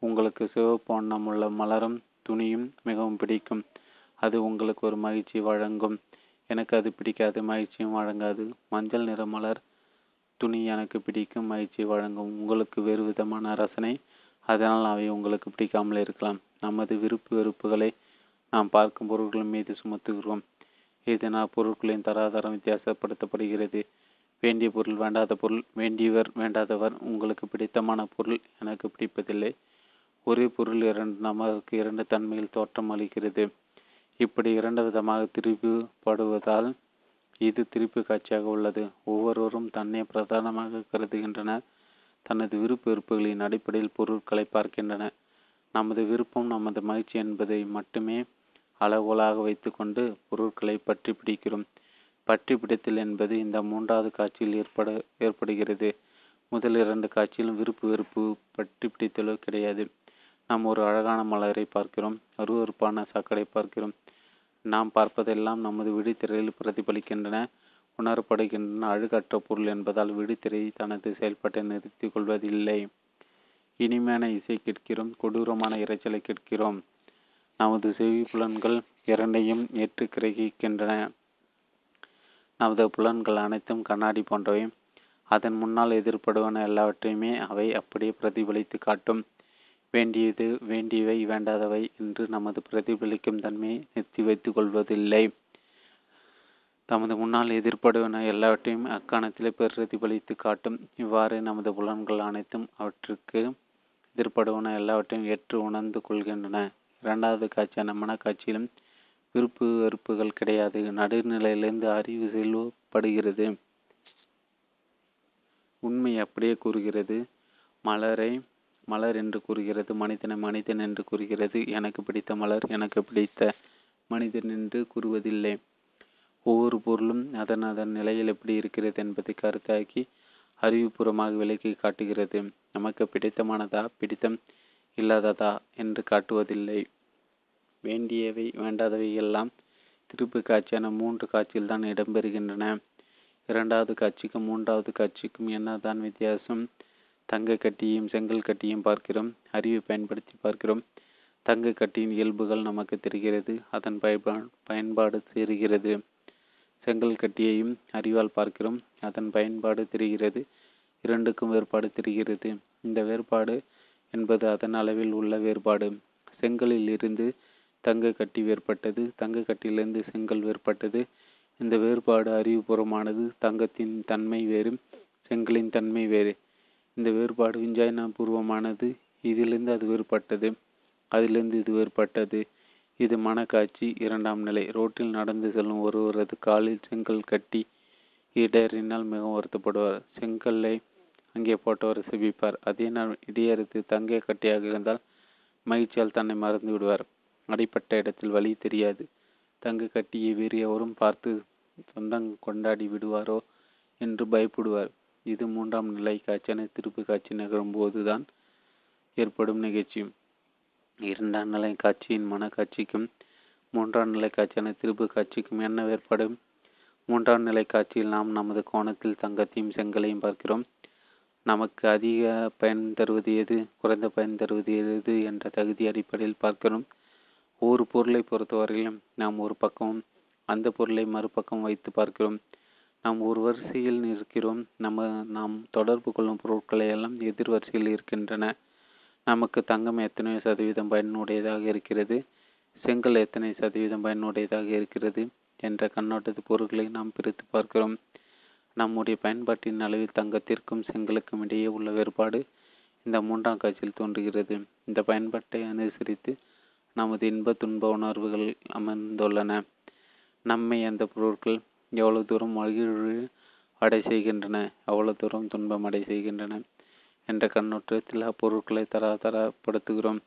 உங்களுக்கு சிவப்பு வண்ணம் உள்ள மலரும் துணியும் மிகவும் பிடிக்கும். அது உங்களுக்கு ஒரு மகிழ்ச்சி வழங்கும். எனக்கு அது பிடிக்காது மகிழ்ச்சியும் வழங்காது. மஞ்சள் நிற மலர் துணி எனக்கு பிடிக்கும் மகிழ்ச்சி வழங்கும். உங்களுக்கு வேறு விதமான ரசனை அதனால் அவை உங்களுக்கு பிடிக்காமல் இருக்கலாம். நமது விருப்பு வெறுப்புகளை நாம் பார்க்கும் பொருட்கள் மீது சுமத்துகிறோம். இதனால் பொருட்களின் தராதரம் வித்தியாசப்படுத்தப்படுகிறது. வேண்டிய பொருள் வேண்டாத பொருள் வேண்டியவர் வேண்டாதவர் உங்களுக்கு பிடித்தமான பொருள் எனக்கு பிடிப்பதில்லை. ஒரே பொருள் இரண்டு நமக்கு இரண்டு தன்மையில் தோற்றம் அளிக்கிறது. இப்படி இரண்டு விதமாக திருப்பிப்படுவதால் இது திருப்பு காட்சியாக உள்ளது. ஒவ்வொருவரும் தன்னை பிரதானமாக கருதுகின்றனர். தனது விருப்ப வெறுப்புகளின் அடிப்படையில் பொருட்களை பார்க்கின்றன. நமது விருப்பம் நமது மகிழ்ச்சி என்பதை மட்டுமே அளவுகோலாக வைத்துக்கொண்டு பொருட்களை பற்றி பிடிக்கிறோம். பற்றி பிடித்தல் என்பது இந்த மூன்றாவது காட்சியில் ஏற்பட ஏற்படுகிறது. முதல் இரண்டு காட்சியிலும் விருப்பு வெறுப்பு பற்றி பிடித்தலோ கிடையாது. நாம் ஒரு அழகான மலரை பார்க்கிறோம் அருவறுப்பான சாக்கடை பார்க்கிறோம். நாம் பார்ப்பதெல்லாம் நமது விழித்திரையில் பிரதிபலிக்கின்றன. உணரப்படுகின்றன அழுகற்ற பொருள் என்பதால் விடுதிரை தனது செயல்பாட்டை நிறுத்திக் கொள்வதில்லை. இனிமையான இசை கேட்கிறோம் கொடூரமான இறைச்சலை கேட்கிறோம். நமது செவி புலன்கள் இரண்டையும் ஏற்று கிரகிக்கின்றன. நமது புலன்கள் அனைத்தும் கண்ணாடி போன்றவை. அதன் முன்னால் எதிர்படுவன எல்லாவற்றையுமே அவை அப்படியே பிரதிபலித்து காட்டும். வேண்டியது வேண்டியவை வேண்டாதவை என்று நமது பிரதிபலிக்கும் தன்மையை நிறுத்தி வைத்துக் கொள்வதில்லை. தமது முன்னால் எதிர்ப்படுவன எல்லாவற்றையும் அக்காணத்திலே பிரதிபலித்து காட்டும். இவ்வாறு நமது புலன்கள் அனைத்தும் அவற்றுக்கு எதிர்ப்படுவன எல்லாவற்றையும் ஏற்று உணர்ந்து கொள்கின்றன. இரண்டாவது காட்சியான மனக்காட்சியிலும் விருப்பு வெறுப்புகள் கிடையாது. நடுநிலையிலிருந்து அறிவு செல்வப்படுகிறது. உண்மை அப்படியே கூறுகிறது. மலரை மலர் என்று கூறுகிறது. மனிதனை மனிதன் என்று கூறுகிறது. எனக்கு பிடித்த மலர் எனக்கு பிடித்த மனிதன் என்று கூறுவதில்லை. ஒவ்வொரு பொருளும் அதன் அதன் நிலையில் எப்படி இருக்கிறது என்பதை கருத்தாக்கி அறிவுபூர்வமாக விலக்கி காட்டுகிறது. நமக்கு பிடித்தமானதா? பிடித்தம் இல்லாததா? என்று காட்டுவதில்லை. வேண்டியவை வேண்டாதவை எல்லாம் திருப்பு காட்சியான மூன்று காட்சியில்தான் இடம்பெறுகின்றன. இரண்டாவது காட்சிக்கும் மூன்றாவது காட்சிக்கும் என்னதான் வித்தியாசம்? தங்க கட்டியும் செங்கல் கட்டியும் பார்க்கிறோம். அறிவை பயன்படுத்தி பார்க்கிறோம். தங்க கட்டியின் இயல்புகள் நமக்கு தெரிகிறது. அதன் பயன்பா பயன்பாடு தெரிகிறது செங்கல் கட்டியையும் அறிவால் பார்க்கிறோம். அதன் பயன்பாடு தெரிகிறது. இரண்டுக்கும் வேறுபாடு தெரிகிறது. இந்த வேறுபாடு என்பது அதன் அளவில் உள்ள வேறுபாடு. செங்கலில் இருந்து தங்க கட்டி வேறுபட்டது. தங்க கட்டியிலிருந்து செங்கல் வேறுபட்டது. இந்த வேறுபாடு அறிவுபூர்வமானது. தங்கத்தின் தன்மை வேறு செங்கலின் தன்மை வேறு. இந்த வேறுபாடு விஞ்ஞான பூர்வமானது. இதிலிருந்து அது வேறுபட்டது. அதிலிருந்து இது வேறுபட்டது. இது மனக்காட்சி. இரண்டாம் நிலை. ரோட்டில் நடந்து செல்லும் ஒருவரது காலில் செங்கல் கட்டி இடறினால் மிகவும் வருத்தப்படுவார். செங்கல்லை அங்கே போட்டவர் சிபிப்பார். அதே நாள் இடியறுத்து தங்க கட்டியாக இருந்தால் மகிழ்ச்சியால் தன்னை மறந்து விடுவார். அடிப்பட்ட இடத்தில் வழி தெரியாது. தங்க கட்டியை வேறு எவரும் பார்த்து சொந்தம் கொண்டாடி விடுவாரோ என்று பயப்படுவார். இது மூன்றாம் நிலை காட்சியான திருப்பு காட்சி நகரும் போதுதான் ஏற்படும் நிகழ்ச்சி இரண்டாம் நிலை காட்சியின் மனக்காட்சிக்கும் மூன்றாம் நிலை காட்சியான திருப்பு காட்சிக்கும் என்ன வேறுபாடு மூன்றாம் நிலை காட்சியில் நாம் நமது கோணத்தில் தங்கத்தையும் செங்கலையும் பார்க்கிறோம். நமக்கு அதிக பயன் தருவது எது? குறைந்த பயன் தருவது எது என்ற தகுதி அடிப்படையில் பார்க்கிறோம். ஒவ்வொரு பொருளை பொறுத்தவரையிலும் நாம் ஒரு பக்கம் அந்த பொருளை மறுபக்கம் வைத்து பார்க்கிறோம். நாம் ஒரு வரிசையில் இருக்கிறோம் நம்ம நாம் தொடர்பு கொள்ளும் பொருட்களை எல்லாம் எதிர் வரிசையில் இருக்கின்றன. நமக்கு தங்கம் எத்தனை சதவீதம் பயனுடையதாக இருக்கிறது? செங்கல் எத்தனை சதவீதம் பயனுடையதாக இருக்கிறது? என்ற கண்ணோட்டத்து பொருட்களை நாம் பிரித்து பார்க்கிறோம். நம்முடைய பயன்பாட்டின் அளவில் தங்கத்திற்கும் செங்கலுக்கும் இடையே உள்ள வேறுபாடு இந்த மூன்றாம் காட்சியில் தோன்றுகிறது. இந்த பயன்பாட்டை அனுசரித்து நமது இன்ப துன்ப உணர்வுகள் அமர்ந்துள்ளன. நம்மை அந்த பொருட்கள் எவ்வளவு தூரம் மகிழ்வு அடை செய்கின்றன எவ்வளவு தூரம் துன்பம் அடை செய்கின்றன என்ற கண்ணோட்டத்தில் அப்பொருட்களை தரா தரப்படுத்துகிறோம்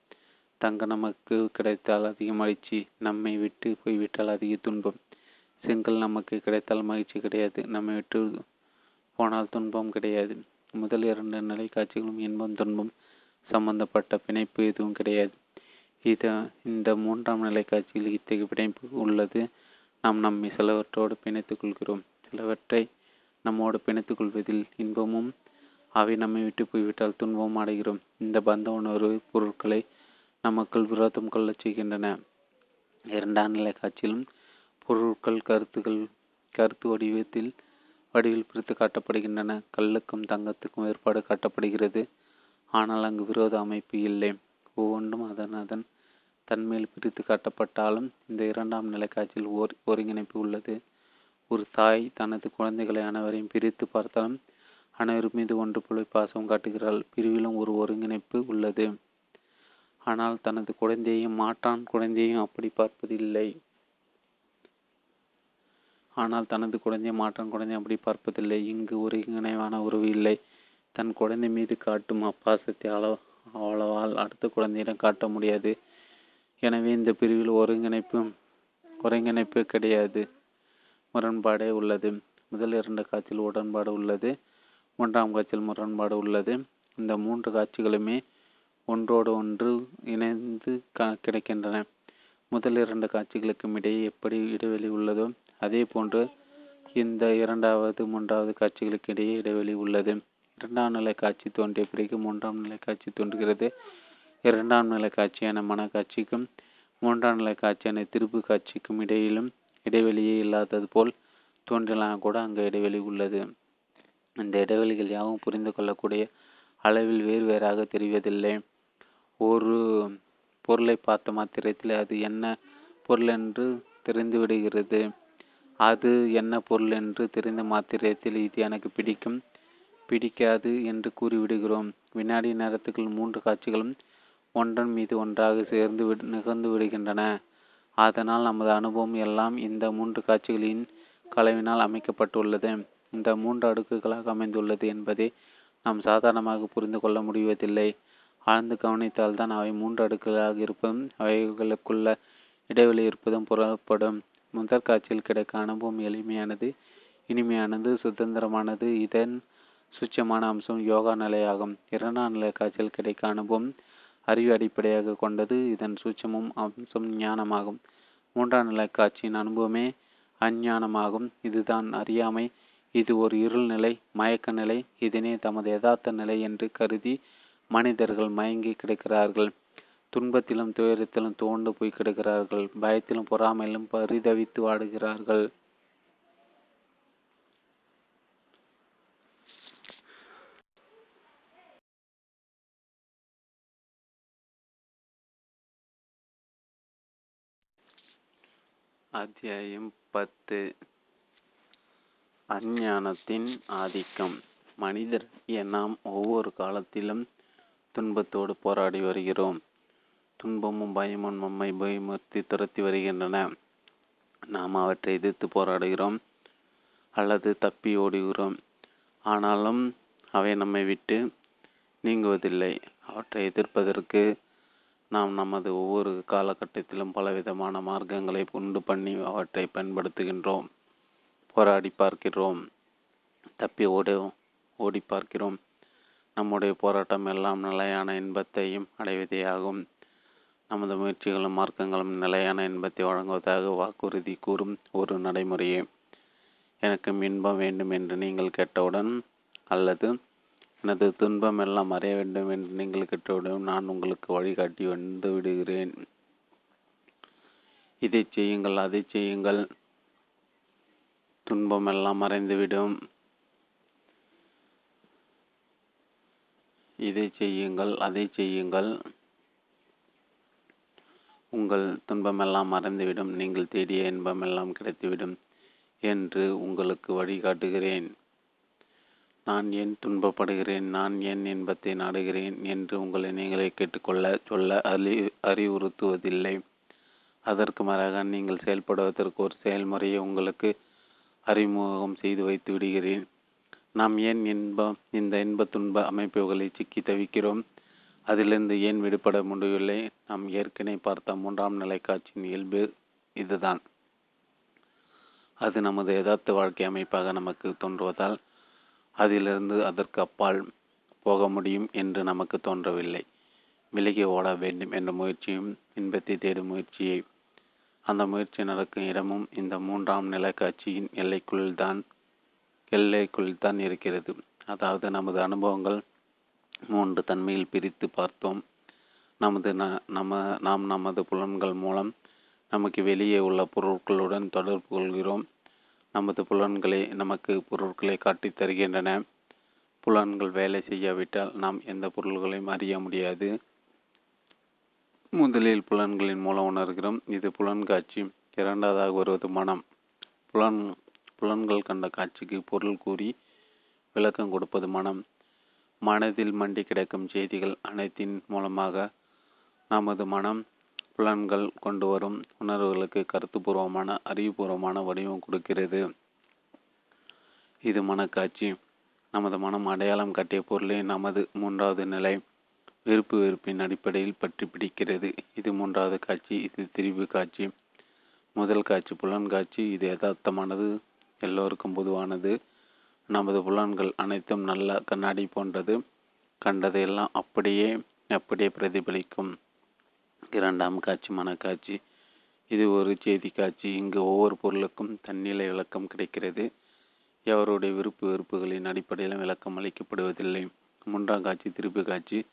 தங்க நமக்கு கிடைத்தால் அதிக மகிழ்ச்சி நம்மை விட்டு போய்விட்டால் அதிக துன்பம். செங்கல் நமக்கு கிடைத்தால் மகிழ்ச்சி கிடையாது நம்மை விட்டு போனால் துன்பம் கிடையாது. முதல் இரண்டு நிலை காட்சிகளும் இன்பம் துன்பம் சம்பந்தப்பட்ட பிணைப்பு எதுவும் கிடையாது. இத இந்த மூன்றாம் நிலை காட்சியில் இத்தகைய பிணைப்பு உள்ளது. நாம் நம்மை சிலவற்றோடு பிணைத்துக் கொள்கிறோம். சிலவற்றை நம்மோடு பிணைத்துக் கொள்வதில் இன்பமும் அவை நம்மை விட்டு போய்விட்டால் துன்பம் அடைகிறோம். இந்த பந்த உணர்வு பொருட்களை நமக்குள் விரோதம் கொள்ளச் செய்கின்றன. இரண்டாம் நிலை காட்சியிலும் பொருட்கள் கருத்துக்கள் கருத்து வடிவத்தில் வடிவில் பிரித்து காட்டப்படுகின்றன. கல்லுக்கும் தங்கத்துக்கும் வேறுபாடு காட்டப்படுகிறது. ஆனால் அங்கு விரோத அமைப்பு இல்லை. ஒவ்வொன்றும் அதன் அதன் தன்மையில் பிரித்து காட்டப்பட்டாலும் இந்த இரண்டாம் நிலை காட்சியில் ஓர் ஒருங்கிணைப்பு உள்ளது. ஒரு தாய் தனது குழந்தைகளை அனைவரையும் பிரித்து பார்த்தாலும் அனைவரும் மீது ஒன்று போல பாசம் காட்டுகிறாள். பிரிவிலும் ஒரு ஒருங்கிணைப்பு உள்ளது. ஆனால் தனது குழந்தையையும் மாற்றான் குழந்தையையும் அப்படி பார்ப்பதில்லை. ஆனால் தனது குழந்தையை மாற்றான் குழந்தையை அப்படி பார்ப்பதில்லை. இங்கு ஒருங்கிணைவான உறவு இல்லை. தன் குழந்தை மீது காட்டும் அப்பாசத்தை அளவு அவ்வளவால் அடுத்த குழந்தையிடம் காட்ட முடியாது. எனவே இந்த பிரிவில் ஒருங்கிணைப்பு ஒருங்கிணைப்பு கிடையாது. முரண்பாடே உள்ளது. முதல் இரண்டு காட்சியில் உடன்பாடு உள்ளது. மூன்றாம் காட்சியில் முரண்பாடு உள்ளது. இந்த மூன்று காட்சிகளுமே ஒன்றோடு ஒன்று இணைந்து கிடைக்கின்றன. முதல் இரண்டு காட்சிகளுக்கும் இடையே எப்படி இடைவெளி உள்ளதோ அதே போன்று இந்த இரண்டாவது மூன்றாவது காட்சிகளுக்கு இடையே இடைவெளி உள்ளது. இரண்டாம் நிலை காட்சி தோன்றிய பிறகு மூன்றாம் நிலை காட்சி தோன்றுகிறது. இரண்டாம் நிலை காட்சியான மனக்காட்சிக்கும் மூன்றாம் நிலை காட்சியான திருப்பு காட்சிக்கும் இடையிலும் இடைவெளியே இல்லாதது போல் தோன்றலாம் கூட அங்கு இடைவெளி உள்ளது. இந்த இடைவெளிகள் யாவும் புரிந்து கொள்ளக்கூடிய அளவில் வேறு வேறாக தெரிவதில்லை. ஒரு பொருளை பார்த்த மாத்திரத்தில் அது என்ன பொருள் என்று தெரிந்து விடுகிறது. அது என்ன பொருள் என்று தெரிந்த மாத்திரத்தில் இது எனக்கு பிடிக்கும். பிடிக்காது என்று கூறிவிடுகிறோம். வினாடி நேரத்துக்குள் மூன்று காட்சிகளும் ஒன்றன் மீது ஒன்றாக சேர்ந்து விடு நிகழ்ந்து விடுகின்றன. அதனால் நமது அனுபவம் எல்லாம் இந்த மூன்று காட்சிகளின் கலவினால் அமைக்கப்பட்டுள்ளது. இந்த மூன்று அடுக்குகளாக அமைந்துள்ளது என்பதை நாம் சாதாரணமாக புரிந்து கொள்ள முடிவதில்லை. ஆழ்ந்து கவனித்தால்தான் அவை மூன்று அடுக்குகளாக இருப்பதும் அவைகளுக்குள்ள இடைவெளி இருப்பதும் புறப்படும். முதற் காட்சியில் கிடைக்க அனுபவம் எளிமையானது இனிமையானது சுதந்திரமானது. இதன் சுச்சமான அம்சம் யோகா நிலையாகும். இரண்டாம் நிலை காட்சியில் கிடைக்க அனுபவம் அறிவு அடிப்படையாக கொண்டது. இதன் சூட்சமும் அம்சம் ஞானமாகும். மூன்றாம் நிலை காட்சியின் அனுபவமே அஞ்ஞானமாகும். இதுதான் அறியாமை. இது ஒரு இருள் நிலை மயக்க நிலை இதனை தமது யதார்த்த நிலை என்று கருதி மனிதர்கள் மயங்கி கிடக்கிறார்கள். துன்பத்திலும் துயரத்திலும் தோண்டு போய் கிடக்கிறார்கள். பயத்திலும் பொறாமையிலும் பரிதவித்து வாடுகிறார்கள். அத்தியாயம் பத்து. அஞ்ஞானத்தின் ஆதிக்கம். மனிதர் நாம் ஒவ்வொரு காலத்திலும் துன்பத்தோடு போராடி வருகிறோம். துன்பமும் பயமும் நம்மை பயமுறுத்தி துரத்தி வருகின்றன. நாம் அவற்றை எதிர்த்து போராடுகிறோம் அல்லது தப்பி ஓடுகிறோம். ஆனாலும் அவை நம்மை விட்டு நீங்குவதில்லை. அவற்றை எதிர்ப்பதற்கு நாம் நமது ஒவ்வொரு காலகட்டத்திலும் பலவிதமான மார்க்கங்களை உண்டு பண்ணி அவற்றை பயன்படுத்துகின்றோம். போராடி பார்க்கிறோம். தப்பி ஓட ஓடி பார்க்கிறோம். நம்முடைய போராட்டம் எல்லாம் நிலையான இன்பத்தையும் அடைவதே ஆகும் நமது முயற்சிகளும் மார்க்கங்களும் நிலையான இன்பத்தை வழங்குவதாக வாக்குறுதி கூறும் ஒரு நடைமுறையே. எனக்கு இன்பம் வேண்டும் என்று நீங்கள் கேட்டவுடன் அல்லது எனது துன்பம் எல்லாம் அறிய வேண்டும் என்று நீங்கள் கேட்டவுடன் நான் உங்களுக்கு வழிகாட்டி வந்து விடுகிறேன். இதை செய்யுங்கள் அதை செய்யுங்கள். துன்பமெல்லாம் மறைந்துவிடும். இதை செய்யுங்கள் அதை செய்யுங்கள். உங்கள் துன்பமெல்லாம் மறைந்துவிடும். நீங்கள் தேடிய இன்பமெல்லாம் கிடைத்துவிடும் என்று உங்களுக்கு வழிகாட்டுகிறேன். நான் ஏன் துன்பப்படுகிறேன்? நான் ஏன் இன்பத்தை நாடுகிறேன்? என்று உங்களை நீங்களே கேட்டுக்கொள்ள சொல்ல அறி அறிவுறுத்துவதில்லை. அதற்கு மாறாக நீங்கள் செயல்படுவதற்கு ஒரு செயல்முறையை உங்களுக்கு அறிமுகம் செய்து வைத்து விடுகிறேன். நாம் ஏன் இன்பம் இந்த இன்ப துன்ப அமைப்புகளை சிக்கி தவிக்கிறோம்? அதிலிருந்து ஏன் விடுபட முடியவில்லை? நாம் ஏற்கனவே பார்த்த மூன்றாம் நிலை காட்சியின் இயல்பு இதுதான். அது நமது யதார்த்த வாழ்க்கை அமைப்பாக நமக்கு தோன்றுவதால் அதிலிருந்து அதற்கு அப்பால் போக முடியும் என்று நமக்கு தோன்றவில்லை. விலகி ஓட வேண்டும் என்ற முயற்சியும் இன்பத்தை தேடும் முயற்சியை அந்த முயற்சி நடக்கும் இடமும் இந்த மூன்றாம் நிலை காட்சியின் எல்லைக்குள் தான் எல்லைக்குள் தான் இருக்கிறது. அதாவது நமது அனுபவங்கள் மூன்று தன்மையில் பிரித்து பார்த்தோம். நமது நம்ம நாம் நமது புலன்கள் மூலம் நமக்கு வெளியே உள்ள பொருட்களுடன் தொடர்பு கொள்கிறோம். நமது புலன்களை நமக்கு பொருட்களை காட்டித் தருகின்றன. புலன்கள் வேலை செய்யாவிட்டால் நாம் எந்த பொருள்களையும் அறிய முடியாது. முதலில் புலன்களின் மூலம் உணர்கிறோம். இது புலன்காட்சி இரண்டாவதாக வருவது மனம். புலன் புலன்கள் கண்ட காட்சிக்கு பொருள் கூறி விளக்கம் கொடுப்பது மனம். மனதில் மண்டி கிடக்கும் செய்திகள் அனைத்தின் மூலமாக நமது மனம் புலன்கள் கொண்டு வரும் உணர்வுகளுக்கு கருத்துப்பூர்வமான அறிவுபூர்வமான வடிவம் கொடுக்கிறது. இது மனக்காட்சி. நமது மனம் அடையாளம் காட்டிய பொருளே நமது மூன்றாவது நிலை. விருப்பு வெறுப்பின் அடிப்படையில் பற்றி பிடிக்கிறது. இது மூன்றாவது காட்சி. இது திரிவு காட்சி. முதல் காட்சி புலன் காட்சி. இது யதார்த்தமானது. எல்லோருக்கும் பொதுவானது. நமது புலன்கள் அனைத்தும் நல்ல கண்ணாடி போன்றது. கண்டதையெல்லாம் அப்படியே அப்படியே பிரதிபலிக்கும். இரண்டாம் காட்சி மனக்காட்சி. இது ஒரு செய்தி காட்சி. இங்கு ஒவ்வொரு பொருளுக்கும் தன்னிலை விளக்கம் கிடைக்கிறது. எவருடைய விருப்பு வெறுப்புகளின் அடிப்படையில் விளக்கம் அளிக்கப்படுவதில்லை. மூன்றாம் காட்சி திருப்பு காட்சி.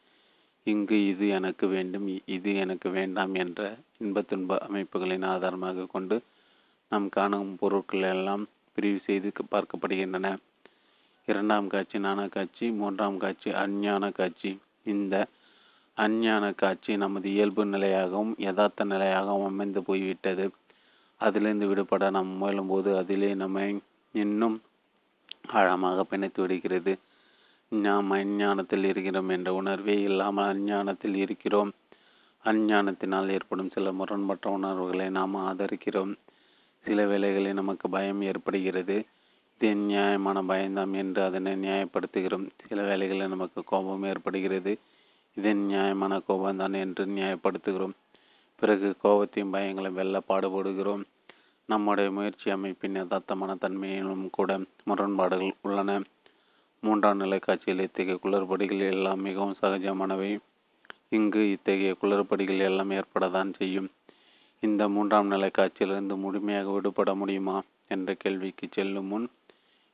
இங்கு இது எனக்கு வேண்டும் இது எனக்கு வேண்டாம் என்ற இன்ப துன்ப அமைப்புகளின் ஆதாரமாக கொண்டு நாம் காணும் பொருட்கள் எல்லாம் பிரிவு செய்து பார்க்கப்படுகின்றன. இரண்டாம் காட்சி ஞான காட்சி மூன்றாம் காட்சி அஞ்ஞான காட்சி. இந்த அஞ்ஞான காட்சி நமது இயல்பு நிலையாகவும் யதார்த்த நிலையாகவும் அமைந்து போய்விட்டது. அதிலிருந்து விடுபட நாம் முயலும்போது அதிலே நம்மை இன்னும் ஆழமாக பிணைத்து விடுகிறது. நாம் அஞ்ஞானத்தில் இருக்கிறோம் என்ற உணர்வே இல்லாமல் அஞ்ஞானத்தில் இருக்கிறோம். அஞ்ஞானத்தினால் ஏற்படும் சில முரண்பட்ட உணர்வுகளை நாம் ஆதரிக்கிறோம். சில வேளைகளில் நமக்கு பயம் ஏற்படுகிறது. இது நியாயமான பயந்தாம் என்று அதனை நியாயப்படுத்துகிறோம். சில வேளைகளில் நமக்கு கோபம் ஏற்படுகிறது. இது நியாயமான கோபம்தான் என்று நியாயப்படுத்துகிறோம். பிறகு கோபத்தையும் பயங்களை வெல்ல பாடுபடுகிறோம். நம்முடைய முயற்சி அமைப்பின் யதார்த்தமான தன்மையிலும் கூட முரண்பாடுகள் உள்ளன. மூன்றாம் நிலை காட்சியில் இத்தகைய குளறுபடிகள் எல்லாம் மிகவும் சகஜமானவை. இங்கு இத்தகைய குளறுபடிகள் எல்லாம் ஏற்படத்தான் செய்யும். இந்த மூன்றாம் நிலை காட்சியிலிருந்து முழுமையாக விடுபட முடியுமா என்ற கேள்விக்கு செல்லும் முன்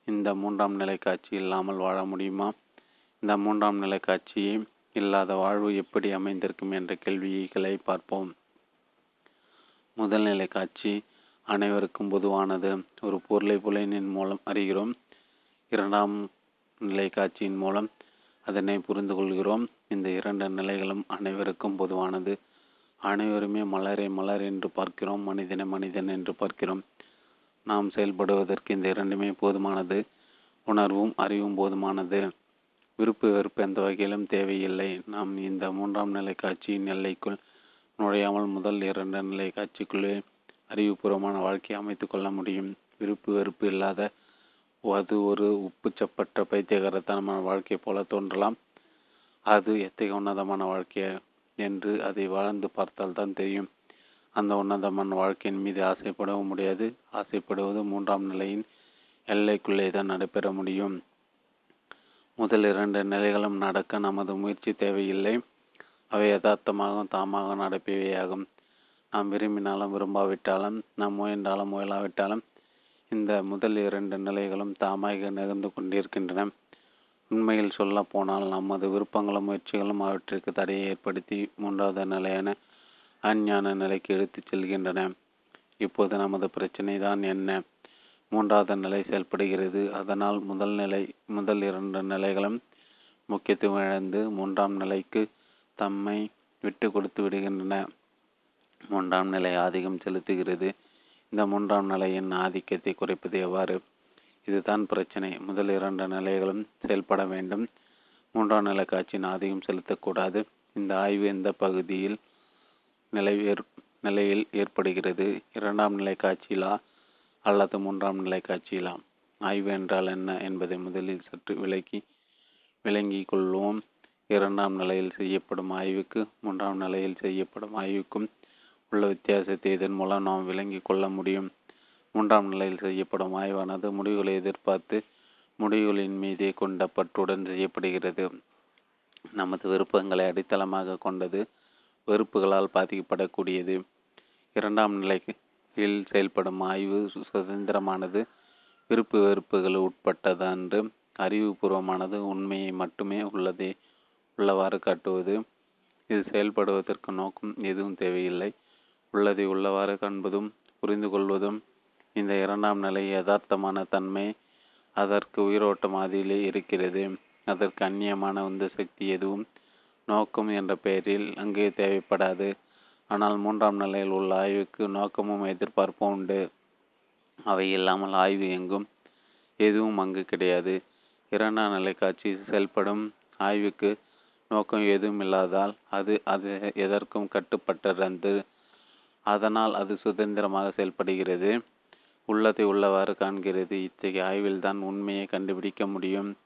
இந்த மூன்றாம் நிலை காட்சி இல்லாமல் வாழ முடியுமா? இந்த மூன்றாம் நிலை காட்சியை இல்லாத வாழ்வு எப்படி அமைந்திருக்கும் என்ற கேள்விகளை பார்ப்போம். முதல் நிலை காட்சி அனைவருக்கும் பொதுவானது. ஒரு பொருளை புலனின் மூலம் அறிகிறோம். இரண்டாம் நிலை காட்சியின் மூலம் அதனை புரிந்து கொள்கிறோம் இந்த இரண்டு நிலைகளும் அனைவருக்கும் பொதுவானது. அனைவருமே மலரை மலர் என்று பார்க்கிறோம் மனிதனை மனிதன் என்று பார்க்கிறோம். நாம் செயல்படுவதற்கு இந்த இரண்டுமே போதுமானது. உணர்வும் அறிவும் போதுமானது. விருப்பு வெறுப்பு எந்த வகையிலும் தேவையில்லை. நாம் இந்த மூன்றாம் நிலை காட்சியின் எல்லைக்குள் நுழையாமல் முதல் இரண்டு நிலை காட்சிக்குள்ளே அறிவுபூர்வமான வாழ்க்கையை அமைத்துக்கொள்ள முடியும். விருப்பு வெறுப்பு இல்லாத அது ஒரு உப்புச்சப்பட்ட பைத்தியகரத்தனமான வாழ்க்கை போல தோன்றலாம். அது எத்தகைய உன்னதமான வாழ்க்கை என்று அதை வாழ்ந்து பார்த்தால் தான் தெரியும். அந்த உன்னதமான வாழ்க்கையின் மீது ஆசைப்படவும் முடியாது. ஆசைப்படுவது மூன்றாம் நிலையின் எல்லைக்குள்ளே தான் நடைபெற முடியும். முதல் இரண்டு நிலைகளும் நடக்க நமது முயற்சி தேவையில்லை. அவை யதார்த்தமாகவும் தாமாக நடப்பவையாகும் நாம் விரும்பினாலும் விரும்பாவிட்டாலும் நாம் முயன்றாலும் முயலாவிட்டாலும் இந்த முதல் இரண்டு நிலைகளும் தாமாக நிகழ்ந்து கொண்டிருக்கின்றன. உண்மையில் சொல்ல போனால் நமது விருப்பங்களும் முயற்சிகளும் அவற்றிற்கு தடையை ஏற்படுத்தி மூன்றாவது நிலையான அஞ்ஞான நிலைக்கு எடுத்துச் செல்கின்றன. இப்போது நமது பிரச்சனை தான் என்ன? மூன்றாவது நிலை செயல்படுகிறது. அதனால் முதல் நிலை முதல் இரண்டு நிலைகளும் முக்கியத்துவம் இழந்து மூன்றாம் நிலைக்கு தம்மை விட்டு கொடுத்து விடுகின்றன. மூன்றாம் நிலை ஆதிக்கம் செலுத்துகிறது. இந்த மூன்றாம் நிலையின் ஆதிக்கத்தை குறைப்பது எவ்வாறு? இதுதான் பிரச்சனை. முதல் இரண்டு நிலைகளும் செயல்பட வேண்டும். மூன்றாம் நிலை காட்சியின் ஆதிக்கம் செலுத்தக்கூடாது. இந்த ஆய்வு எந்த பகுதியில் நிலை நிலையில் ஏற்படுகிறது? இரண்டாம் நிலை காட்சியிலா அல்லது மூன்றாம் நிலை காட்சியிலா? ஆய்வு என்றால் என்ன என்பதை முதலில் சற்று விளக்கி விளங்கிக் கொள்வோம். இரண்டாம் நிலையில் செய்யப்படும் ஆய்வுக்கு மூன்றாம் நிலையில் செய்யப்படும் ஆய்வுக்கும் உள்ள வித்தியாசத்தை இதன் மூலம் நாம் விளங்கிக் கொள்ள முடியும். மூன்றாம் நிலையில் செய்யப்படும் ஆய்வானது முடிவுகளை எதிர்பார்த்து முடிவுகளின் மீதே கொண்ட பற்றுடன் செய்யப்படுகிறது. நமது விருப்பங்களை அடித்தளமாக கொண்டது வெறுப்புகளால் பாதிக்கப்படக்கூடியது. இரண்டாம் நிலையில் செயல்படும் ஆய்வு சுதந்திரமானது விருப்பு வெறுப்புகள் உட்பட்டதன்று அறிவுபூர்வமானது உண்மையை மட்டுமே உள்ளதே உள்ளவாறு காட்டுவது. இது செயல்படுவதற்கு நோக்கம் எதுவும் தேவையில்லை. உள்ளதை உள்ளவாறு காண்பதும் புரிந்து கொள்வதும் இந்த இரண்டாம் நிலை யதார்த்தமான தன்மை அதற்கு உயிரோட்டம் அதிலே இருக்கிறது. அதற்கு அந்நியமான உந்து சக்தி எதுவும் நோக்கம் என்ற பெயரில் அங்கே தேவைப்படாது. ஆனால் மூன்றாம் நிலையில் உள்ள ஆய்வுக்கு நோக்கமும் எதிர்பார்ப்பும் உண்டு. அவை இல்லாமல் ஆய்வு எங்கும் எதுவும் அங்கு கிடையாது. இரண்டாம் நிலை காட்சி செயல்படும் ஆய்வுக்கு நோக்கம் எதுவும் இல்லாதால் அது அது எதற்கும் கட்டுப்பட்டிருந்தது அதனால் அது சுதந்திரமாக செயல்படுகிறது. உள்ளதை உள்ளவாறு காண்கிறது. இத்தகைய ஆய்வில்தான் உண்மையை கண்டுபிடிக்க முடியும்.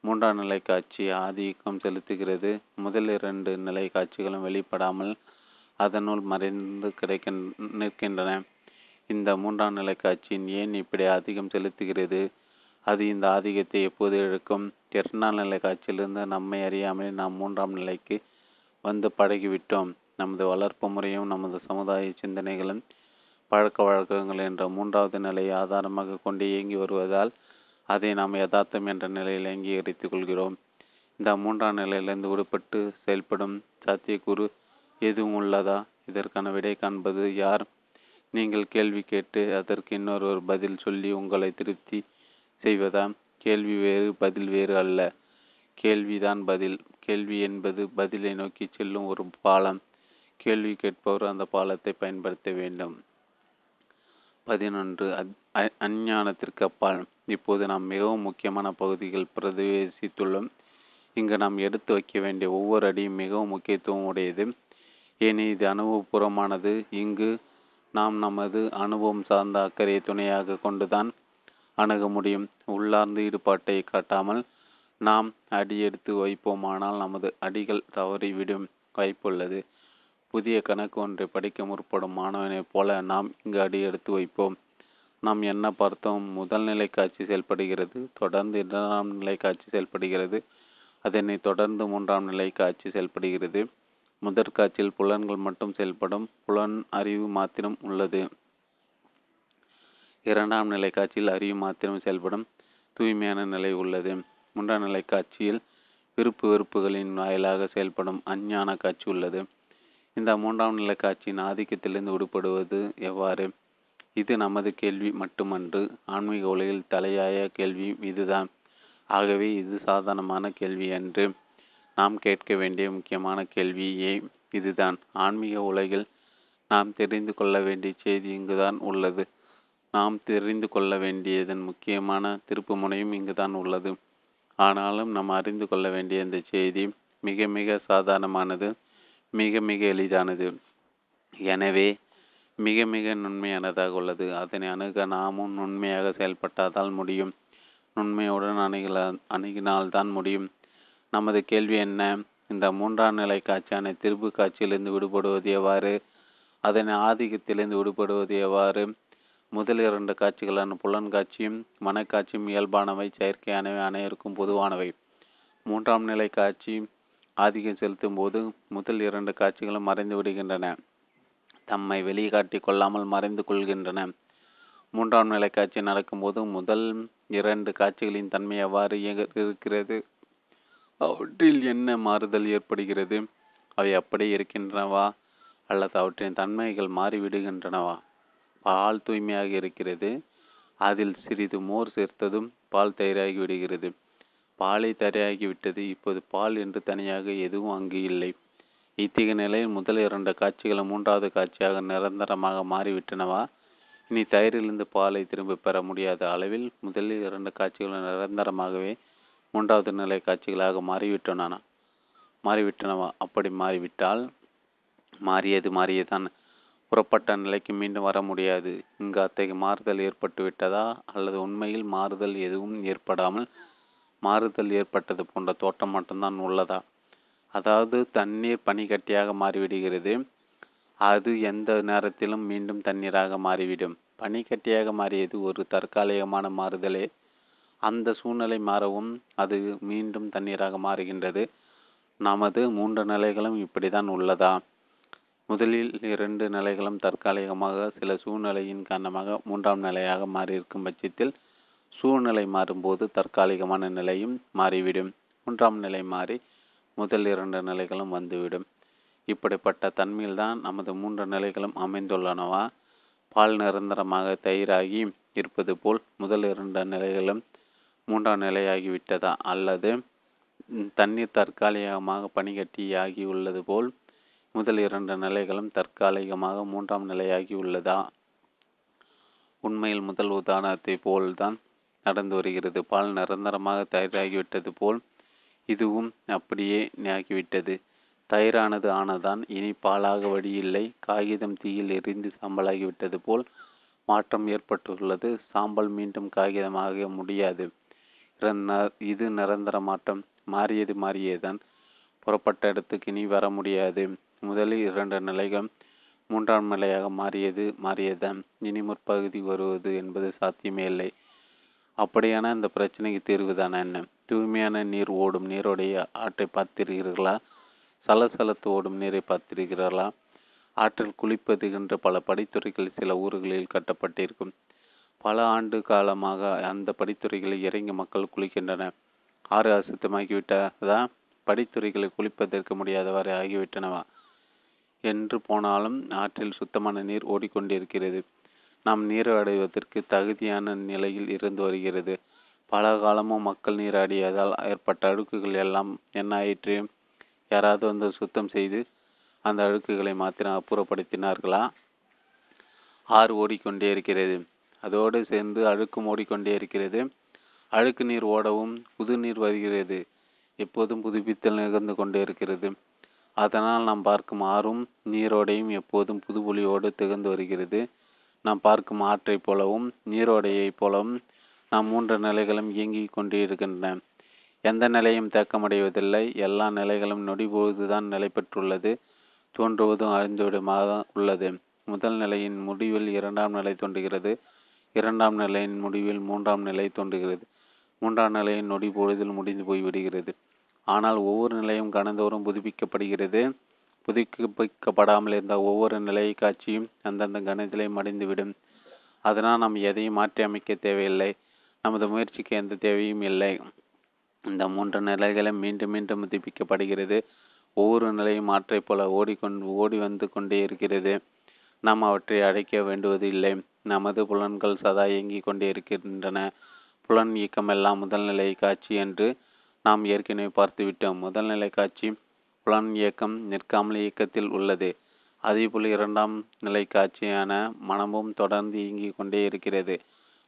மூன்றாம் நிலை காட்சி ஆதிக்கம் செலுத்துகிறது. முதல் இரண்டு நிலை காட்சிகளும் வெளிப்படாமல் அதனுள் மறைந்து கிடைக்க நிற்கின்றன. இந்த மூன்றாம் நிலை காட்சியின் ஏன் இப்படி ஆதிக்கம் செலுத்துகிறது? அது இந்த ஆதிக்கத்தை எப்போது இழுக்கும் இரண்டாம் நிலை காட்சியிலிருந்து நம்மை அறியாமலே நாம் மூன்றாம் நிலைக்கு வந்து பழகிவிட்டோம். நமது வளர்ப்பு முறையும் நமது சமுதாய சிந்தனைகளும் பழக்க வழக்கங்கள் என்ற மூன்றாவது நிலையை ஆதாரமாக கொண்டு இயங்கி வருவதால் அதை நாம் யதார்த்தம் என்ற நிலையில் அங்கீகரித்துக் கொள்கிறோம். இந்த மூன்றாம் நிலையிலிருந்து விடுபட்டு செயல்படும் சாத்தியக்கூறு எதுவும் உள்ளதா? இதற்கான விடை காண்பது யார்? நீங்கள் கேள்வி கேட்டு அதற்கு இன்னொருவர் பதில் சொல்லி உங்களை திருப்தி செய்வதா? கேள்வி வேறு பதில் வேறு அல்ல. கேள்விதான் பதில். கேள்வி என்பது பதிலை நோக்கி செல்லும் ஒரு பாலம். கேள்வி கேட்பவர் அந்த பாலத்தை பயன்படுத்த வேண்டும். பதினொன்று. அஞ்ஞானத்திற்கு அப்பால். இப்போது நாம் மிகவும் முக்கியமான பகுதிகள் பிரதிவேசித்துள்ளோம். இங்கு நாம் எடுத்து வைக்க வேண்டிய ஒவ்வொரு அடியும் மிகவும் முக்கியத்துவம் உடையது. ஏனே இது அனுபவபூர்வமானது. இங்கு நாம் நமது அனுபவம் சார்ந்த அக்கறையை துணையாக கொண்டுதான் அணுக முடியும். உள்ளார்ந்த ஈடுபாட்டை காட்டாமல் நாம் அடி எடுத்து வைப்போமானால் நமது அடிகள் தவறிவிடும் வாய்ப்புள்ளது. புதிய கணக்கு ஒன்றை படிக்க முற்படும் மாணவனைப் போல நாம் இங்கு அடி எடுத்து வைப்போம். நாம் என்ன பார்த்தோம்? முதல் நிலை காட்சி செயல்படுகிறது தொடர்ந்து இரண்டாம் நிலை காட்சி செயல்படுகிறது அதனை தொடர்ந்து மூன்றாம் நிலை காட்சி செயல்படுகிறது. முதற் காட்சியில் புலன்கள் மட்டும் செயல்படும் புலன் அறிவு மாத்திரம் உள்ளது. இரண்டாம் நிலை காட்சியில் அறிவு மாத்திரம் செயல்படும் தூய்மையான நிலை உள்ளது. மூன்றாம் நிலை காட்சியில் விருப்பு வெறுப்புகளின் வாயிலாக செயல்படும் அஞ்ஞான காட்சி உள்ளது. இந்த மூன்றாம் நிலை காட்சியின் ஆதிக்கத்திலிருந்து விடுபடுவது எவ்வாறு? இது நமது கேள்வி மட்டுமன்று. ஆன்மீக உலகில் தலையாய கேள்வி இதுதான். ஆகவே இது சாதாரணமான கேள்வி என்று நாம் கேட்க வேண்டிய முக்கியமான கேள்வியே இதுதான். ஆன்மீக உலகில் நாம் தெரிந்து கொள்ள வேண்டிய செய்தி இங்குதான் உள்ளது. நாம் தெரிந்து கொள்ள வேண்டியதன் முக்கியமான திருப்பு முனையும் இங்குதான் உள்ளது. ஆனாலும் நாம் அறிந்து கொள்ள வேண்டிய இந்த செய்தி மிக மிக சாதாரணமானது. மிக மிக எளிதானது. எனவே மிக மிக நுண்மையானதாக உள்ளது. அதனை அணுக நாமும் நுண்மையாக செயல்பட்டாதால் முடியும். நுண்மையுடன் அணுகல அணுகினால்தான் முடியும். நமது கேள்வி என்ன? இந்த மூன்றாம் நிலை காட்சியான திருப்பு காட்சியிலிருந்து விடுபடுவது எவ்வாறு? அதனை ஆதிக்கத்திலிருந்து விடுபடுவது எவ்வாறு? முதல் இரண்டு காட்சிகளான புலன்காட்சியும் மனக்காட்சியும் இயல்பானவை செயற்கையானவை அனைவருக்கும் பொதுவானவை. மூன்றாம் நிலை காட்சி ஆதிக்கம் செலுத்தும் போது முதல் இரண்டு காட்சிகளும் மறைந்து விடுகின்றன. தம்மை வெளிக்காட்டி கொள்ளாமல் மறைந்து கொள்கின்றன. மூன்றாம் நிலை காட்சி நடக்கும்போது முதல் இரண்டு காட்சிகளின் தன்மை எவ்வாறு இருக்கிறது? அவற்றில் என்ன மாறுதல் ஏற்படுகிறது? அவை அப்படியே இருக்கின்றனவா? அல்லது அவற்றின் தன்மைகள் மாறிவிடுகின்றனவா? பால் தூய்மையாக இருக்கிறது. அதில் சிறிது மோர் சேர்த்ததும் பால் தயாராகி விடுகிறது பாலை தரையாகிவிட்டது இப்போது பால் என்று தனியாக எதுவும் அங்கு இல்லை. இத்தகைய நிலையில் முதல் இரண்டு காட்சிகளும் மூன்றாவது காட்சியாக நிரந்தரமாக மாறிவிட்டனவா? இனி தயிரிலிருந்து பாலை திரும்ப பெற முடியாத அளவில் முதலில் இரண்டு காட்சிகளும் நிரந்தரமாகவே மூன்றாவது நிலை காட்சிகளாக மாறிவிட்டன மாறிவிட்டனவா? அப்படி மாறிவிட்டால் மாறியது மாறியதான். புறப்பட்ட நிலைக்கு மீண்டும் வர முடியாது. இங்கு அத்தகைய மாறுதல் ஏற்பட்டு விட்டதா அல்லது உண்மையில் மாறுதல் எதுவும் ஏற்படாமல் மாறுதல் ஏற்பட்டது போன்ற தோட்டம் மட்டும்தான் உள்ளதா? அதாவது தண்ணீர் பனிக்கட்டியாக மாறிவிடுகிறது. அது எந்த நேரத்திலும் மீண்டும் தண்ணீராக மாறிவிடும். பனிக்கட்டியாக மாறியது ஒரு தற்காலிகமான மாறுதலே. அந்த சூழ்நிலை மாறவும் அது மீண்டும் தண்ணீராக மாறுகின்றது. நமது மூன்று நிலைகளும் இப்படிதான் உள்ளதா? முதலில் இரண்டு நிலைகளும் தற்காலிகமாக சில சூழ்நிலையின் காரணமாக மூன்றாம் நிலையாக மாறியிருக்கும் பட்சத்தில் சூழ்நிலை மாறும்போது தற்காலிகமான நிலையும் மாறிவிடும். மூன்றாம் நிலை மாறி முதல் இரண்டு நிலைகளும் வந்துவிடும். இப்படிப்பட்ட தன்மையில்தான் நமது மூன்று நிலைகளும் அமைந்துள்ளனவா? பால் நிரந்தரமாக தயிராகி இருப்பது போல் முதல் இரண்டு நிலைகளும் மூன்றாம் நிலையாகிவிட்டதா? அல்லது தண்ணீர் தற்காலிகமாக பனிகட்டியாகி உள்ளது போல் முதல் இரண்டு நிலைகளும் தற்காலிகமாக மூன்றாம் நிலையாகி உள்ளதா? உண்மையில் முதல் உதாரணத்தை போல்தான் நடந்து வருகிறது. பால் நிரந்தரமாக தயாராகிவிட்டது போல் இதுவும் அப்படியே ஆகிவிட்டது தயிரானது ஆனதான் இனி பாலாக வழியில்லை. காகிதம் தீயில் எரிந்து சாம்பலாகிவிட்டது போல் மாற்றம் ஏற்பட்டுள்ளது. சாம்பல் மீண்டும் காகிதமாக முடியாது. இது நிரந்தர மாற்றம். மாறியது மாறியேதான். புறப்பட்ட இடத்துக்கு இனி வர முடியாது. முதலில் இரண்டு நிலைகள் மூன்றாம் நிலையாக மாறியது மாறியதான் இனி முற்பகுதி வருவது என்பது சாத்தியமே இல்லை. அப்படியான இந்த பிரச்சனைக்கு தீர்வுதான என்ன? தூய்மையான நீர் ஓடும் நீருடைய ஆற்றை பார்த்திருக்கிறீர்களா? சலசலத்து ஓடும் நீரை பார்த்திருக்கிறார்களா? ஆற்றில் குளிப்பது என்ற பல படித்துறைகள் சில ஊர்களில் கட்டப்பட்டிருக்கும். பல ஆண்டு காலமாக அந்த படித்துறைகளில் இறங்கி மக்கள் குளிக்கின்றன. ஆறு அசுத்தமாகிவிட்டதா? படித்துறைகளை குளிப்பதற்கு முடியாதவரை ஆகிவிட்டனவா? என்று போனாலும் ஆற்றில் சுத்தமான நீர் ஓடிக்கொண்டிருக்கிறது. நாம் நீராடுவதற்கு தகுதியான நிலையில் இருந்து வருகிறது. பல காலமும் மக்கள் நீராடியதால் ஏற்பட்ட அழுக்குகள் எல்லாம் என்ன ஆயிற்று யாராவது வந்து சுத்தம் செய்து அந்த அழுக்குகளை மாத்திரம் அப்புறப்படுத்தினார்களா? ஆறு ஓடிக்கொண்டே இருக்கிறது. அதோடு சேர்ந்து அழுக்கும் ஓடிக்கொண்டே இருக்கிறது. அழுக்கு நீர் ஓடவும் புது நீர் வருகிறது. எப்போதும் புதுப்பித்தல் நிகழ்ந்து கொண்டே இருக்கிறது. அதனால் நாம் பார்க்கும் ஆறும் நீரோடையும் எப்போதும் புது புலியோடு திகழ்ந்து வருகிறது. நாம் பார்க்கும் ஆற்றைப் போலவும் நீரோடையைப் போலவும் நாம் மூன்று நிலைகளும் இயங்கிக் கொண்டிருக்கின்றன. எந்த நிலையும் தேக்கமடைவதில்லை. எல்லா நிலைகளும் நொடிபொழுதுதான் நிலை பெற்றுள்ளது. தோன்றுவதும் அறிந்துவிடுமாக உள்ளது. முதல் நிலையின் முடிவில் இரண்டாம் நிலை தோன்றுகிறது. இரண்டாம் நிலையின் முடிவில் மூன்றாம் நிலை தோன்றுகிறது. மூன்றாம் நிலையின் நொடி பொழுதில் முடிந்து போய்விடுகிறது. ஆனால் ஒவ்வொரு நிலையும் கணந்தோறும் புதுப்பிக்கப்படுகிறது. புதுப்பிக்கப்படாமல் இருந்த ஒவ்வொரு நிலை காட்சியும் அந்தந்த கணத்திலே மடிந்துவிடும். அதனால் நாம் எதையும் மாற்றி அமைக்க தேவையில்லை. நமது முயற்சிக்கு எந்த தேவையும் இல்லை. இந்த மூன்று நிலைகளும் மீண்டும் மீண்டும் புதுப்பிக்கப்படுகிறது. ஒவ்வொரு நிலையும் ஆற்றைப் போல ஓடிக்கொண்டு ஓடி வந்து கொண்டே இருக்கிறது. நாம் அவற்றை அழைக்க வேண்டுவது இல்லை. நமது புலன்கள் சதா இயங்கிக் கொண்டே இருக்கின்றன. புலன் இயக்கமெல்லாம் முதல்நிலை காட்சி என்று நாம் ஏற்கனவே பார்த்துவிட்டோம். முதல்நிலை காட்சி புலன் இயக்கம் நிற்காமல் இயக்கத்தில் உள்ளது. அதேபோல் இரண்டாம் நிலை காட்சியான மனமும் தொடர்ந்து இயங்கிக் கொண்டே இருக்கிறது.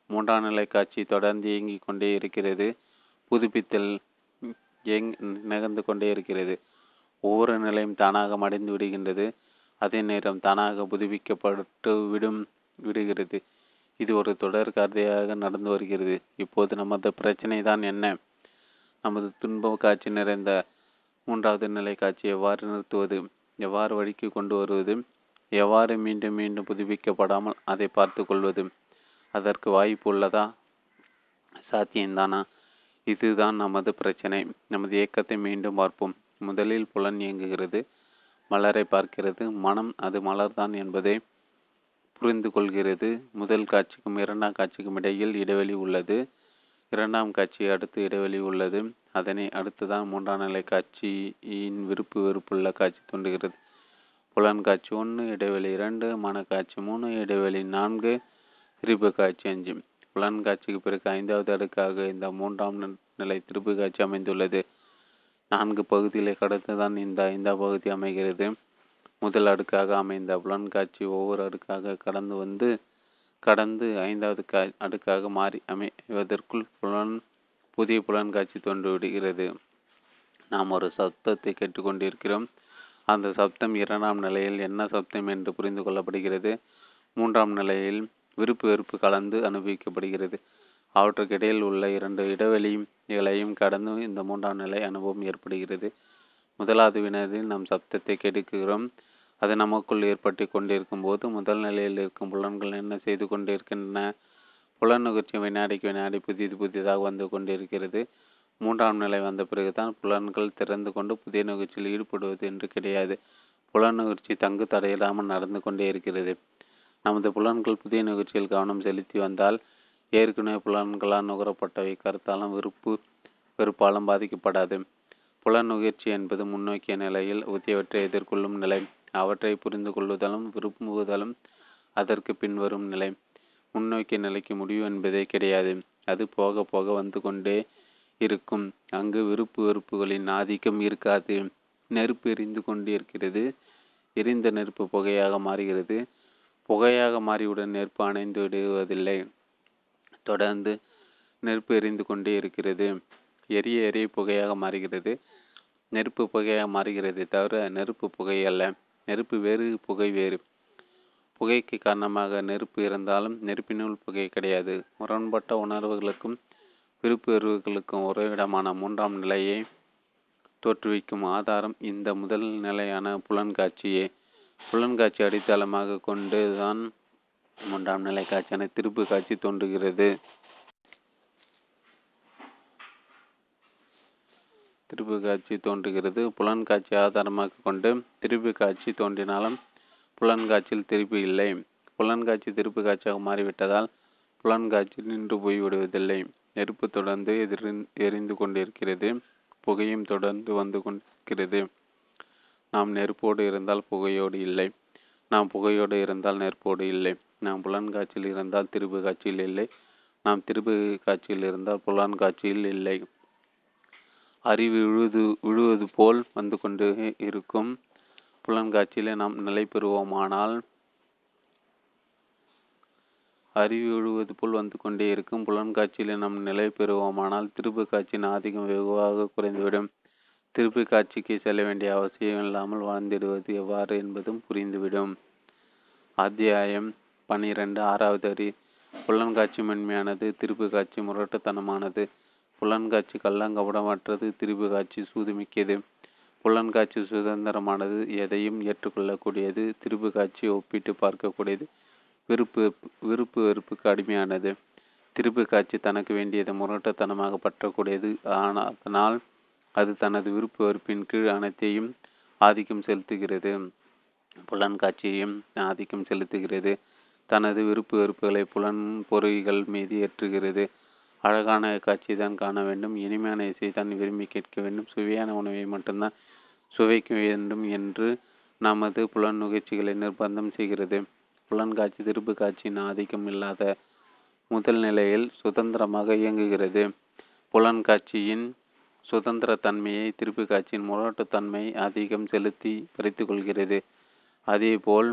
மூன்றாம் நிலை காட்சி தொடர்ந்து இயங்கிக் கொண்டே இருக்கிறது. புதுப்பித்தல் எங் நிகழ்ந்து கொண்டே இருக்கிறது. ஒவ்வொரு நிலையும் தானாக மடிந்து விடுகின்றது. அதே நேரம் தானாக புதுப்பிக்கப்பட்டு விடும் விடுகிறது. இது ஒரு தொடர் கதையாக நடந்து வருகிறது. இப்போது நமது பிரச்சனை தான் என்ன? நமது துன்ப காட்சி நிறைந்த மூன்றாவது நிலை காட்சி எவ்வாறு நிறுத்துவது? எவ்வாறு வழிக்கு கொண்டு வருவது? எவ்வாறு மீண்டும் மீண்டும் புதுப்பிக்கப்படாமல் அதை பார்த்து கொள்வது? அதற்கு வாய்ப்பு உள்ளதா? சாத்தியம்தானா? இதுதான் நமது பிரச்சனை. நமது இயக்கத்தை மீண்டும் பார்ப்போம். முதலில் புலன் இயங்குகிறது மலரை பார்க்கிறது. மனம் அது மலர்தான் என்பதை புரிந்து கொள்கிறது முதல் காட்சிக்கும் இரண்டாம் காட்சிக்கும் இடையில் இடைவெளி உள்ளது. இரண்டாம் காட்சி அடுத்து இடைவெளி உள்ளது. அதனை அடுத்துதான் மூன்றாம் நிலை காட்சியின் விருப்பு வெறுப்புள்ள காட்சி தோன்றுகிறது. புலன் காட்சி ஒன்று இடைவெளி இரண்டு மனக்காட்சி மூணு இடைவெளி நான்கு திருப்பு காட்சி அஞ்சு. புலன் காட்சிக்கு பிறகு ஐந்தாவது அடுக்காக இந்த மூன்றாம் நிலை திருப்பு காட்சி அமைந்துள்ளது. நான்கு பகுதிகளை கடந்துதான் இந்த ஐந்தாம் பகுதி அமைகிறது. முதல் அடுக்காக அமைந்த புலன் காட்சி ஒவ்வொரு அடுக்காக கடந்து வந்து கடந்து ஐந்தாவது கா அடுக்காக மாறி அமைவதற்குள் புலன் புதிய புலன் காட்சி தோன்றிவிடுகிறது. நாம் ஒரு சப்தத்தை கேட்டுக்கொண்டிருக்கிறோம். அந்த சப்தம் இரண்டாம் நிலையில் என்ன சப்தம் என்று புரிந்து கொள்ளப்படுகிறது? மூன்றாம் நிலையில் விருப்பு வெறுப்பு கலந்து அனுபவிக்கப்படுகிறது. அவற்றுக்கிடையில் உள்ள இரண்டு இடைவெளிகளையும் கடந்து இந்த மூன்றாம் நிலை அனுபவம் ஏற்படுகிறது. முதலாவது வினதில் நாம் சப்தத்தை கெடுக்கிறோம் அது நமக்குள் ஏற்பட்டு கொண்டிருக்கும் போது முதல் நிலையில் இருக்கும் புலன்கள் என்ன செய்து கொண்டிருக்கின்றன? புலன் நுகர்ச்சி வினாடிக்கு வினாடி புதிது புதிதாக வந்து கொண்டிருக்கிறது. மூன்றாம் நிலை வந்த பிறகுதான் புலன்கள் திறந்து கொண்டு புதிய நிகழ்ச்சியில் ஈடுபடுவது என்று கிடையாது. புலன் நிகழ்ச்சி தங்கு தடையில்லாமல் நடந்து கொண்டே இருக்கிறது. நமது புலன்கள் புதிய நிகழ்ச்சியில் கவனம் செலுத்தி வந்தால் ஏற்கனவே புலன்களால் நுகரப்பட்டவை கருத்தாலும் விருப்பு வெறுப்பாலும் பாதிக்கப்படாது. புலன் நுகர்ச்சி என்பது முன்னோக்கிய நிலையில் உத்தியவற்றை எதிர்கொள்ளும் நிலை. அவற்றை புரிந்து கொள்ளுதலும் விரும்புதலும் அதற்கு பின்வரும் நிலை. முன்னோக்கிய நிலைக்கு முடிவு என்பதே கிடையாது. அது போக போக வந்து கொண்டே இருக்கும். அங்கு விருப்பு வெறுப்புகளின் ஆதிக்கம் இருக்காது. நெருப்பு எரிந்து கொண்டு இருக்கிறது. எரிந்த நெருப்பு புகையாக மாறுகிறது. புகையாக மாறியுடன் நெருப்பு அணைந்து விடுவதில்லை. தொடர்ந்து நெருப்பு எரிந்து கொண்டே இருக்கிறது. எரிய எரிய புகையாக மாறுகிறது. நெருப்பு புகையாக மாறுகிறது தவிர நெருப்பு புகை அல்ல. நெருப்பு வேறு புகை வேறு. புகைக்கு காரணமாக நெருப்பு இருந்தாலும் நெருப்பினுள் புகை கிடையாது. முரண்பட்ட உணர்வுகளுக்கும் விருப்பு உறவிடமான மூன்றாம் நிலையை தோற்றுவிக்கும் ஆதாரம் இந்த முதல் நிலையான புலன்காட்சியே. புலன்காட்சி அடித்தளமாக கொண்டு தான் மூன்றாம் நிலை காட்சியான திருப்பு காட்சி தோன்றுகிறது. திருப்பு காட்சி தோன்றுகிறது. புலன் காட்சி ஆதாரமாக கொண்டு திருப்பு காட்சி தோன்றினாலும் புலன்காட்சியில் திருப்பு இல்லை. புலன்காட்சி திருப்பு காட்சியாக மாறிவிட்டதால் புலன்காட்சி நின்று போய்விடுவதில்லை நெருப்பு தொடர்ந்து எதிர் எரிந்து கொண்டிருக்கிறது. புகையும் தொடர்ந்து வந்து கொண்டிருக்கிறது. நாம் நெருப்போடு இருந்தால் புகையோடு இல்லை. நாம் புகையோடு இருந்தால் நெருப்போடு இல்லை. நாம் புலன்காட்சியில் இருந்தால் திருப்பு காட்சியில் இல்லை. நாம் திருப்பு காட்சியில் இருந்தால் புலன் காட்சியில் இல்லை. அறிவு விழுது விழுவது போல் வந்து கொண்டு இருக்கும். புலன்காட்சியிலே நாம் நிலை பெறுவோமானால் அறிவு விழுவது போல் வந்து கொண்டே இருக்கும். புலன்காட்சியிலே நாம் நிலை பெறுவோமானால் திருப்பு காட்சியின் ஆதிக்கம் வெகுவாக குறைந்துவிடும். திருப்பு காட்சிக்கு செல்ல வேண்டிய அவசியம் இல்லாமல் வாழ்ந்திடுவது எவ்வாறு என்பதும் புரிந்துவிடும். அத்தியாயம் பனிரெண்டு ஆறாவது அறி புலன்காட்சி மென்மையானது திருப்பு காட்சி முரட்டுத்தனமானது. புலன்காட்சி கள்ளங்கபடமற்றது திரிபு காட்சி சூதுமிக்கது. புலன்காட்சி சுதந்திரமானது எதையும் ஏற்றுக்கொள்ளக்கூடியது திரிபு காட்சி ஒப்பிட்டு பார்க்கக்கூடியது விருப்பு விருப்பு வெறுப்புக்கு அடிமையானது. திருப்பு காட்சி தனக்கு வேண்டியதை முரட்டத்தனமாக பற்றக்கூடியது ஆனால் அதனால் அது தனது விருப்பு வெறுப்பின் கீழ் அனைத்தையும் ஆதிக்கம் செலுத்துகிறது. புலன்காட்சியையும் ஆதிக்கம் செலுத்துகிறது. தனது விருப்பு வெறுப்புகளை புலன் பொறிகள் மீது ஏற்றுகிறது. அழகான காட்சி தான் காண வேண்டும். இனிமையான இசை தான் விரும்பி கேட்க வேண்டும். சுவையான உணவை மட்டும்தான் சுவைக்க வேண்டும் என்று நமது புலன் நுகர்ச்சிகளை நிர்பந்தம் செய்கிறது. புலன்காட்சி திருப்பு காட்சியின் ஆதிக்கம் இல்லாத முதல் நிலையில் சுதந்திரமாக இயங்குகிறது. புலன்காட்சியின் சுதந்திர தன்மையை திருப்பு காட்சியின் முரட்டுத்தன்மை அதிகம் செலுத்தி பறித்து கொள்கிறது. அதேபோல்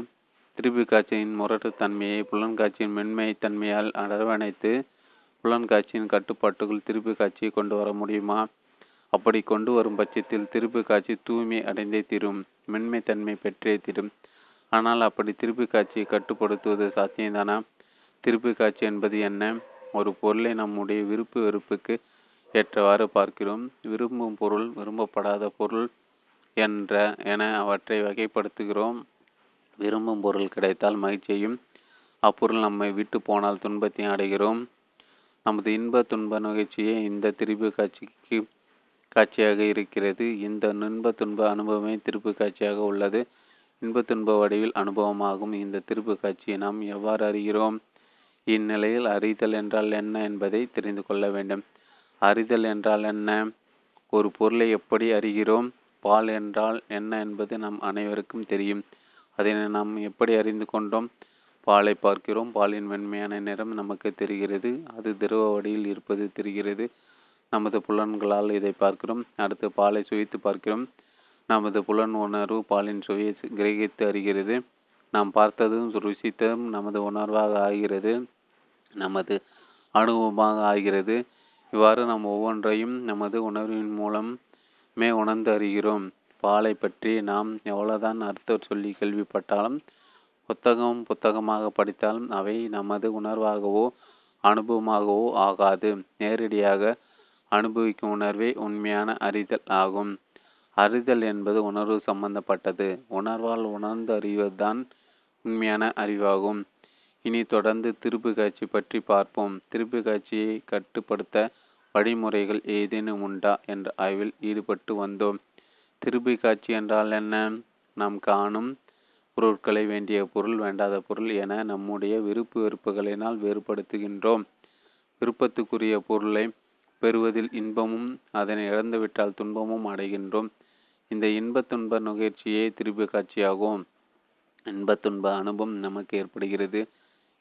திருப்பு காட்சியின் முரட்டுத்தன்மையை புலன்காட்சியின் மென்மை தன்மையால் அரவணைத்து புலன்காட்சியின் கட்டுப்பாட்டுக்குள் திருப்பு காட்சியை கொண்டு வர முடியுமா? அப்படி கொண்டு வரும் பட்சத்தில் திருப்பு காட்சி தூய்மை அடைந்தே தீரும் மென்மைத்தன்மை பெற்றே தீரும். ஆனால் அப்படி திருப்பு காட்சியை கட்டுப்படுத்துவது சாத்தியம்தானா? திருப்பு காட்சி என்பது என்ன? ஒரு பொருளை நம்முடைய விருப்பு வெறுப்புக்கு ஏற்றவாறு பார்க்கிறோம். விரும்பும் பொருள் விரும்பப்படாத பொருள் என்ற என அவற்றை வகைப்படுத்துகிறோம். விரும்பும் பொருள் கிடைத்தால் மகிழ்ச்சியையும் அப்பொருள் நம்மை விட்டு போனால் துன்பத்தையும் அடைகிறோம். நமது இன்ப துன்ப நிகழ்ச்சியே இந்த திருப்பு காட்சிக்கு காட்சியாக இருக்கிறது. இந்த இன்ப துன்ப அனுபவமே திருப்பு காட்சியாக உள்ளது. இன்ப துன்ப வடிவில் அனுபவமாகும் இந்த திருப்பு காட்சியை நாம் எவ்வாறு அறிகிறோம்? இந்நிலையில் அறிதல் என்றால் என்ன என்பதை தெரிந்து கொள்ள வேண்டும். அறிதல் என்றால் என்ன? ஒரு பொருளை எப்படி அறிகிறோம்? பால் என்றால் என்ன என்பது நம் அனைவருக்கும் தெரியும். அதனை நாம் எப்படி அறிந்து கொண்டோம்? பாலை பார்க்கிறோம். பாலின் மென்மையான நிறம் நமக்கு தெரிகிறது. அது திரவ வடியில் இருப்பது தெரிகிறது. நமது புலன்களால் இதை பார்க்கிறோம். அடுத்து பாலை சுவைத்து பார்க்கிறோம். நமது புலன் உணர்வு பாலின் சுவையை கிரகித்து அறிகிறது. நாம் பார்த்ததும் ருசித்ததும் நமது உணர்வாக ஆகிறது. நமது அனுபவமாக ஆகிறது. இவ்வாறு நாம் ஒவ்வொன்றையும் நமது உணர்வின் மூலமே உணர்ந்து அறிகிறோம். பாலை பற்றி நாம் எவ்வளவுதான் அர்த்தம் சொல்லி கேள்விப்பட்டாலும் புத்தகம் புத்தகமாக படித்தாலும் அவை நமது உணர்வாகவோ அனுபவமாகவோ ஆகாது. நேரடியாக அனுபவிக்கும் உணர்வே உண்மையான அறிதல் ஆகும். அறிதல் என்பது உணர்வு சம்பந்தப்பட்டது. உணர்வால் உணர்ந்து அறிவதுதான் உண்மையான அறிவாகும். இனி தொடர்ந்து திருப்பு காட்சி பற்றி பார்ப்போம். திருப்பு காட்சியை கட்டுப்படுத்த வழிமுறைகள் ஏதேனும் உண்டா என்ற ஆய்வில் ஈடுபட்டு வந்தோம். திருப்பு காட்சி என்றால் என்ன? நாம் காணும் பொருட்களை வேண்டிய பொருள் வேண்டாத பொருள் என நம்முடைய விருப்பு வெறுப்புகளினால் வேறுபடுத்துகின்றோம். விருப்பத்துக்குரிய பொருளை பெறுவதில் இன்பமும் அதனை இழந்துவிட்டால் துன்பமும் அடைகின்றோம். இந்த இன்ப துன்ப நுகர்ச்சியே திருப்பு காட்சியாகும். இன்ப துன்ப அனுபவம் நமக்கு ஏற்படுகிறது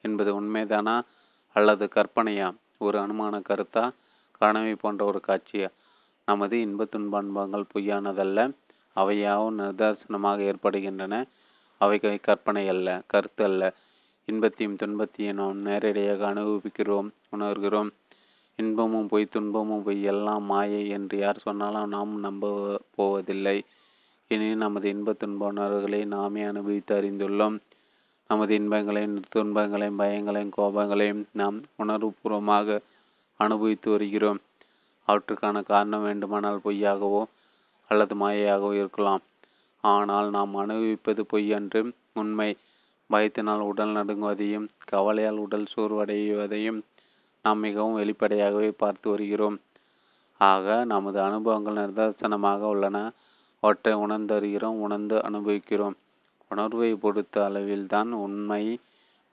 என்பது உண்மைதானா? அல்லது கற்பனையா? ஒரு அனுமான கருத்தா? கனவை போன்ற ஒரு காட்சியா? நமது இன்ப துன்ப அனுபவங்கள் பொய்யானதல்ல. அவையாவும் நிதர்சனமாக ஏற்படுகின்றன. அவை கற்பனை அல்ல கருத்து அல்ல. இன்பத்தையும் துன்பத்தையும் நாம் நேரடியாக அனுபவிக்கிறோம் உணர்கிறோம். இன்பமும் பொய் துன்பமும் பொய் எல்லாம் மாயை என்று யார் சொன்னாலும் நாம் நம்ப போவதில்லை. இனி நமது இன்ப துன்ப உணர்வுகளை நாமே அனுபவித்து அறிந்துள்ளோம். நமது இன்பங்களையும் துன்பங்களையும் பயங்களையும் கோபங்களையும் நாம் உணர்வுபூர்வமாக அனுபவித்து வருகிறோம். அவற்றுக்கான காரணம் வேண்டுமானால் பொய்யாகவோ அல்லது மாயையாகவோ இருக்கலாம். ஆனால் நாம் அனுபவிப்பது பொய் அன்று உண்மை. பயத்தினால் உடல் நடுங்குவதையும் கவலையால் உடல் சோர்வடைவதையும் நாம் மிகவும் வெளிப்படையாகவே பார்த்து வருகிறோம். ஆக நமது அனுபவங்கள் நிதர்சனமாக உள்ளன. அவற்றை உணர்ந்தறிகிறோம் உணர்ந்து அனுபவிக்கிறோம். உணர்வை பொறுத்த அளவில்தான் உண்மை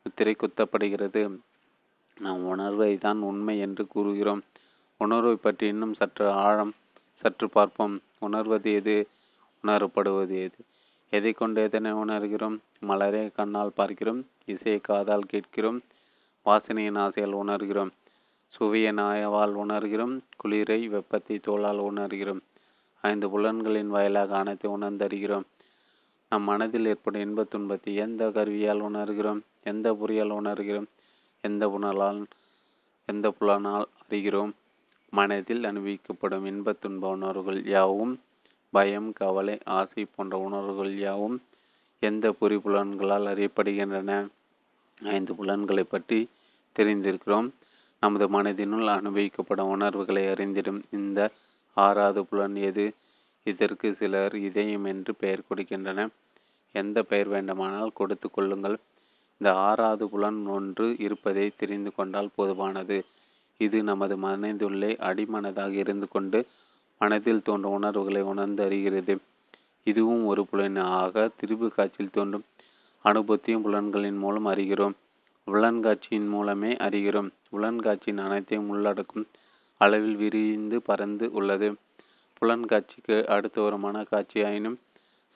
முத்திரை குத்தப்படுகிறது. நாம் உணர்வை தான் உண்மை என்று கூறுகிறோம். உணர்வை பற்றி இன்னும் சற்று ஆழம் சற்று பார்ப்போம். உணர்வது எது? உணரப்படுவது எது எதை கொண்டு எதனை உணர்கிறோம்? மலரை கண்ணால் பார்க்கிறோம் இசையை காதால் கேட்கிறோம் வாசனையின் ஆசையால் உணர்கிறோம் சுவைய நாயவால் உணர்கிறோம் குளிரை வெப்பத்தை தோளால் உணர்கிறோம் ஐந்து புலன்களின் வாயிலாக அனைத்தை உணர்ந்தறிகிறோம். நம் மனதில் ஏற்படும் இன்பத் துன்பத்தை எந்த கருவியால் உணர்கிறோம்? எந்த பொறியால் உணர்கிறோம்? எந்த புனலால் எந்த புலனால் அறிகிறோம்? மனதில் அனுபவிக்கப்படும் இன்பத் துன்ப உணர்வுகள் யாவும் பயம் கவலை ஆசை போன்ற உணர்வுகள் யாவும் எந்த பொறி புலன்களால் அறியப்படுகின்றன? ஐந்து புலன்களை பற்றி தெரிந்திருக்கிறோம். நமது மனதினுள் அனுபவிக்கப்படும் உணர்வுகளை அறிந்திடும் இந்த ஆறாவது புலன் எது? இதற்கு சிலர் இதயம் என்று பெயர் கொடுக்கின்றன. எந்த பெயர் வேண்டுமானால் கொடுத்து கொள்ளுங்கள். இந்த ஆறாவது புலன் ஒன்று இருப்பதை தெரிந்து கொண்டால் போதுமானது. இது நமது மனதுள்ளே அடிமனதாக இருந்து கொண்டு மனதில் தோன்றும் உணர்வுகளை உணர்ந்து அறிகிறது. இதுவும் ஒரு புலன் ஆக திரிபு காட்சியில் தோன்றும். அனுபவத்தையும் புலன்களின் மூலம் அறிகிறோம். புலன்காட்சியின் மூலமே அறிகிறோம். உலன்காட்சியின் அனைத்தையும் உள்ளடக்கும் அளவில் விரிந்து பறந்து உள்ளது. புலன்காட்சிக்கு அடுத்து ஒரு மனக்காட்சியாயினும்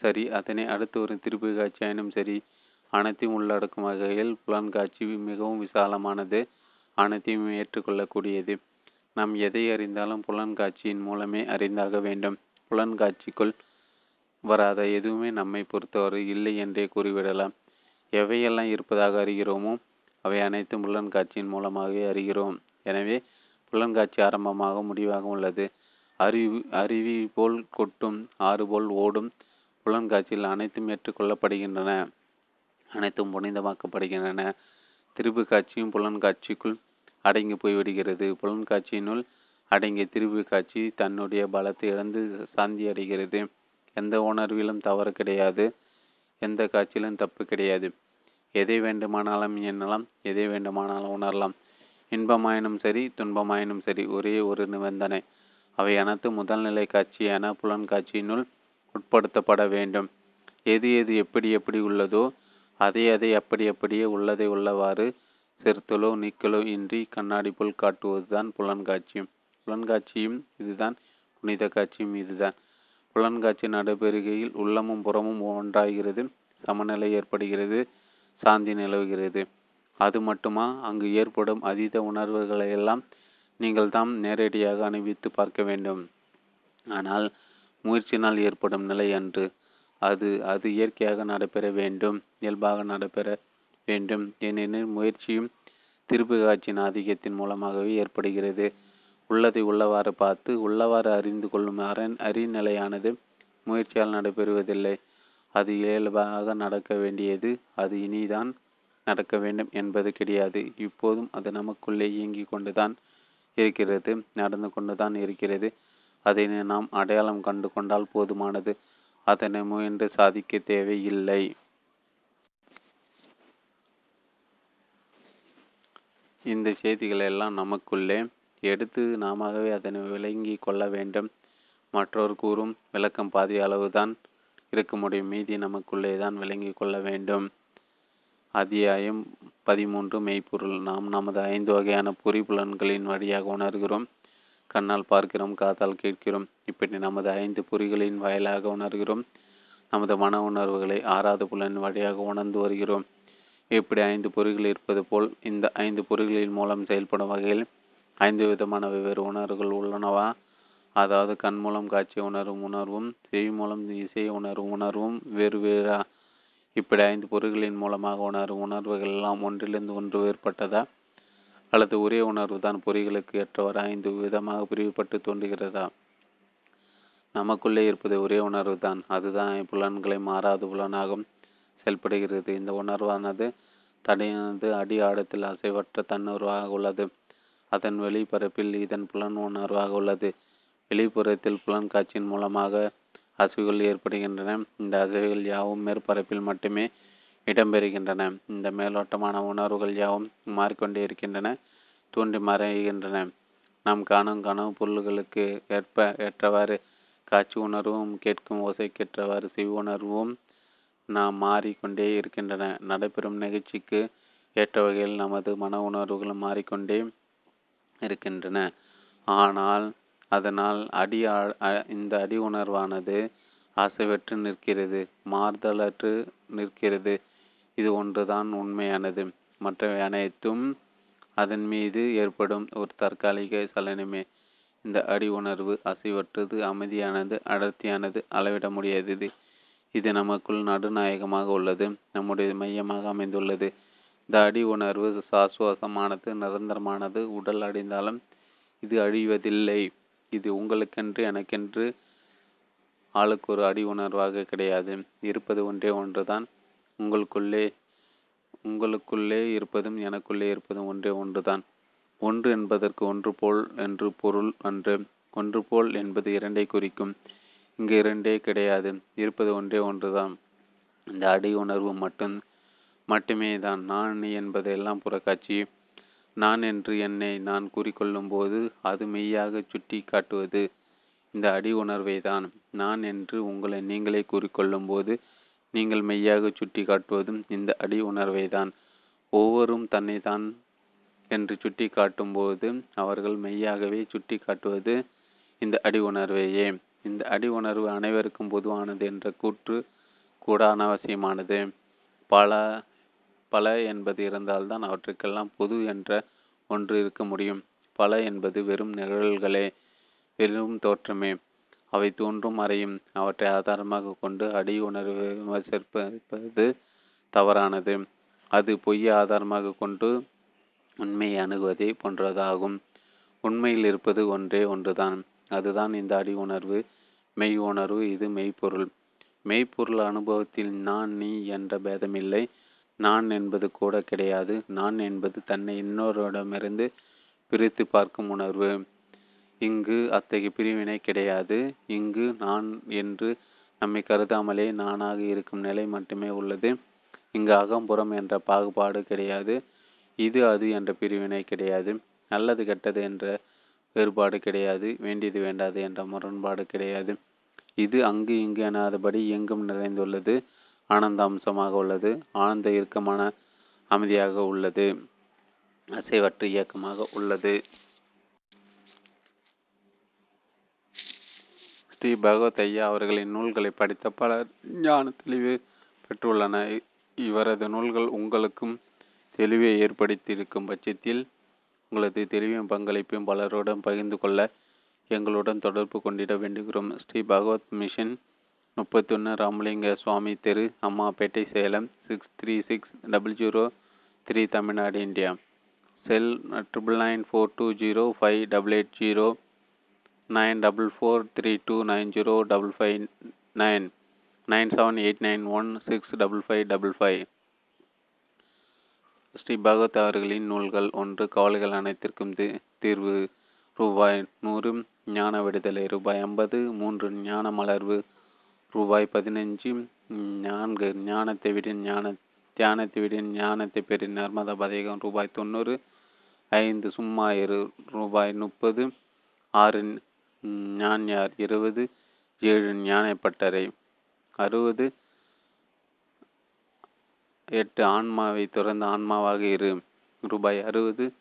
சரி அதனை அடுத்து ஒரு திருப்பு காட்சியாயினும் சரி அனைத்தையும் உள்ளடக்கும் வகையில் புலன்காட்சி மிகவும் விசாலமானது. அனைத்தையும் ஏற்றுக்கொள்ளக்கூடியது. நாம் எதை அறிந்தாலும் புலன்காட்சியின் மூலமே அறிந்தாக வேண்டும். புலன்காட்சிக்குள் வராத எதுவுமே நம்மை பொறுத்தவரை இல்லை என்றே கூறிவிடலாம். எவையெல்லாம் இருப்பதாக அறிகிறோமோ அவை அனைத்தும் புலன்காட்சியின் மூலமாகவே அறிகிறோம். எனவே புலன்காட்சி ஆரம்பமாக முடிவாக உள்ளது. அறிவு அருவி போல் கொட்டும் ஆறு போல் ஓடும் புலன்காட்சியில் அனைத்தும் ஏற்றுக்கொள்ளப்படுகின்றன. அனைத்தும் புனிதமாக்கப்படுகின்றன. திருப்பு காட்சியும் புலன்காட்சிக்குள் அடங்கி போய்விடுகிறது புலன்காட்சியினுள் அடங்கிய திருப்பு காட்சி தன்னுடைய பலத்தை இழந்து சாந்தி அடைகிறது. எந்த உணர்விலும் தவறு கிடையாது. எந்த காட்சியிலும் தப்பு கிடையாது. எதை வேண்டுமானாலும் எண்ணலாம் எதை வேண்டுமானாலும் உணரலாம். இன்பமாயினும் சரி துன்பமாயினும் சரி ஒரே ஒரு நிபந்தனை. அவை அனைத்து முதல்நிலை காட்சியான புலன்காட்சியினுள் உட்படுத்தப்பட வேண்டும். எது எது எப்படி எப்படி உள்ளதோ அதை அதை அப்படி அப்படியே உள்ளதை உள்ளவாறு சேர்த்தலோ நீக்கலோ இன்றி கண்ணாடி போல் காட்டுவதுதான் புலன்காட்சியும். புலன்காட்சியும் இதுதான் புனித காட்சியும் இதுதான். புலன்காட்சி நடைபெறுகையில் உள்ளமும் புறமும் ஒன்றாகிறது சமநிலை ஏற்படுகிறது சாந்தி நிலவுகிறது. அது மட்டுமா? அங்கு ஏற்படும் அதீத உணர்வுகளை எல்லாம் நீங்கள் தாம் நேரடியாக அனுபவித்து பார்க்க வேண்டும். ஆனால் முயற்சியினால் ஏற்படும் நிலை அன்று அது அது இயற்கையாக நடைபெற வேண்டும் இயல்பாக நடைபெற வேண்டும். ஏனெனில் முயற்சியும் திருப்பு காட்சியின் ஆதிக்கத்தின் மூலமாகவே ஏற்படுகிறது. உள்ளதை உள்ளவாறு பார்த்து உள்ளவாறு அறிந்து கொள்ளும் அரண் அறிநிலையானது முயற்சியால் நடைபெறுவதில்லை. அது இயல்பாக நடக்க வேண்டியது அது இனிதான் நடக்க வேண்டும் என்பது கிடையாது. இப்போதும் அது நமக்குள்ளே இயங்கிக் கொண்டுதான் இருக்கிறது நடந்து கொண்டுதான் இருக்கிறது. அதை நாம் அடையாளம் கண்டு கொண்டால் போதுமானது. அதனை முயன்று சாதிக்க தேவையில்லை. இந்த செய்திகள் எல்லாம் நமக்குள்ளே எடுத்து நாமவே அதனை விளங்கி கொள்ள வேண்டும். மற்றொரு கூறும் விளக்கம் பாதி அளவுதான் இருக்க முடியும். மீதி நமக்குள்ளே தான் விளங்கி கொள்ள வேண்டும். அத்தியாயம் பதிமூன்று மெய்ப்பொருள். நாம் நமது ஐந்து வகையான புரிபுலன்களின் வழியாக உணர்கிறோம். கண்ணால் பார்க்கிறோம் காதால் கேட்கிறோம். இப்படி நமது ஐந்து பொறிகளின் வாயிலாக உணர்கிறோம். நமது மன உணர்வுகளை ஆறாவது புலன் வழியாக உணர்ந்து வருகிறோம். இப்படி ஐந்து பொறிகள் இருப்பது போல் இந்த ஐந்து பொறிகளின் மூலம் செயல்படும் வகையில் ஐந்து விதமான வெவ்வேறு உணர்வுகள் உள்ளனவா? அதாவது கண் மூலம் காட்சி உணரும் உணர்வும் செவி மூலம் இசை உணரும் உணர்வும் வேறு வேறா? இப்படி ஐந்து பொறிகளின் மூலமாக உணரும் உணர்வுகள் எல்லாம் ஒன்றிலிருந்து ஒன்று வேறுபட்டதா? அல்லது ஒரே உணர்வு தான் பொறிகளுக்கு ஏற்றவர் ஐந்து விதமாக பிரிவுபட்டு தோன்றுகிறதா? நமக்குள்ளே இருப்பது ஒரே உணர்வு தான். அதுதான் புலன்களை மாறாத புலனாகும். செயல்படுகிறது. இந்த உணர்வானது தடையானது அடி ஆழத்தில் அசைவற்ற தன்னுருவாக உள்ளது. அதன் வெளிப்பரப்பில் இதன் புலன் உணர்வாக உள்ளது. வெளிப்புறத்தில் புலன் காட்சியின் மூலமாக அசைவுகள் ஏற்படுகின்றன. இந்த அசைவுகள் யாவும் மேற்பரப்பில் மட்டுமே இடம்பெறுகின்றன. இந்த மேலோட்டமான உணர்வுகள் யாவும் மாறிக்கொண்டே இருக்கின்றன. தோன்றி மறைகின்றன. நாம் காணும் கனவு பொருள்களுக்கு ஏற்ப ஏற்றவாறு காட்சி உணர்வும் கேட்கும் ஓசைக்கேற்றவாறு செவி உணர்வும் நாம் மாறிக்கொண்டே இருக்கின்றன. நடைபெறும் நிகழ்ச்சிக்கு ஏற்ற வகையில் நமது மன உணர்வுகளும் மாறிக்கொண்டே இருக்கின்றன. ஆனால் அதனால் அடி இந்த அடி உணர்வானது அசைவற்று நிற்கிறது மாறுதலற்று நிற்கிறது. இது ஒன்றுதான் உண்மையானது. மற்றவை அனைத்தும் அதன் மீது ஏற்படும் ஒரு தற்காலிக சலனமே. இந்த அடி உணர்வு அசைவற்றது அமைதியானது அடர்த்தியானது அளவிட முடியாதது. இது நமக்குள் நடுநாயகமாக உள்ளது நம்முடைய மையமாக அமைந்துள்ளது. இந்த அடி உணர்வு சாசுவாசமானது நிரந்தரமானது உடல் அடைந்தாலும் இது அழிவதில்லை. இது உங்களுக்கென்று எனக்கென்று ஆளுக்கு ஒரு அடி உணர்வாக கிடையாது. இருப்பது ஒன்றே ஒன்றுதான். உங்களுக்குள்ளே உங்களுக்குள்ளே இருப்பதும் எனக்குள்ளே இருப்பதும் ஒன்றே ஒன்றுதான். ஒன்று என்பதற்கு ஒன்று போல் என்று பொருள் அன்று ஒன்று போல் என்பது இரண்டை குறிக்கும். இங்கு இரண்டே கிடையாது இருப்பது ஒன்றே ஒன்றுதான். இந்த அடி உணர்வு மட்டும் மட்டுமே தான் நான் என்பதெல்லாம் புறக்காட்சி நான் என்று என்னை நான் கூறிக்கொள்ளும் போது அது மெய்யாக சுட்டி காட்டுவது இந்த அடி உணர்வை தான் நான் என்று உங்களை நீங்களே கூறிக்கொள்ளும் போது நீங்கள் மெய்யாக சுட்டி காட்டுவதும் இந்த அடி உணர்வை தான் ஒவ்வொரும் தன்னை தான் என்று சுட்டி காட்டும் போது அவர்கள் மெய்யாகவே சுட்டி காட்டுவது இந்த அடி உணர்வையே. இந்த அடி உணர்வு அனைவருக்கும் பொதுவானது என்ற கூற்று கூட அனாவசியமானது. பல பல என்பது இருந்தால்தான் அவற்றுக்கெல்லாம் பொது என்ற ஒன்று இருக்க முடியும். பல என்பது வெறும் நிகழ்வுகளே வெறும் தோற்றமே. அவை தோன்றும் அறையும். அவற்றை ஆதாரமாக கொண்டு அடி உணர்வு விமர்சிப்பது தவறானது. அது பொய்யை ஆதாரமாக கொண்டு உண்மையை அணுகுவதே போன்றதாகும். உண்மையில் இருப்பது ஒன்றே ஒன்றுதான். அதுதான் இந்த அடி உணர்வு. மெய் உணர்வு இது மெய்ப்பொருள். மெய்ப்பொருள் அனுபவத்தில் நான் நீ என்ற பேதமில்லை. நான் என்பது கூட கிடையாது. நான் என்பது தன்னை இன்னொருடமிருந்து பிரித்து பார்க்கும் உணர்வு. இங்கு அத்தகைய பிரிவினை கிடையாது. இங்கு நான் என்று நம்மை கருதாமலே நானாக இருக்கும் நிலை மட்டுமே உள்ளது. இங்கு அகம்புறம் என்ற பாகுபாடு கிடையாது. இது அது என்ற பிரிவினை கிடையாது. நல்லது கெட்டது என்ற வேறுபாடு கிடையாது. வேண்டியது வேண்டாது என்ற முரண்பாடு கிடையாது. இது அங்கு இங்கு எனாதபடி எங்கும் நிறைந்துள்ளது. ஆனந்த அம்சமாக உள்ளது. ஆனந்த இறுக்கமான அமைதியாக உள்ளது. அசைவற்ற இயக்கமாக உள்ளது. ஸ்ரீ பகவத் ஐயா அவர்களின் நூல்களை படித்த பலர் ஞான தெளிவு பெற்றுள்ளன. இவரது நூல்கள் உங்களுக்கும் தெளிவை ஏற்படுத்தியிருக்கும் பட்சத்தில் உங்களது தெளிவையும் பங்களிப்பையும் பலருடன் பகிர்ந்து கொள்ள எங்களுடன் தொடர்பு கொண்டிட வேண்டுகிறோம். ஸ்ரீ பகவத் மிஷன் முப்பத்தொன்று ராமலிங்க சுவாமி தெரு Ammapettai Salem six three six double zero three Tamil Nadu India. Cell triple nine four two zero five double eight zero nine double four three two nine zero double five nine nine seven eight nine one six double five double five Shri Bhagavath அவர்களின் நூல்கள் ஒன்று கவலைகள் அனைத்திற்கும் தீர்வு. ரூபாய் நூறு ஞான விடுதலை. ரூபாய் ஐம்பது மூன்று ஞான மலர்வு. ரூபாய் பதினஞ்சு நான்கு ஞானத்தை விட ஞான தியானத்தை விட ஞானத்தை பெரிய நர்மதா பதேகம். ரூபாய் தொண்ணூறு ஐந்து சும்மா இரு. ரூபாய் முப்பது ஆறு ஞான்யார் இருபது ஏழு ஞானப்பட்டறை. அறுபது எட்டு ஆன்மாவை துறந்த ஆன்மாவாக இரு. ரூபாய் அறுபது.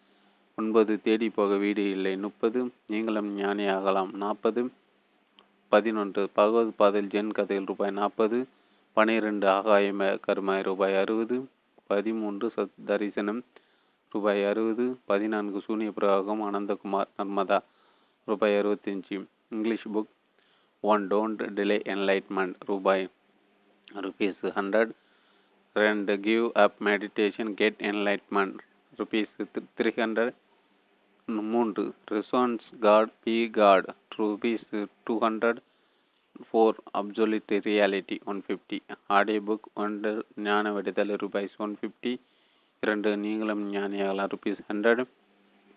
ஒன்பது தேடி போக வீடு இல்லை. முப்பது நீங்களும் ஞானியாகலாம் நாற்பது பதினொன்று பகவத் பாதல் ஜென் கதையில் ரூபாய் நாற்பது. பனிரெண்டு ஆகாயம கருமாய் ரூபாய் அறுபது. பதிமூன்று சத் தரிசனம் ரூபாய் அறுபது. பதினான்கு சூனிய பிரயோகம் அனந்தகுமார் நர்மதா ரூபாய் அறுபத்தஞ்சு. English book one don't delay enlightenment ரூபாய் ருபீஸ் ஹண்ட்ரட். ரெண்டு give up meditation get enlightenment rupees three hundred மூன்று reasons God be God rupees two hundred four absolute reality one fifty audio book ஒன்று ஞான விடுதலை ரூபாய்ஸ் ஒன் ஃபிஃப்டி இரண்டு நீங்களும் ஞானியாகலாம் ருபீஸ் ஹண்ட்ரட்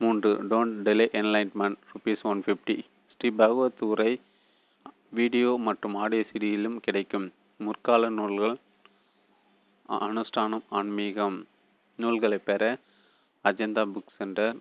மூன்று don't delay enlightenment rupees one fifty Shri Bhagavath உரை வீடியோ மற்றும் ஆடியோ சீடியிலும் கிடைக்கும். முற்கால நூல்கள் அனுஷ்டானம் ஆன்மீகம் நூல்களை பெற அஜந்தா புக் சென்டர்